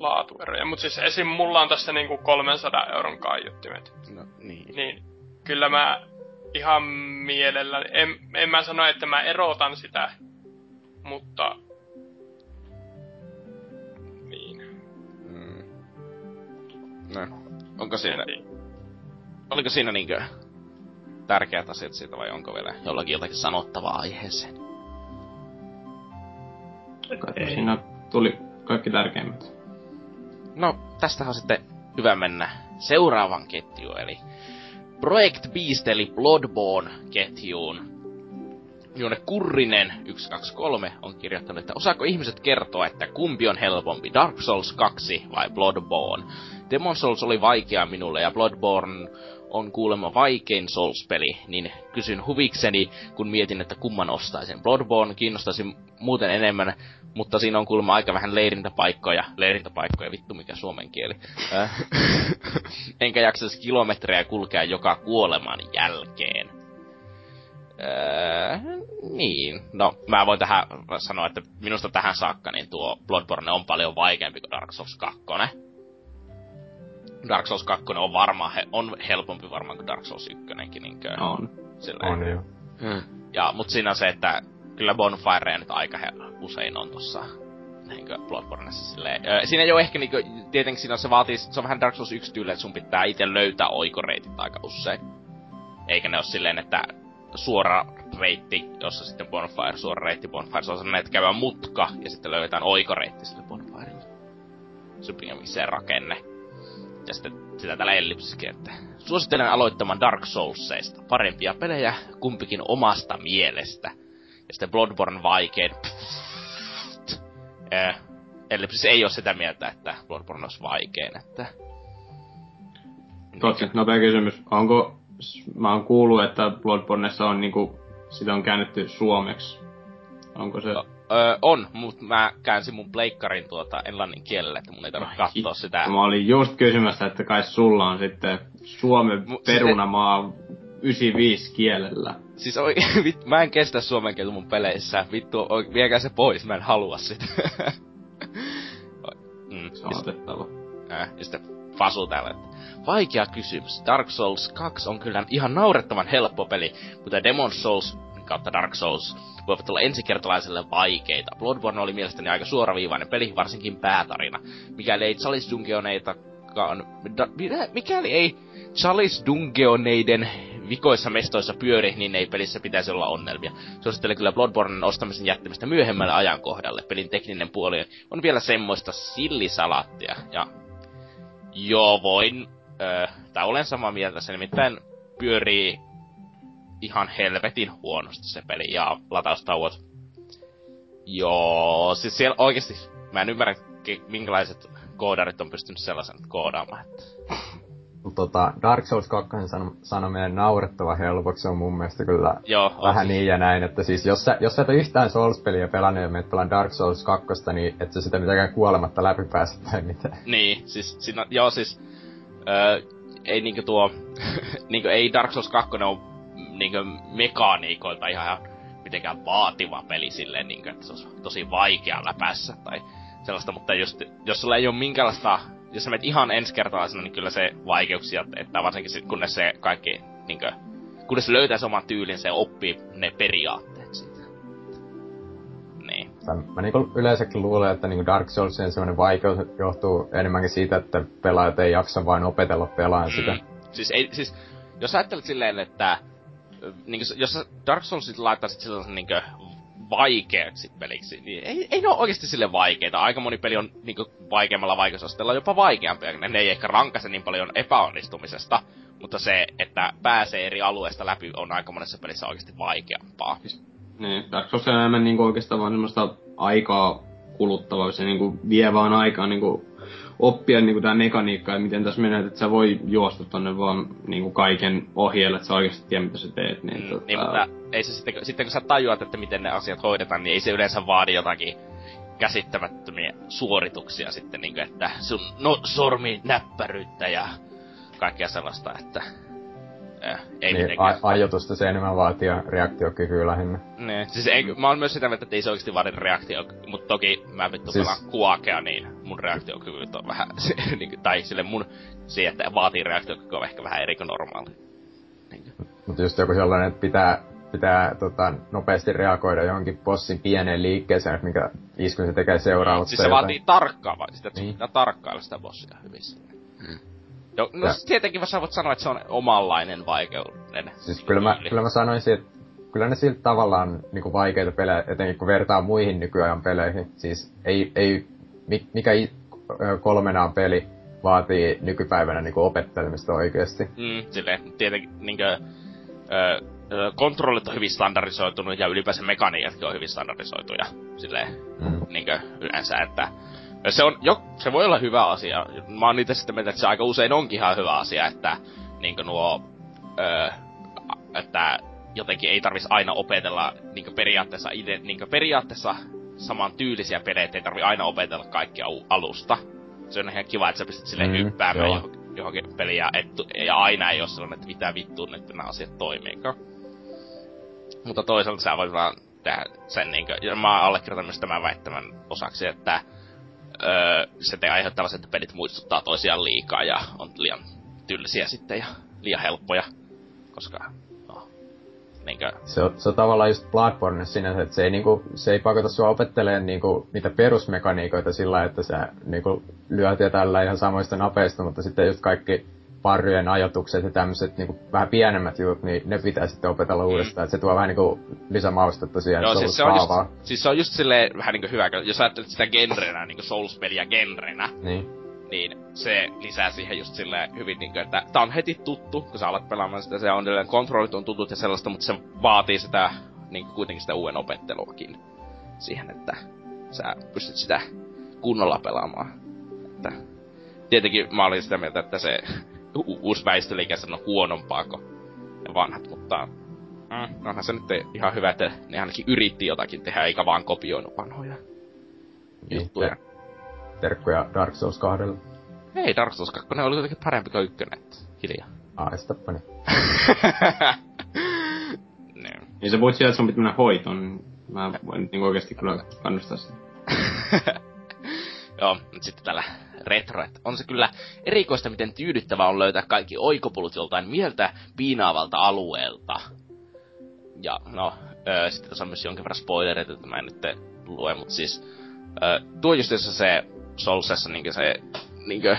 laatueroja. Mutta siis esim. mulla on tässä niinku 300 euron kaiuttimet. No niin. Niin kyllä mä ihan mielellä, en, en mä sano, että mä erotan sitä, mutta niin. Mm. No, onko siinä, oliko siinä niinkö tärkeät asiat siitä vai onko vielä jollakin jotakin sanottavaa aiheeseen? Ei. Siinä tuli kaikki tärkeimmät. No, tästä on sitten hyvä mennä seuraavan ketjuun, eli Project Beast eli Bloodborne-ketjuun. Jonne Kurrinen 123 on kirjoittanut, että osaako ihmiset kertoa, että kumpi on helpompi, Dark Souls 2 vai Bloodborne? Demon Souls oli vaikea minulle ja Bloodborne on kuulemma vaikein Souls-peli, niin kysyn huvikseni, kun mietin, että kumman ostaisin. Bloodborne kiinnostaisi muuten enemmän, mutta siinä on kuulemma aika vähän leirintäpaikkoja. Leirintäpaikkoja, vittu mikä suomen kieli. Äh. Enkä jaksaisi kilometrejä kulkea joka kuoleman jälkeen. Öö, niin. No, mä voin tähän sanoa, että minusta tähän saakka niin tuo Bloodborne on paljon vaikeampi kuin Dark Souls 2. Dark Souls 2 on varmaan he, on helpompi varmaan kuin Dark Souls 1 niinkö. On. Silleen. On jo. Hmm. Ja, mut siinä on se, että kyllä Bonfire nyt aika he, usein on tossa niinkö Bloodborneissa silleen. Öö, siinä ei ole ehkä niinkö, tietenkin siinä se vaatii, se on vähän Dark Souls 1 tyyli, että sun pitää itse löytää oikoreitit aika usein. Eikä ne ole silleen, että suora reitti, jossa sitten Bonfire, suora reitti Bonfire, se on sellainen, että käydään mutka ja sitten löydetään oikoreitti sille Bonfirelle. Se on rakenne ja sitten sitä tällä ellipsiskin, että suosittelen aloittamaan Dark Soulsseista. Parempia pelejä kumpikin omasta mielestä. Ja sitten Bloodborne vaikein. Äh, ellipsis ei ole sitä mieltä, että Bloodborne olisi vaikein, että... Totta, nopea kysymys. Onko, mä oon kuullut, että Bloodborneissa on niinku, sitä on käännetty suomeksi. Onko se... No Öö, on, mutta mä käänsin mun pleikkarin tuota englannin kielelle, että mun ei tarvitse katsoa sitä. Mä olin just kysymässä, että kai sulla on sitten Suomen M- perunamaa 95 kielellä. Siis oi, vit, mä en kestä suomen kieltä mun peleissä. Vittu, oi, viekää se pois, mä en halua sitä. mm, se on otettava. Äh, ja sitten Fasu täällä, että vaikea kysymys. Dark Souls 2 on kyllä ihan naurettavan helppo peli, mutta Demon Souls kautta Dark Souls voivat olla ensikertalaiselle vaikeita. Bloodborne oli mielestäni aika suoraviivainen peli, varsinkin päätarina. Mikäli ei Chalice Dungeoneitakaan... Da, mikäli ei Chalice Dungeoneiden vikoissa mestoissa pyöri, niin ei pelissä pitäisi olla onnelmia. Suosittelen kyllä Bloodbornen ostamisen jättämistä myöhemmälle ajankohdalle. Pelin tekninen puoli on vielä semmoista sillisalattia. Ja joo, voin, öö, tai olen samaa mieltä, se nimittäin pyörii ihan helvetin huonosti se peli ja lataustauot. Joo, siis siellä oikeesti, mä en ymmärrä minkälaiset koodarit on pystynyt sellaisen koodaamaan. Että... tota, Dark Souls 2 san- sanominen naurettava helpoksi on mun mielestä kyllä Joo, vähän siis. niin ja näin, että siis jos sä, jos sä et ole yhtään Souls-peliä pelannut ja menet pelaan Dark Souls 2, niin et sä sitä mitenkään kuolematta läpi pääse tai mitään. Niin, siis siinä, joo siis, öö, ei niinku tuo, niinku ei Dark Souls 2 ole niinkö mekaniikoilta ihan mitenkään vaativa peli silleen, niinkö, että se olisi tosi vaikea läpässä tai sellaista, mutta jos, jos sulla ei ole minkäänlaista, jos sä menet ihan ensikertalaisena, niin kyllä se vaikeuksia, että varsinkin sit, kunnes se kaikki, niinkö, kunnes se löytää oman tyylin, se oppii ne periaatteet siitä. mä niinku yleensäkin luulen, että niinku Dark Soulsien semmoinen vaikeus johtuu enemmänkin siitä, että pelaajat ei jaksa vain opetella pelaan sitä. Mm. Siis, ei, siis jos ajattelet silleen, että niin kuin, jos Dark Soulsit laittaisit sellaisen niin vaikeaksi peliksi, niin ei, ei ne ole oikeasti sille vaikeita. Aika moni peli on niin vaikeammalla vaikeusasteella jopa vaikeampia. Ne, ei ehkä rankase niin paljon epäonnistumisesta, mutta se, että pääsee eri alueesta läpi, on aika monessa pelissä oikeasti vaikeampaa. Niin, Dark Souls on enemmän niin oikeastaan vaan semmoista aikaa kuluttavaa, se niin vie vaan aikaa niin oppia niin tämä mekaniikka ja miten tässä menee, että sä voi juosta tonne vaan niin kaiken ohjeelle, että sä oikeasti tiedät, mitä sä teet. Niin, mm, tota... niin mutta ei se sitten, sitten kun sä tajuat, että miten ne asiat hoidetaan, niin ei se yleensä vaadi jotakin käsittämättömiä suorituksia sitten, niin kuin, että sun no, sormi näppäryyttä ja kaikkea sellaista, että äh, ei niin, mitenkään. A- ajoitusta se enemmän vaatii ja reaktiokykyä lähinnä. Niin, siis ei, mä oon myös sitä mieltä, että ei se oikeesti vaadi reaktio, mutta toki mä vittu siis... pelaan kuakea, niin mun reaktiokyvyt on vähän, niin, tai sille mun, siihen, että vaatii reaktiokykyä on ehkä vähän eri kuin normaali. Niin. Mutta just joku sellainen, että pitää, pitää tota, nopeasti reagoida johonkin bossin pieneen liikkeeseen, mikä isku se tekee seuraavaksi. Siis se jotain. vaatii tarkkaa, vai sitä, että niin. pitää tarkkailla sitä bossia hyvissä. Hmm. Jo, no ja. tietenkin sä voit sanoa, että se on omanlainen vaikeuden. Siis kyllä mä, kyllä mä sanoisin, että kyllä ne siltä tavallaan niinku vaikeita pelejä, etenkin kun vertaa muihin nykyajan peleihin. Siis ei, ei mikä kolmenaan peli vaatii nykypäivänä niinku opettelemista oikeesti. Mm, silleen, tietenkin niinkö, ö, kontrollit on hyvin standardisoitunut ja ylipäänsä mekaniikatkin on hyvin standardisoituja. Silleen, mm. niinkö, yleensä, että se, on, jo, se voi olla hyvä asia. Mä oon niitä sitten mieltä, että se aika usein onkin ihan hyvä asia, että niin nuo, ö, että jotenkin ei tarvis aina opetella niin periaatteessa ide, niin periaatteessa saman tyylisiä pelejä, ei tarvi aina opetella kaikkia alusta. Se on ihan kiva, että sä pystyt silleen mm, hyppäämään johonkin, johonkin peliin ja, et, ja aina ei ole sellainen, että mitä vittuun nyt nämä asiat toimiiko. Mutta toisaalta sä voit vaan tehdä sen niinkö, ja mä allekirjoitan myös tämän väittämän osaksi, että öö, se te aiheuttaa että pelit muistuttaa toisiaan liikaa ja on liian tyllisiä sitten ja liian helppoja, koska no, niinkö... Se on, se on tavallaan just Bloodborne sinänsä, että se ei, niinku, se ei pakota sua opettelemaan niinku, niitä perusmekaniikoita sillä, että sä niinku, lyöt ja tällä ihan samoista napeista, mutta sitten just kaikki parryjen ajotukset ja tämmöiset niinku, vähän pienemmät jutut, niin ne pitää sitten opetella mm. uudestaan. Että se tuo vähän niinku lisämaustetta siihen, Joo, siis se, on just, siis se on just silleen vähän niinku hyvä, jos ajattelet sitä genrenä, niinku Souls-peliä genrenä, niin. niin se lisää siihen just silleen hyvin niinku, että tää on heti tuttu, kun sä alat pelaamaan sitä, se on edelleen kontrollit on tutut ja sellaista, mutta se vaatii sitä niinku kuitenkin sitä uuden opetteluakin siihen, että sä pystyt sitä kunnolla pelaamaan. Että tietenkin mä olin sitä mieltä, että se u- uusi väistöliike on huonompaa kuin ne vanhat, mutta mm, onhan se nyt ihan hyvä, että ne ainakin yritti jotakin tehdä, eikä vaan kopioinut vanhoja niin, juttuja. Ter- terkkuja Dark Souls 2. Ei, Dark Souls 2 oli jotenkin parempi kuin ykkönen, että hiljaa. Ai, tappani. niin. niin sä voit sieltä, että sun pitää mennä hoitoon, niin mä voin niin oikeesti kyllä kannustaa sitä. Joo, nyt sitten tällä retro, että on se kyllä erikoista, miten tyydyttävää on löytää kaikki oikopulut joltain mieltä piinaavalta alueelta. Ja no, öö, sitten tässä on myös jonkin verran spoilereita, että mä en nyt lue, mutta siis öö, tuo just se Soulsessa niin se niinkö,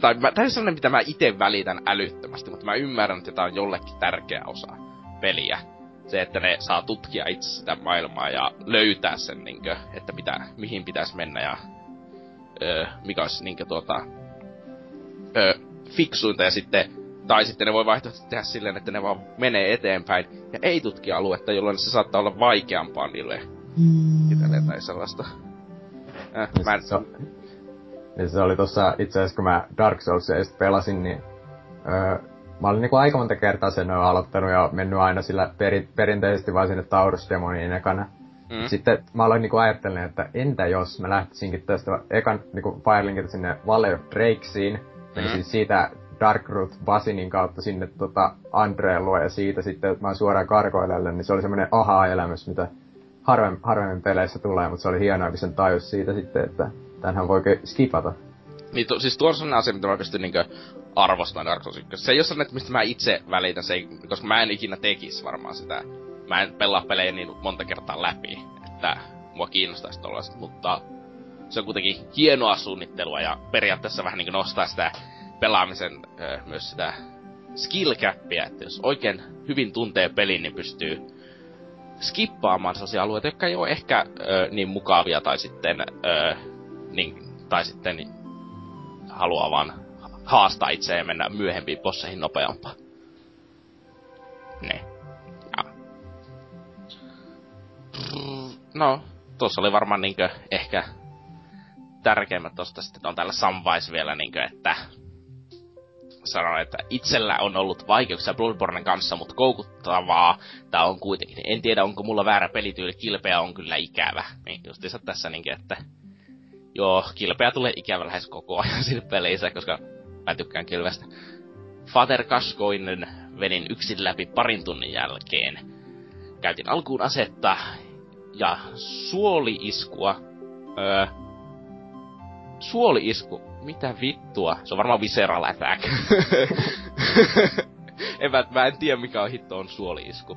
tai mä, tämä on sellainen, mitä mä itse välitän älyttömästi, mutta mä ymmärrän, että tämä on jollekin tärkeä osa peliä. Se, että ne saa tutkia itse sitä maailmaa ja löytää sen, niinkö, että mitä, mihin pitäisi mennä ja öö, mikä olisi niinkö tuota, öö, fiksuinta ja sitten, tai sitten ne voi vaihtoehtoisesti tehdä silleen, että ne vaan menee eteenpäin ja ei tutki aluetta, jolloin se saattaa olla vaikeampaa niille mm. tai sellaista. Äh, mä en... se, niin se oli tossa, itse asiassa kun mä Dark Soulsia pelasin, niin öö, mä olin niinku aika monta kertaa sen aloittanut ja mennyt aina sillä peri, perinteisesti vaan sinne Taurus-demoniin ekana. Mm. Sitten mä aloin niinku ajattelemaan, että entä jos mä lähtisinkin tästä ekan niinku Firelinkilta sinne Valley of Drakesiin, menisin mm. siitä Darkroot Basinin kautta sinne tota Andreelua ja siitä sitten, että mä oon suoraan karkoilelle, niin se oli semmoinen aha-elämys, mitä harvemmin, harvemmin peleissä tulee, mutta se oli hienoa, kun sen tajus siitä sitten, että tämähän voi skipata. Niin, to, siis tuo on sellainen asia, mitä mä pystyn niinkö arvostamaan Dark Souls 1. Se ei ole sellainen, mistä mä itse välitän, se ei, koska mä en ikinä tekisi varmaan sitä mä en pelaa pelejä niin monta kertaa läpi, että mua kiinnostaisi tollaista, mutta se on kuitenkin hienoa suunnittelua ja periaatteessa vähän niin nostaa sitä pelaamisen ö, myös sitä skill cappia, että jos oikein hyvin tuntee pelin, niin pystyy skippaamaan sellaisia alueita, jotka ei ole ehkä ö, niin mukavia tai sitten, ö, niin, tai sitten haluaa vaan haastaa itseään ja mennä myöhempiin bosseihin nopeampaan. Ne. No, tuossa oli varmaan niinkö ehkä tärkeimmät tosta sitten on täällä Samwise vielä niinkö, että sanon, että itsellä on ollut vaikeuksia Bloodbornen kanssa, mutta koukuttavaa tää on kuitenkin. En tiedä, onko mulla väärä pelityyli, kilpeä on kyllä ikävä. Niin justiinsa tässä niinkin, että joo, kilpeä tulee ikävä lähes koko ajan siinä peleissä, koska mä tykkään kilvestä. Father Kaskoinen venin yksin läpi parin tunnin jälkeen. Käytin alkuun asetta ja suoli-iskua. Öö, suoli-isku mitä vittua? Se on varmaan visceral attack. en mä, mä en tiedä mikä on hitto on suoliisku.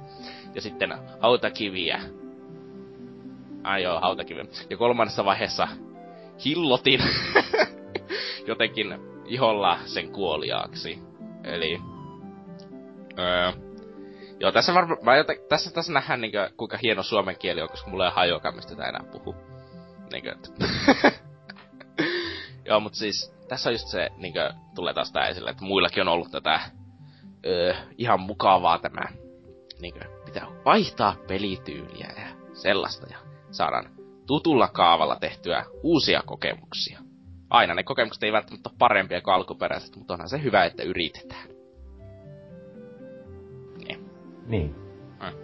Ja sitten hautakiviä. Ai joo, hautakiviä. Ja kolmannessa vaiheessa hillotin jotenkin iholla sen kuoliaaksi. Eli... Öö, joo, tässä, varma, mä joten, tässä, tässä nähdään niinkö, kuinka hieno suomen kieli on, koska mulla ei hajoa, mistä enää puhu. Niinkö, Joo, mutta siis tässä on just se, niinkö, tulee taas tää esille, että muillakin on ollut tätä öö, ihan mukavaa tämä, niinkö, pitää vaihtaa pelityyliä ja sellaista ja saadaan tutulla kaavalla tehtyä uusia kokemuksia. Aina ne kokemukset ei välttämättä ole parempia kuin alkuperäiset, mutta onhan se hyvä, että yritetään. Niin. Mm.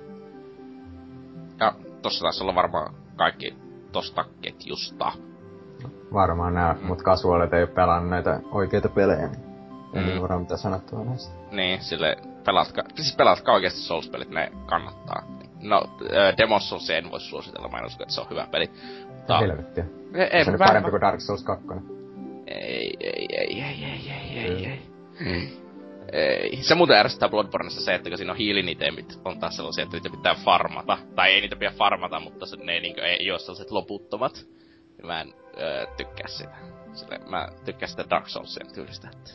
Ja tossa taas olla varmaan kaikki tosta ketjusta. Varmaan nää mm. mut kasuaalit ei oo pelannut näitä oikeita pelejä, niin mm. ei varmaan mitä sanottua näistä. Niin, sille pelatkaa, siis pelatkaa oikeesti Souls-pelit, ne kannattaa. No, äh, Demon's Souls en voi suositella, mä en usko, että se on hyvä peli. Mutta... Helvettiä. Ei, ei, se on parempi kuin Dark Souls 2. Ei, ei, ei, ei, ei, ei, ei, ei. Ei. Se muuten ärsyttää Bloodborneissa se, että siinä on hiilinitemit on taas sellaisia, että niitä pitää farmata. Tai ei niitä pitää farmata, mutta se, ne niin ei, ei ole sellaiset loputtomat. Mä en öö, tykkää sitä. Sille, mä tykkään sitä Dark Soulsien tyylistä, että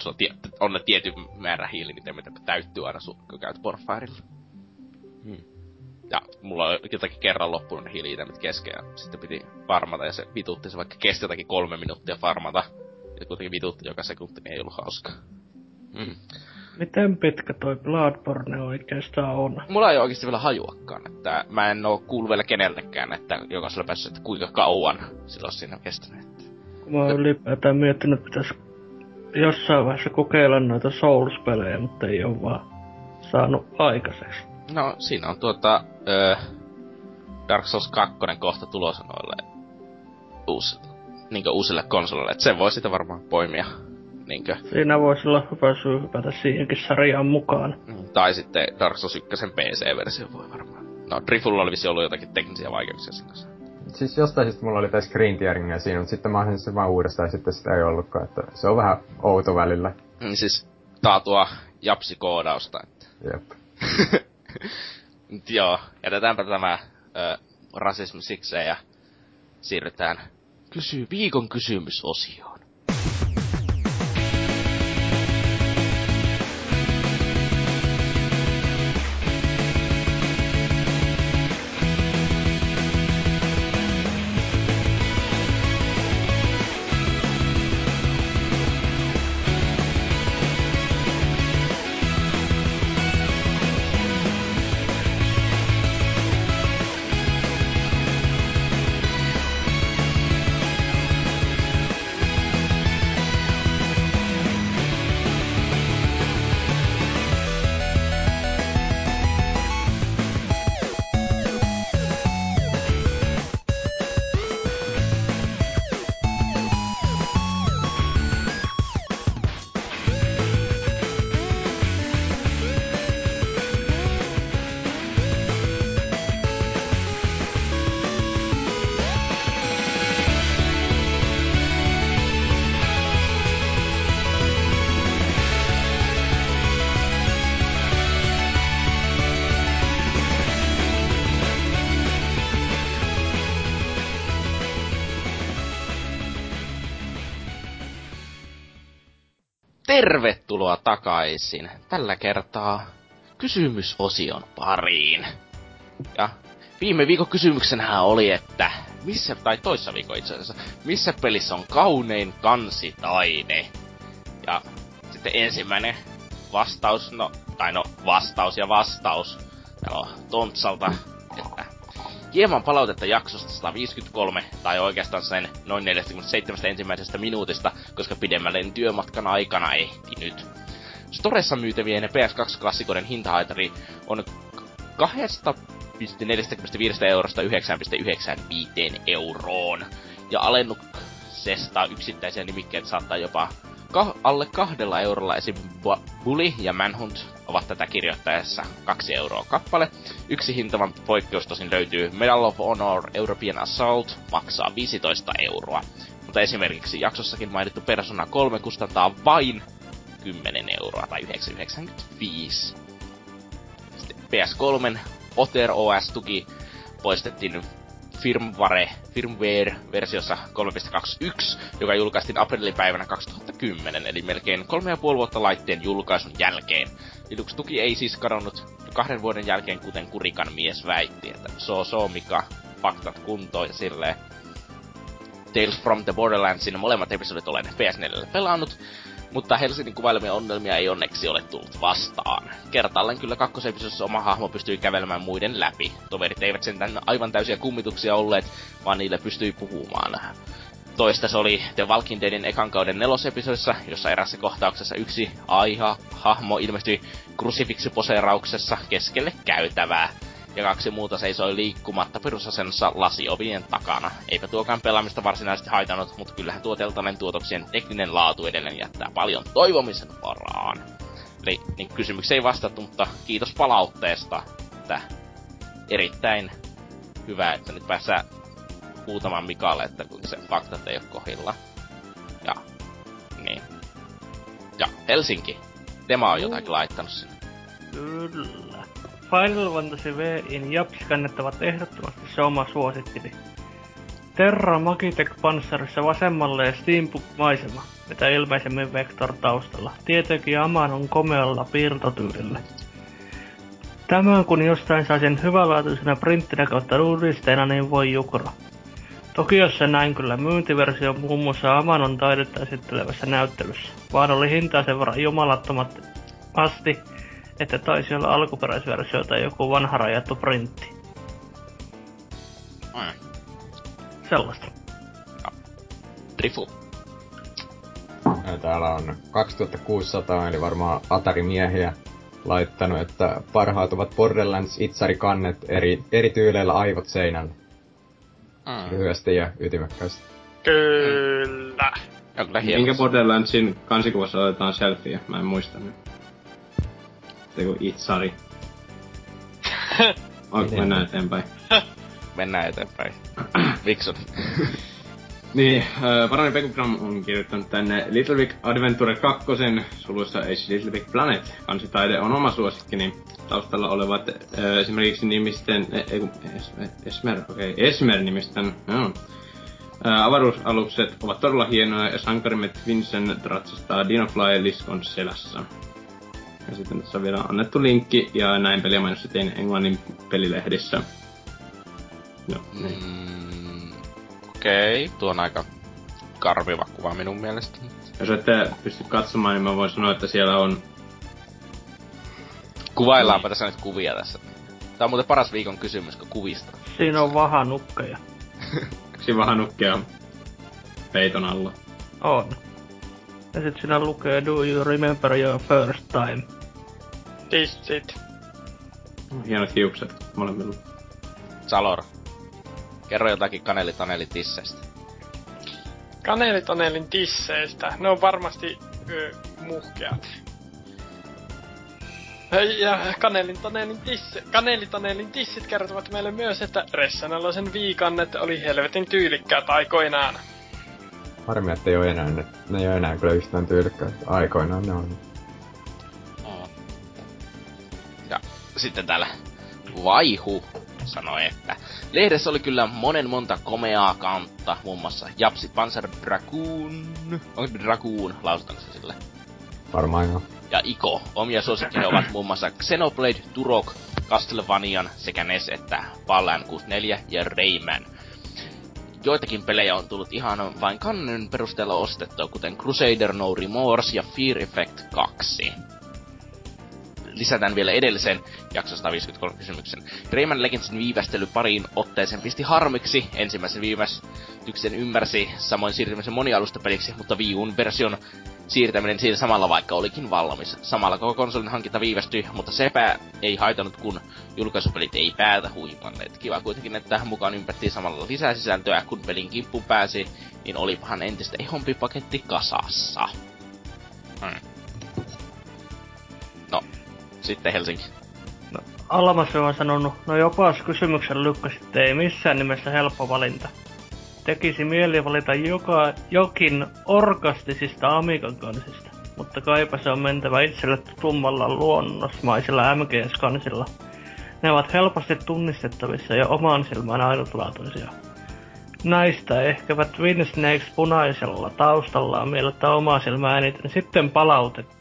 se on, tie, on ne tietty määrä hiili, mitä täyttyy aina, sun, kun käyt Porfirella. Hmm. Ja mulla on jotakin kerran loppunut ne hiili kesken ja sitten piti farmata ja se vitutti se vaikka kesti jotakin kolme minuuttia farmata. Ja kuitenkin vitutti joka sekunti, niin ei ollut hauska. Hmm. Miten pitkä toi Bloodborne oikeastaan on? Mulla ei oikeasti vielä hajuakaan, että mä en oo kuullut vielä keneltäkään, että jokaisella päässä, että kuinka kauan sillä on siinä kestänyt. Kun mä oon ylipäätään miettinyt, että pitäis jossain vaiheessa kokeilla noita Souls-pelejä, mutta ei oo vaan saanut aikaiseksi. No, siinä on tuota, öö, Dark Souls 2 kohta tulossa noille uusi, niin uusille konsoleille, että sen voi sitä varmaan poimia niinkö... Siinä voisi olla hyvä syy hypätä siihenkin sarjaan mukaan. Mm, tai sitten Dark Souls 1 PC-versio voi varmaan. No, Drifulla oli vissi ollut jotakin teknisiä vaikeuksia sen kanssa. Siis jostain syystä mulla oli tässä screen tearingia siinä, mutta sitten mä olisin sen vaan uudestaan ja sitten sitä ei ollutkaan, että se on vähän outo välillä. Mm, siis taatua japsikoodausta. Että. Jep. joo, jätetäänpä tämä ö, rasismi sikseen ja siirrytään kysy viikon kysymysosioon. Takaisin. Tällä kertaa kysymysosion pariin. Ja viime viikon kysymyksenhän oli, että missä, tai toissa viikon itse asiassa, missä pelissä on kaunein kansitaide? Ja sitten ensimmäinen vastaus, no, tai no, vastaus ja vastaus. Täällä on Tontsalta, että hieman palautetta jaksosta 153, tai oikeastaan sen noin 47 ensimmäisestä minuutista, koska pidemmälle työmatkan aikana ehtinyt. Storessa myytävien PS2-klassikoiden hintahaitari on 2,45 eurosta 9,95 euroon. Ja alennuksesta yksittäisiä nimikkeitä saattaa jopa ka- alle kahdella eurolla esim. Bully ja Manhunt ovat tätä kirjoittaessa kaksi euroa kappale. Yksi hintavan poikkeus tosin löytyy Medal of Honor European Assault maksaa 15 euroa. Mutta esimerkiksi jaksossakin mainittu Persona 3 kustantaa vain 10 euroa tai 9,95. PS3 Otter OS-tuki poistettiin firmware, firmware-versiossa 3.21, joka julkaistiin aprillipäivänä 2010, eli melkein kolme ja puoli vuotta laitteen julkaisun jälkeen. Linux-tuki ei siis kadonnut kahden vuoden jälkeen, kuten Kurikan mies väitti, että so so mikä faktat kuntoon ja silleen. Tales from the Borderlandsin molemmat episodit olen PS4 pelannut, mutta Helsingin kuvailemia onnelmia ei onneksi ole tullut vastaan. Kertaalleen kyllä kakkosepisodissa oma hahmo pystyi kävelemään muiden läpi. Toverit eivät sentään aivan täysiä kummituksia olleet, vaan niille pystyi puhumaan. Toista se oli The Walking Deadin ekan kauden nelosepisodissa, jossa erässä kohtauksessa yksi aiha hahmo ilmestyi krusifiksiposeerauksessa keskelle käytävää ja kaksi muuta seisoi liikkumatta perusasennossa lasiovien takana. Eipä tuokaan pelaamista varsinaisesti haitannut, mutta kyllähän tuo teltainen tuotoksien tekninen laatu edelleen jättää paljon toivomisen varaan. Eli niin kysymyksiä ei vastattu, mutta kiitos palautteesta. Että erittäin hyvä, että nyt päässään huutamaan Mikalle, että kun se faktat ei ole kohilla. Ja, niin. Ja Helsinki. Tema on jotakin laittanut sinne. Kyllä. Final Fantasy VIin Japs kannettavat ehdottomasti se oma suosikkini. Terra Magitech Panssarissa vasemmalle ja Steampunk-maisema, mitä ilmeisemmin Vector taustalla. Tietenkin Aman on komealla piirtotyylillä. Tämän kun jostain sai sen hyvälaatuisena printtinä kautta uudisteena, niin voi jukra. Toki jos se näin kyllä myyntiversio muun muassa Amanon taidetta esittelevässä näyttelyssä, vaan oli hintaa sen verran jumalattomat asti, että taisi olla alkuperäisversio tai joku vanha rajattu printti. Mm. Sellaista. Drifu. Ja täällä on 2600, eli varmaan Atari-miehiä laittanut, että parhaat ovat Borderlands itsarikannet eri, eri tyyleillä aivot seinällä. Mm. Lyhyesti ja ytimekkäästi. Kyllä. Ja kyllä Minkä. Borderlandsin kansikuvassa otetaan selfie? Mä en muista nyt. Joku itsari. Onko Miten? mennään eteenpäin? Mennään eteenpäin. Vikson. Niin, äh, Parani Pekugram on kirjoittanut tänne Little Big Adventure 2, suluissa Age Little Big Planet. Kansitaide on oma suosikkini. Taustalla olevat äh, esimerkiksi nimisten, ei kun, es, Esmer, okei, okay, Esmer-nimisten, joo. Äh, avaruusalukset ovat todella hienoja ja sankarimme Vincent ratsastaa Dinofly Liskon selässä. Ja sitten tässä on vielä annettu linkki ja näin peliä mainostettiin englannin pelilehdissä. Joo, niin. Mm, Okei, okay. tuo on aika karmiva kuva minun mielestä. Jos ette pysty katsomaan, niin mä voin sanoa, että siellä on Kuvaillaanpa tässä nyt kuvia tässä. Tää on muuten paras viikon kysymys, kun kuvista. Siinä on vahanukkeja. yksi vahanukkia peiton alla. On. Ja sit siinä lukee Do you remember your first time? Dissit. Hienot hiukset molemmilla. Salor. Kerro jotakin kaneli tisseistä. Kanelitonelin tisseistä. Ne on varmasti ö, muhkeat. Ja kanelitonelin, tisse, kanelitonelin tissit kertovat meille myös, että Ressanalosen viikannet oli helvetin tyylikkäät aikoinaan. Harmi, että ei ole enää, ne, ne ei ole enää kyllä yhtään tyylikkäät. Aikoinaan ne on. Ja sitten täällä Vaihu sanoi, että lehdessä oli kyllä monen monta komeaa kantta, muun muassa Japsi Panzer Dragoon, onko Dragoon, lausutaanko se sille? Varmaan joo. Ja Iko. Omia suosikkeja ovat muun muassa Xenoblade, Turok, Castlevanian sekä NES että Fallen 64 ja Rayman. Joitakin pelejä on tullut ihan vain kannen perusteella ostettua, kuten Crusader No Remorse ja Fear Effect 2 lisätään vielä edellisen jakso 153 kysymyksen. Rayman Legendsin viivästely pariin otteeseen pisti harmiksi. Ensimmäisen viivästyksen ymmärsi, samoin siirtymisen monialustapeliksi, mutta Wii Un version siirtäminen siinä samalla vaikka olikin valmis. Samalla koko konsolin hankinta viivästyi, mutta sepä ei haitanut, kun julkaisupelit ei päätä huipanneet. Kiva kuitenkin, että tähän mukaan ympättiin samalla lisää sisältöä, kun pelin kimppuun pääsi, niin olipahan entistä ehompi paketti kasassa. Hmm. No, sitten Helsinki. No, Almas on sanonut, no jopas kysymyksen lykkäsitte, ei missään nimessä helppo valinta. Tekisi mieli valita joka, jokin orkastisista Amigan kansista, mutta kaipa se on mentävä itselle tutummalla luonnosmaisilla MGS-kansilla. Ne ovat helposti tunnistettavissa ja oman silmään ainutlaatuisia. Näistä ehkävät Twin Snakes punaisella taustallaan miellyttää omaa silmää eniten sitten palautetta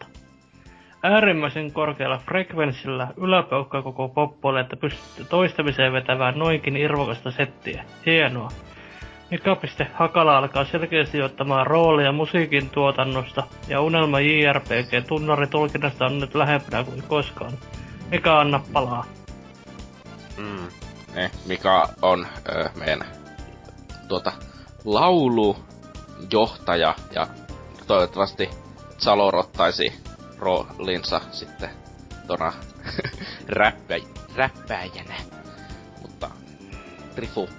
äärimmäisen korkealla frekvenssillä yläpeukka koko poppoille, että pystytte toistamiseen vetämään noinkin irvokasta settiä. Hienoa. Mika.Hakala Hakala alkaa selkeästi ottamaan roolia musiikin tuotannosta, ja unelma JRPG tunnaritulkinnasta on nyt lähempänä kuin koskaan. Mika anna palaa. Mm. Ne, Mika on ö, meidän tuota, laulujohtaja, ja toivottavasti salorottaisi roolinsa sitten tona räppä, räppäjänä. Mutta Rifu,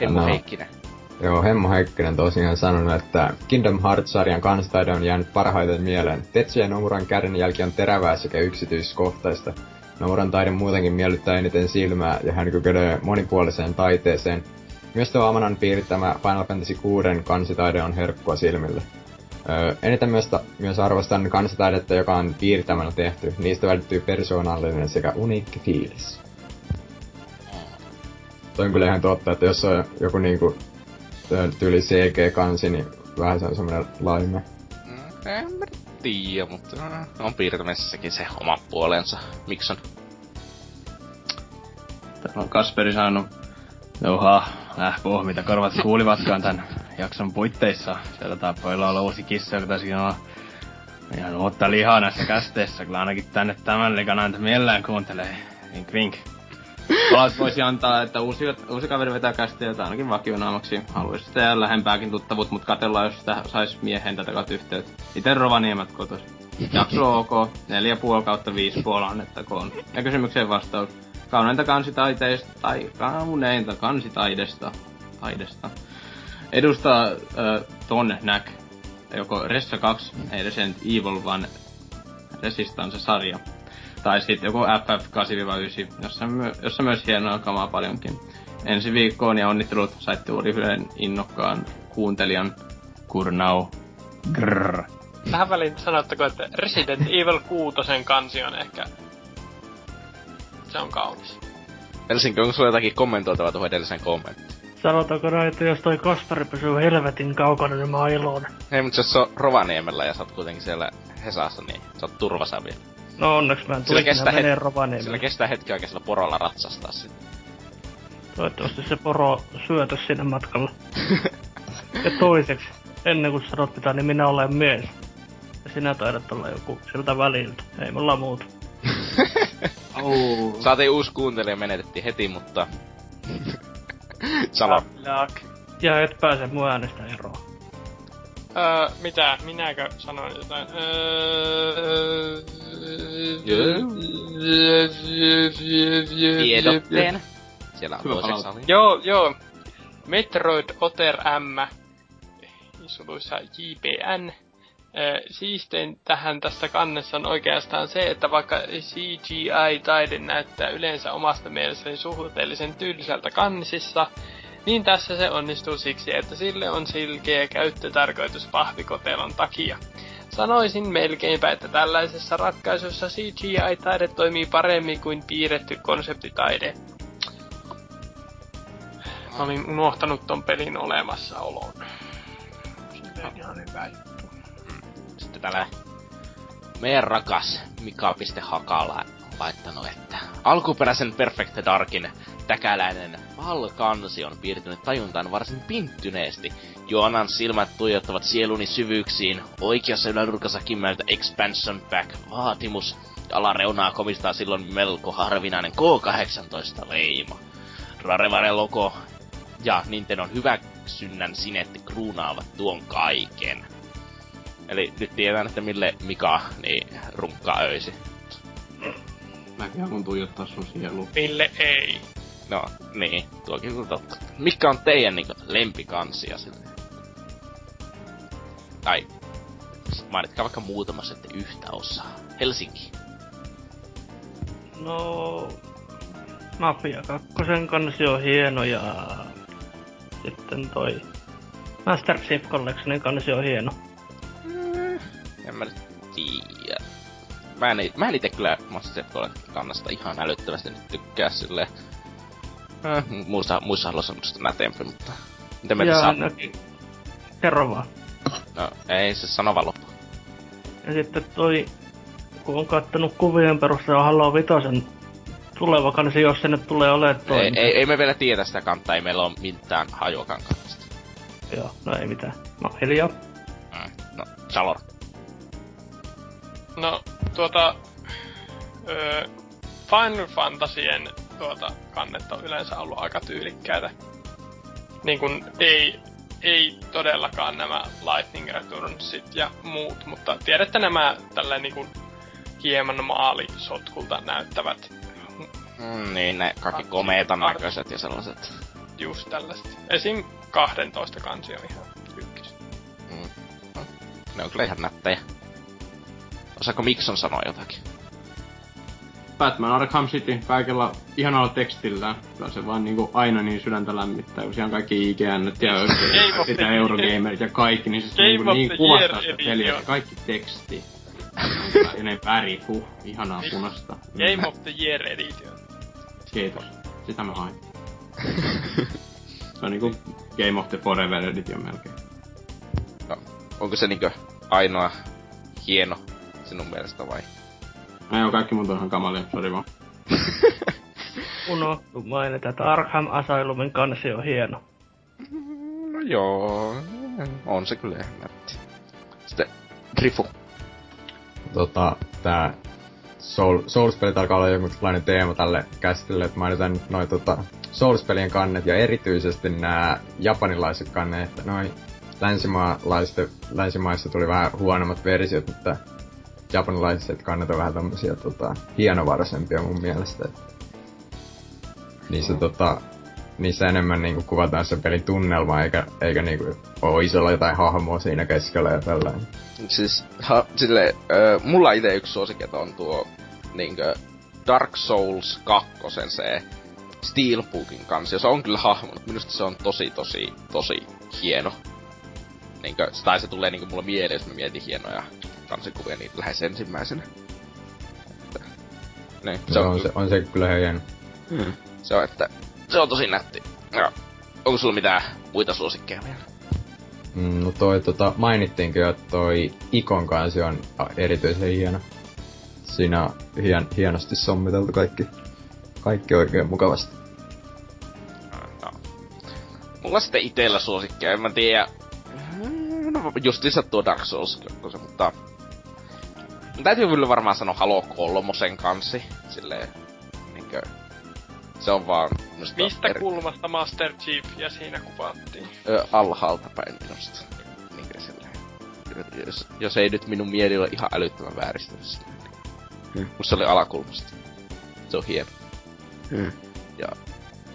Hemmo no. Heikkinen. Joo, Hemmo Heikkinen tosiaan sanonut, että Kingdom Hearts-sarjan kanstaide on jäänyt parhaiten mieleen. Tetsuya Nomuran kädenjälki on terävää sekä yksityiskohtaista. Nomuran taide muutenkin miellyttää eniten silmää ja hän kykenee monipuoliseen taiteeseen. Myös tuo Amanan piirittämä Final Fantasy 6 kansitaide on herkkua silmille. Öö, eniten myös, ta- myös arvostan kansataidetta, joka on piirtämällä tehty. Niistä välittyy persoonallinen sekä uniikki fiilis. Toi on kyllä ihan totta, että jos on joku niinku tyyli CG-kansi, niin vähän se on semmonen laime. Mm, en tiedä, mutta on piirtämisessäkin se oma puolensa. Mikson? Täällä on Kasperi saanut Joha, äh, mitä korvat kuulivatkaan tän jakson puitteissa. Sieltä tapoilla olla uusi kissa, joka taisi olla ihan uutta lihaa näissä kästeissä. Kyllä ainakin tänne tämän liikan aina mielellään kuuntelee. Vink vink. Palas voisi antaa, että uusi, uusi kaveri vetää kästejä, tai ainakin vakionaamaksi. Haluaisi sitä lähempääkin tuttavuut, mutta katellaan, jos sitä sais miehen tätä kautta yhteyttä. Ite Rovaniemet kotos. Jakso OK, 4,5 kautta 5,5 annettakoon. Ja kysymykseen vastaus. Kauneinta kansitaiteista, tai kauneinta kansitaidesta, taidesta, edustaa äh, Ton Näk, joko Ressa 2, ei Resident Evil, vaan Resistance-sarja. Tai sitten joku FF8-9, jossa, my- jossa myös hienoa kamaa paljonkin. Ensi viikkoon ja onnittelut saitte yhden innokkaan kuuntelijan Kurnau. Grrr. Tähän väliin sanottako, että Resident Evil 6 kansi on ehkä... Se on kaunis. Helsinki, onko sulla jotakin kommentoitavaa tuohon edelliseen kommenttiin? Sanotaanko näin, että jos toi Kasperi pysyy helvetin kaukana, niin mä oon iloinen. Ei, mutta jos se on Rovaniemellä ja sä oot kuitenkin siellä Hesassa, niin sä oot turvassa vielä. No onneksi mä en tule kestää menee Rovaniemelle. Sillä kestää hetki oikein sillä porolla ratsastaa sitten. Toivottavasti se poro syötä sinne matkalla. ja toiseksi, ennen kuin sanot pitää, niin minä olen mies. Ja sinä taidat olla joku siltä väliltä. Ei mulla muuta. oh. Saatiin uusi kuuntelija, menetettiin heti, mutta Salo. Ja et pääse mun äänestä eroon. Öö, mitä? Minäkö sanoin jotain? Öö... Tiedotteen. Siellä on toiseksi Joo, joo. Metroid Otter M. Suluissa JPN siistein tähän tässä kannessa on oikeastaan se, että vaikka CGI-taide näyttää yleensä omasta mielestäni suhteellisen tylsältä kannisissa, niin tässä se onnistuu siksi, että sille on selkeä käyttötarkoitus pahvikotelon takia. Sanoisin melkeinpä, että tällaisessa ratkaisussa CGI-taide toimii paremmin kuin piirretty konseptitaide. olin unohtanut ton pelin olemassaolon. Silleen ihan hyvä juttu täällä meidän rakas Mika.hakala laittanut, että alkuperäisen Perfect Darkin täkäläinen Val-kansi on piirtynyt tajuntaan varsin pinttyneesti. Joanan silmät tuijottavat sieluni syvyyksiin, oikeassa ylänurkassa kimmeltä Expansion Pack-vaatimus, ja alareunaa komistaa silloin melko harvinainen K18-leima. Rarevare logo ja Nintendon hyväksynnän sinetti kruunaavat tuon kaiken. Eli nyt tiedän, että mille Mika niin runkkaa öisi. Mäkin haluan tuijottaa sun sielu. Mille ei. No, niin, tuokin on totta. Mikä on teidän niinku lempikansia silleen? Tai, mainitkaa vaikka muutama sitten yhtä osaa. Helsinki. No... Mafia 2 kansi on hieno ja... Sitten toi... Master Chief Collectionin kansi on hieno. En mä nyt tiedä. Mä en, mä en ite kyllä Master Chief kannasta ihan älyttävästi nyt tykkää silleen. Äh, muista, muissa haluaisin semmoista nätempi, mutta... Mitä meitä ja saa? ainakin... Kerro vaan. No, ei se sano vaan loppu. Ja sitten toi... Kun on kattonut kuvien perusteella Halo Vitosen tuleva kansi, jos se nyt tulee olemaan toi. Ei, ei, ei, me vielä tiedä sitä kantaa, ei meillä ole mitään hajuakaan kannasta. Joo, no ei mitään. No hiljaa. Mm. No, Salor. No, tuota... Öö, Final Fantasien tuota, kannet on yleensä ollut aika tyylikkäitä. Niin kun ei, ei todellakaan nämä Lightning Returnsit ja muut, mutta tiedätte nämä tälleen niin kun hieman maalisotkulta näyttävät Mm, niin, ne kaikki komeetan näköiset ja sellaiset. just tällaiset. Esim. 12 kansi on ihan ykkös. Mm. No, ne on kyllä ihan nättejä. Osaako Mikson sanoa jotakin? Batman Arkham City kaikella ihanalla tekstillä. Kyllä se vaan niinku aina niin sydäntä lämmittää, kun siellä on kaikki IGN ja Year. Eurogamerit ja kaikki, niin se Game niinku niin kuvastaa sitä peliä, se kaikki teksti. ja ne värit, huh, ihanaa punasta. Game of the Year Edition. Kiitos. Sitä mä hain. se on niinku Game of the Forever Edition melkein. No, onko se niinkö ainoa hieno sinun mielestä vai? No joo, kaikki muut on ihan kamalia, sori vaan. Unohtu mainita, että Arkham Asylumin kansi on hieno. No joo, on se kyllä ihan nätti. Sitten Drifu. tota, tää Soul, Souls-pelit alkaa olla jonkunlainen teema tälle käsitelle, että mainitaan nyt noin tota, Souls-pelien kannet ja erityisesti nämä japanilaiset kannet, että noin länsimaalaiset, länsimaissa tuli vähän huonommat versiot, mutta japanilaiset kannet on vähän tämmösiä tota, hienovaraisempia mun mielestä. Että niissä, tota, niissä enemmän niinku kuvataan se pelin tunnelma, eikä, eikä niinku oo isolla jotain hahmoa siinä keskellä ja tällainen. Siis, ha, sille, ö, mulla itse yksi suosiket on tuo niinkö Dark Souls 2 se Steelbookin kanssa. Se on kyllä hahmo, mutta minusta se on tosi, tosi, tosi hieno. Niinkö, tai se tulee niinku mulla mieleen, jos mä mietin hienoja kansikuvia, niin lähes ensimmäisenä. Että, niin, Se on, se, on se kyllä ihan hieno. Mm. Se on, että se on tosi nätti. Ja, onko sulla mitään muita suosikkeja vielä? Mm, no toi tota, mainittiinkin jo, että toi Ikon kansi on erityisen hieno. Siinä on hien, hienosti sommiteltu kaikki, kaikki oikein mukavasti. No. Mulla sitten itellä suosikkeja, en mä tiedä. No justiinsa tuo Dark Souls 2, mutta... Täytyy kyllä varmaan sanoa Halo kolmosen kansi. Silleen, niinkö... Se on vaan... Mistä eri- kulmasta Master Chief ja siinä kuvattiin? Ö, alhaalta päin minusta. Niinkö silleen. Jos, jos ei nyt minun mieli ole ihan älyttömän vääristynyt. Niin. Musta se oli alakulmasta. Se on hieno. Ja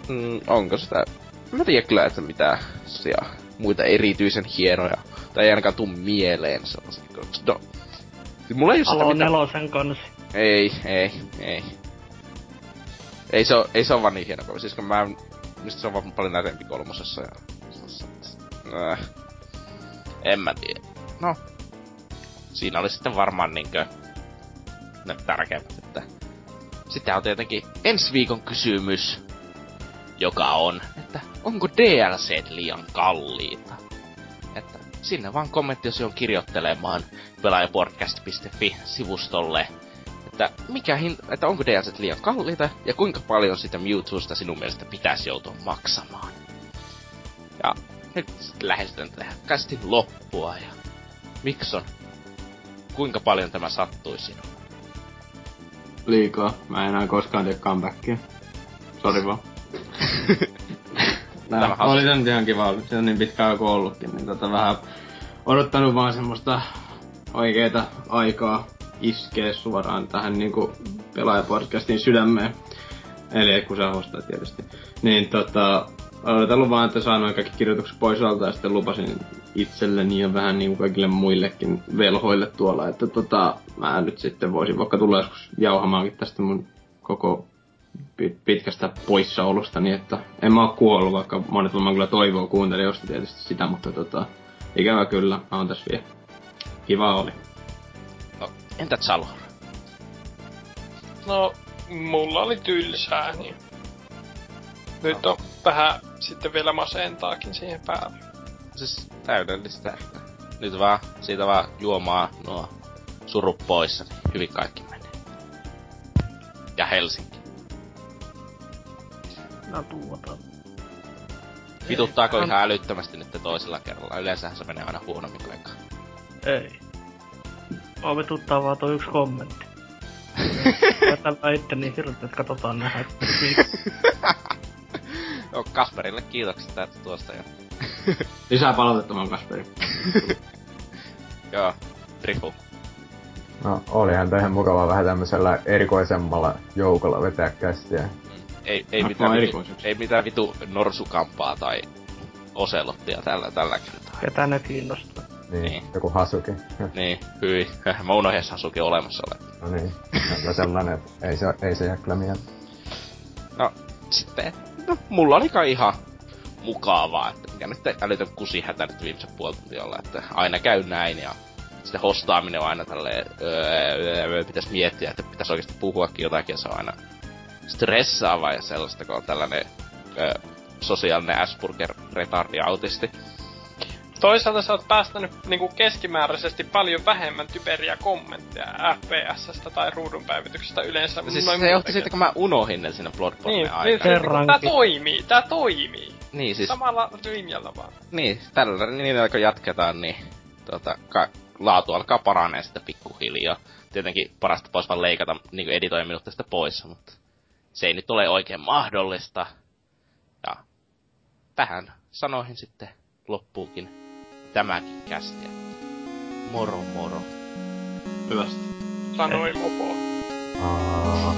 mm, onko sitä... Mä tiedän kyllä, että mitä muita erityisen hienoja. Tai ei ainakaan tuu mieleen sellaisia. No, siis mulla ei oo sitä mitään... nelosen kansi. Ei, ei, ei. Ei se, oo, ei se on vaan niin hieno kuin. Siis kun mä... Mistä se on vaan paljon nätempi kolmosessa ja... Äh. En mä tiedä. No. Siinä oli sitten varmaan niinkö... Ne tärkeimmät, että... Sitten on tietenkin ensi viikon kysymys. Joka on, että onko DLC liian kalliita? että sinne vaan on kirjoittelemaan pelaajapodcast.fi-sivustolle, että, mikä hinta, että onko DLC liian kalliita ja kuinka paljon sitä Mewtwosta sinun mielestä pitäisi joutua maksamaan. Ja nyt lähestytään tähän kästin loppua ja Mikson, kuinka paljon tämä sattui sinuun? Liikaa. Mä en enää koskaan tee comebackia. Sori vaan. Nää, oli se nyt ihan kiva ollut. Se on niin pitkään kuin ollutkin, niin tota vähän odottanut vaan semmoista oikeeta aikaa iskee suoraan tähän niinku pelaajapodcastin sydämeen. Eli kun sä hostaa tietysti. Niin tota, odotellut vaan, että saan noin kaikki kirjoitukset pois alta ja sitten lupasin itselleni ja vähän niin kuin kaikille muillekin velhoille tuolla, että tota, mä nyt sitten voisin vaikka tulla joskus jauhamaankin tästä mun koko pitkästä poissaolosta, niin että en mä oo kuollut, vaikka monet varmaan kyllä toivoo kuuntelijoista tietysti sitä, mutta tota, ikävä kyllä, mä oon tässä vielä. Kiva oli. No, entä Salo? No, mulla oli tylsää, niin nyt on vähän sitten vielä masentaakin siihen päälle. Siis täydellistä, nyt vaan, siitä vaan juomaa nuo surut pois, niin hyvin kaikki menee. Ja Helsinki. No tuota. Vituttaako ihan älyttömästi nyt toisella kerralla? Yleensähän se menee aina huonommin kuin eka. Ei. On vituttaa vaan tuo yksi kommentti. Tällä itse niin hirveet, että katsotaan nähdä. Joo, Kasperille kiitokset tästä tuosta ja... Lisää palautetta vaan Kasperi. Joo, Rifu. No, olihan ihan mukavaa vähän tämmöisellä erikoisemmalla joukolla vetää kästiä. Ei, ei, no, mitään, vitu, ei mitään vitu norsukampaa tai oselottia tällä, tällä kertaa. Ketä ne kiinnostaa? Niin, niin. joku Hasuki. niin, hyi. Mä unohdin Hasuki olemassa ole. No niin, kyllä sellainen, että ei se, ei se jää kyllä mieltä. No, sitten, no, mulla oli kai ihan mukavaa, että mikä nyt älytön kusihätä nyt viimeisen puoli että aina käy näin ja sitten hostaaminen on aina tälleen, öö, öö, pitäisi miettiä, että pitäisi oikeasti puhuakin jotakin, ja se on aina stressaavaa ja sellaista, kun on tällainen öö, sosiaalinen Asperger retardi autisti. Toisaalta sä oot päästänyt niinku keskimääräisesti paljon vähemmän typeriä kommentteja FPSstä tai ruudunpäivityksestä yleensä. Siis se johti siitä, kun mä unohin ne sinne Bloodborne niin, aikana. Niin, tää toimii, tää toimii. Niin siis... Samalla linjalla vaan. Niin, tällä niin kun jatketaan, niin tota, ka- laatu alkaa paranee sitten pikkuhiljaa. Tietenkin parasta pois vaan leikata niin editoja minut tästä pois, mutta se ei nyt ole oikein mahdollista. Ja tähän sanoihin sitten loppuukin tämäkin kästi. Moro moro. Hyvästi. Sanoi mopo. Aa.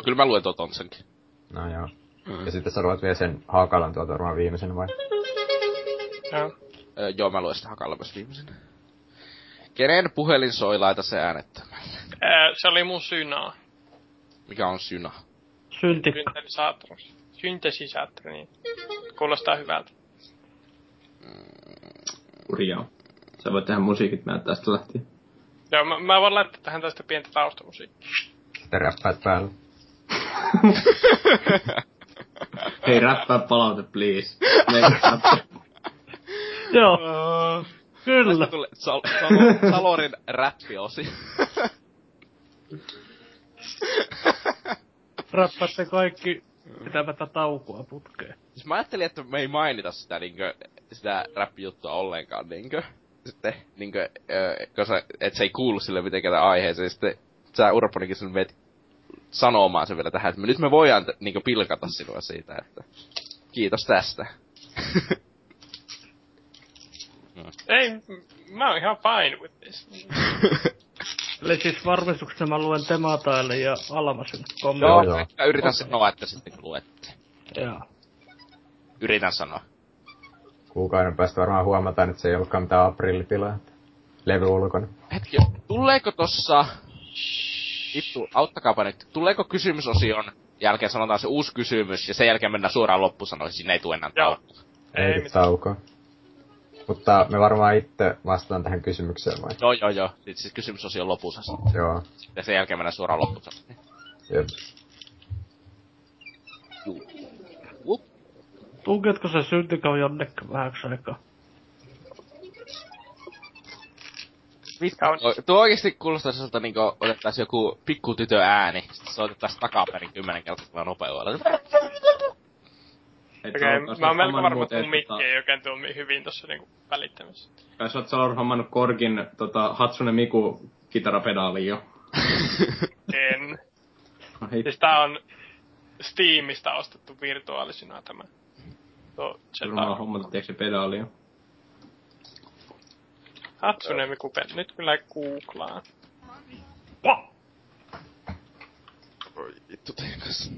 Joo, kyllä mä luen tuon Tonsenkin. No joo. Mm. Ja sitten sä luet vielä sen Hakalan tuolta varmaan viimeisen vai? Joo. Öö, joo, mä luen sitä Hakalla myös viimeisen. Kenen puhelin soi, laita se äänettämällä. Ää, se oli mun synaa. Mikä on syna? Syntikka. Syntetisaattori. Syntesisaattori, niin. Kuulostaa hyvältä. Hurjaa. Sä voit tehdä musiikit mä tästä lähtien. Joo, mä, mä voin laittaa tähän tästä pientä taustamusiikkia. Sitten räppäät päällä. Hei, räppää palaute, please. Joo, kyllä. Tulee Sal- Salo- Salorin räppiosi. Räppäätte kaikki pitämättä taukoa putkeen. siis mä ajattelin, että me ei mainita sitä niinkö, sitä räppijuttua ollenkaan niinkö. Sitten niinkö, ö, koska et se ei kuulu sille mitenkään aiheeseen. Sitten sä Urponikin sun vet sanomaan sen vielä tähän, että me, nyt me voidaan t- niinkö pilkata sinua siitä, että kiitos tästä. Ei, m- mä oon ihan fine with this. Eli siis varmistuksena mä luen Temataille ja Almasen Joo, kommentit. joo. Mä yritän sanoa, että sitten luette. Joo. Yritän sanoa. Kuukauden päästä varmaan huomataan, että se ei ollutkaan mitään aprillipilaa. Levy ulkona. Hetki, tuleeko tossa... Vittu, auttakaapa nyt. Tuleeko kysymysosion jälkeen sanotaan se uusi kysymys ja sen jälkeen mennään suoraan loppusanoihin, sinne ei tule enää taukoa. Ei Ei, taukoa. Mutta me varmaan itse vastaan tähän kysymykseen vai? Joo, joo, joo. Sitten siis kysymysosio lopussa. Joo. Ja sen jälkeen mennään suoraan loppusanoihin. Jep. Tunketko se syntikon jonnekin vähäksi aikaa? Vittu, Kaunis. tuo- tuo oikeesti kuulostaa sellaiselta niinku otettais joku pikkutytö ääni, sit se otetais takaperin kymmenen kertaa nopeudella. Okei, okay, mä oon melko varma, että mun mikki tota- ei oikein toimi hyvin tossa niinku välittämässä. Kai sä oot Salor hommannut Korgin tota, Hatsune Miku kitarapedaaliin jo. En. No Siis tää on Steamista ostettu virtuaalisena tämä. Tuo varmaan hommannut, tiedätkö se pedaali jo. Hatsune Miku Pen. Nyt kyllä googlaan. Oi vittu teikas.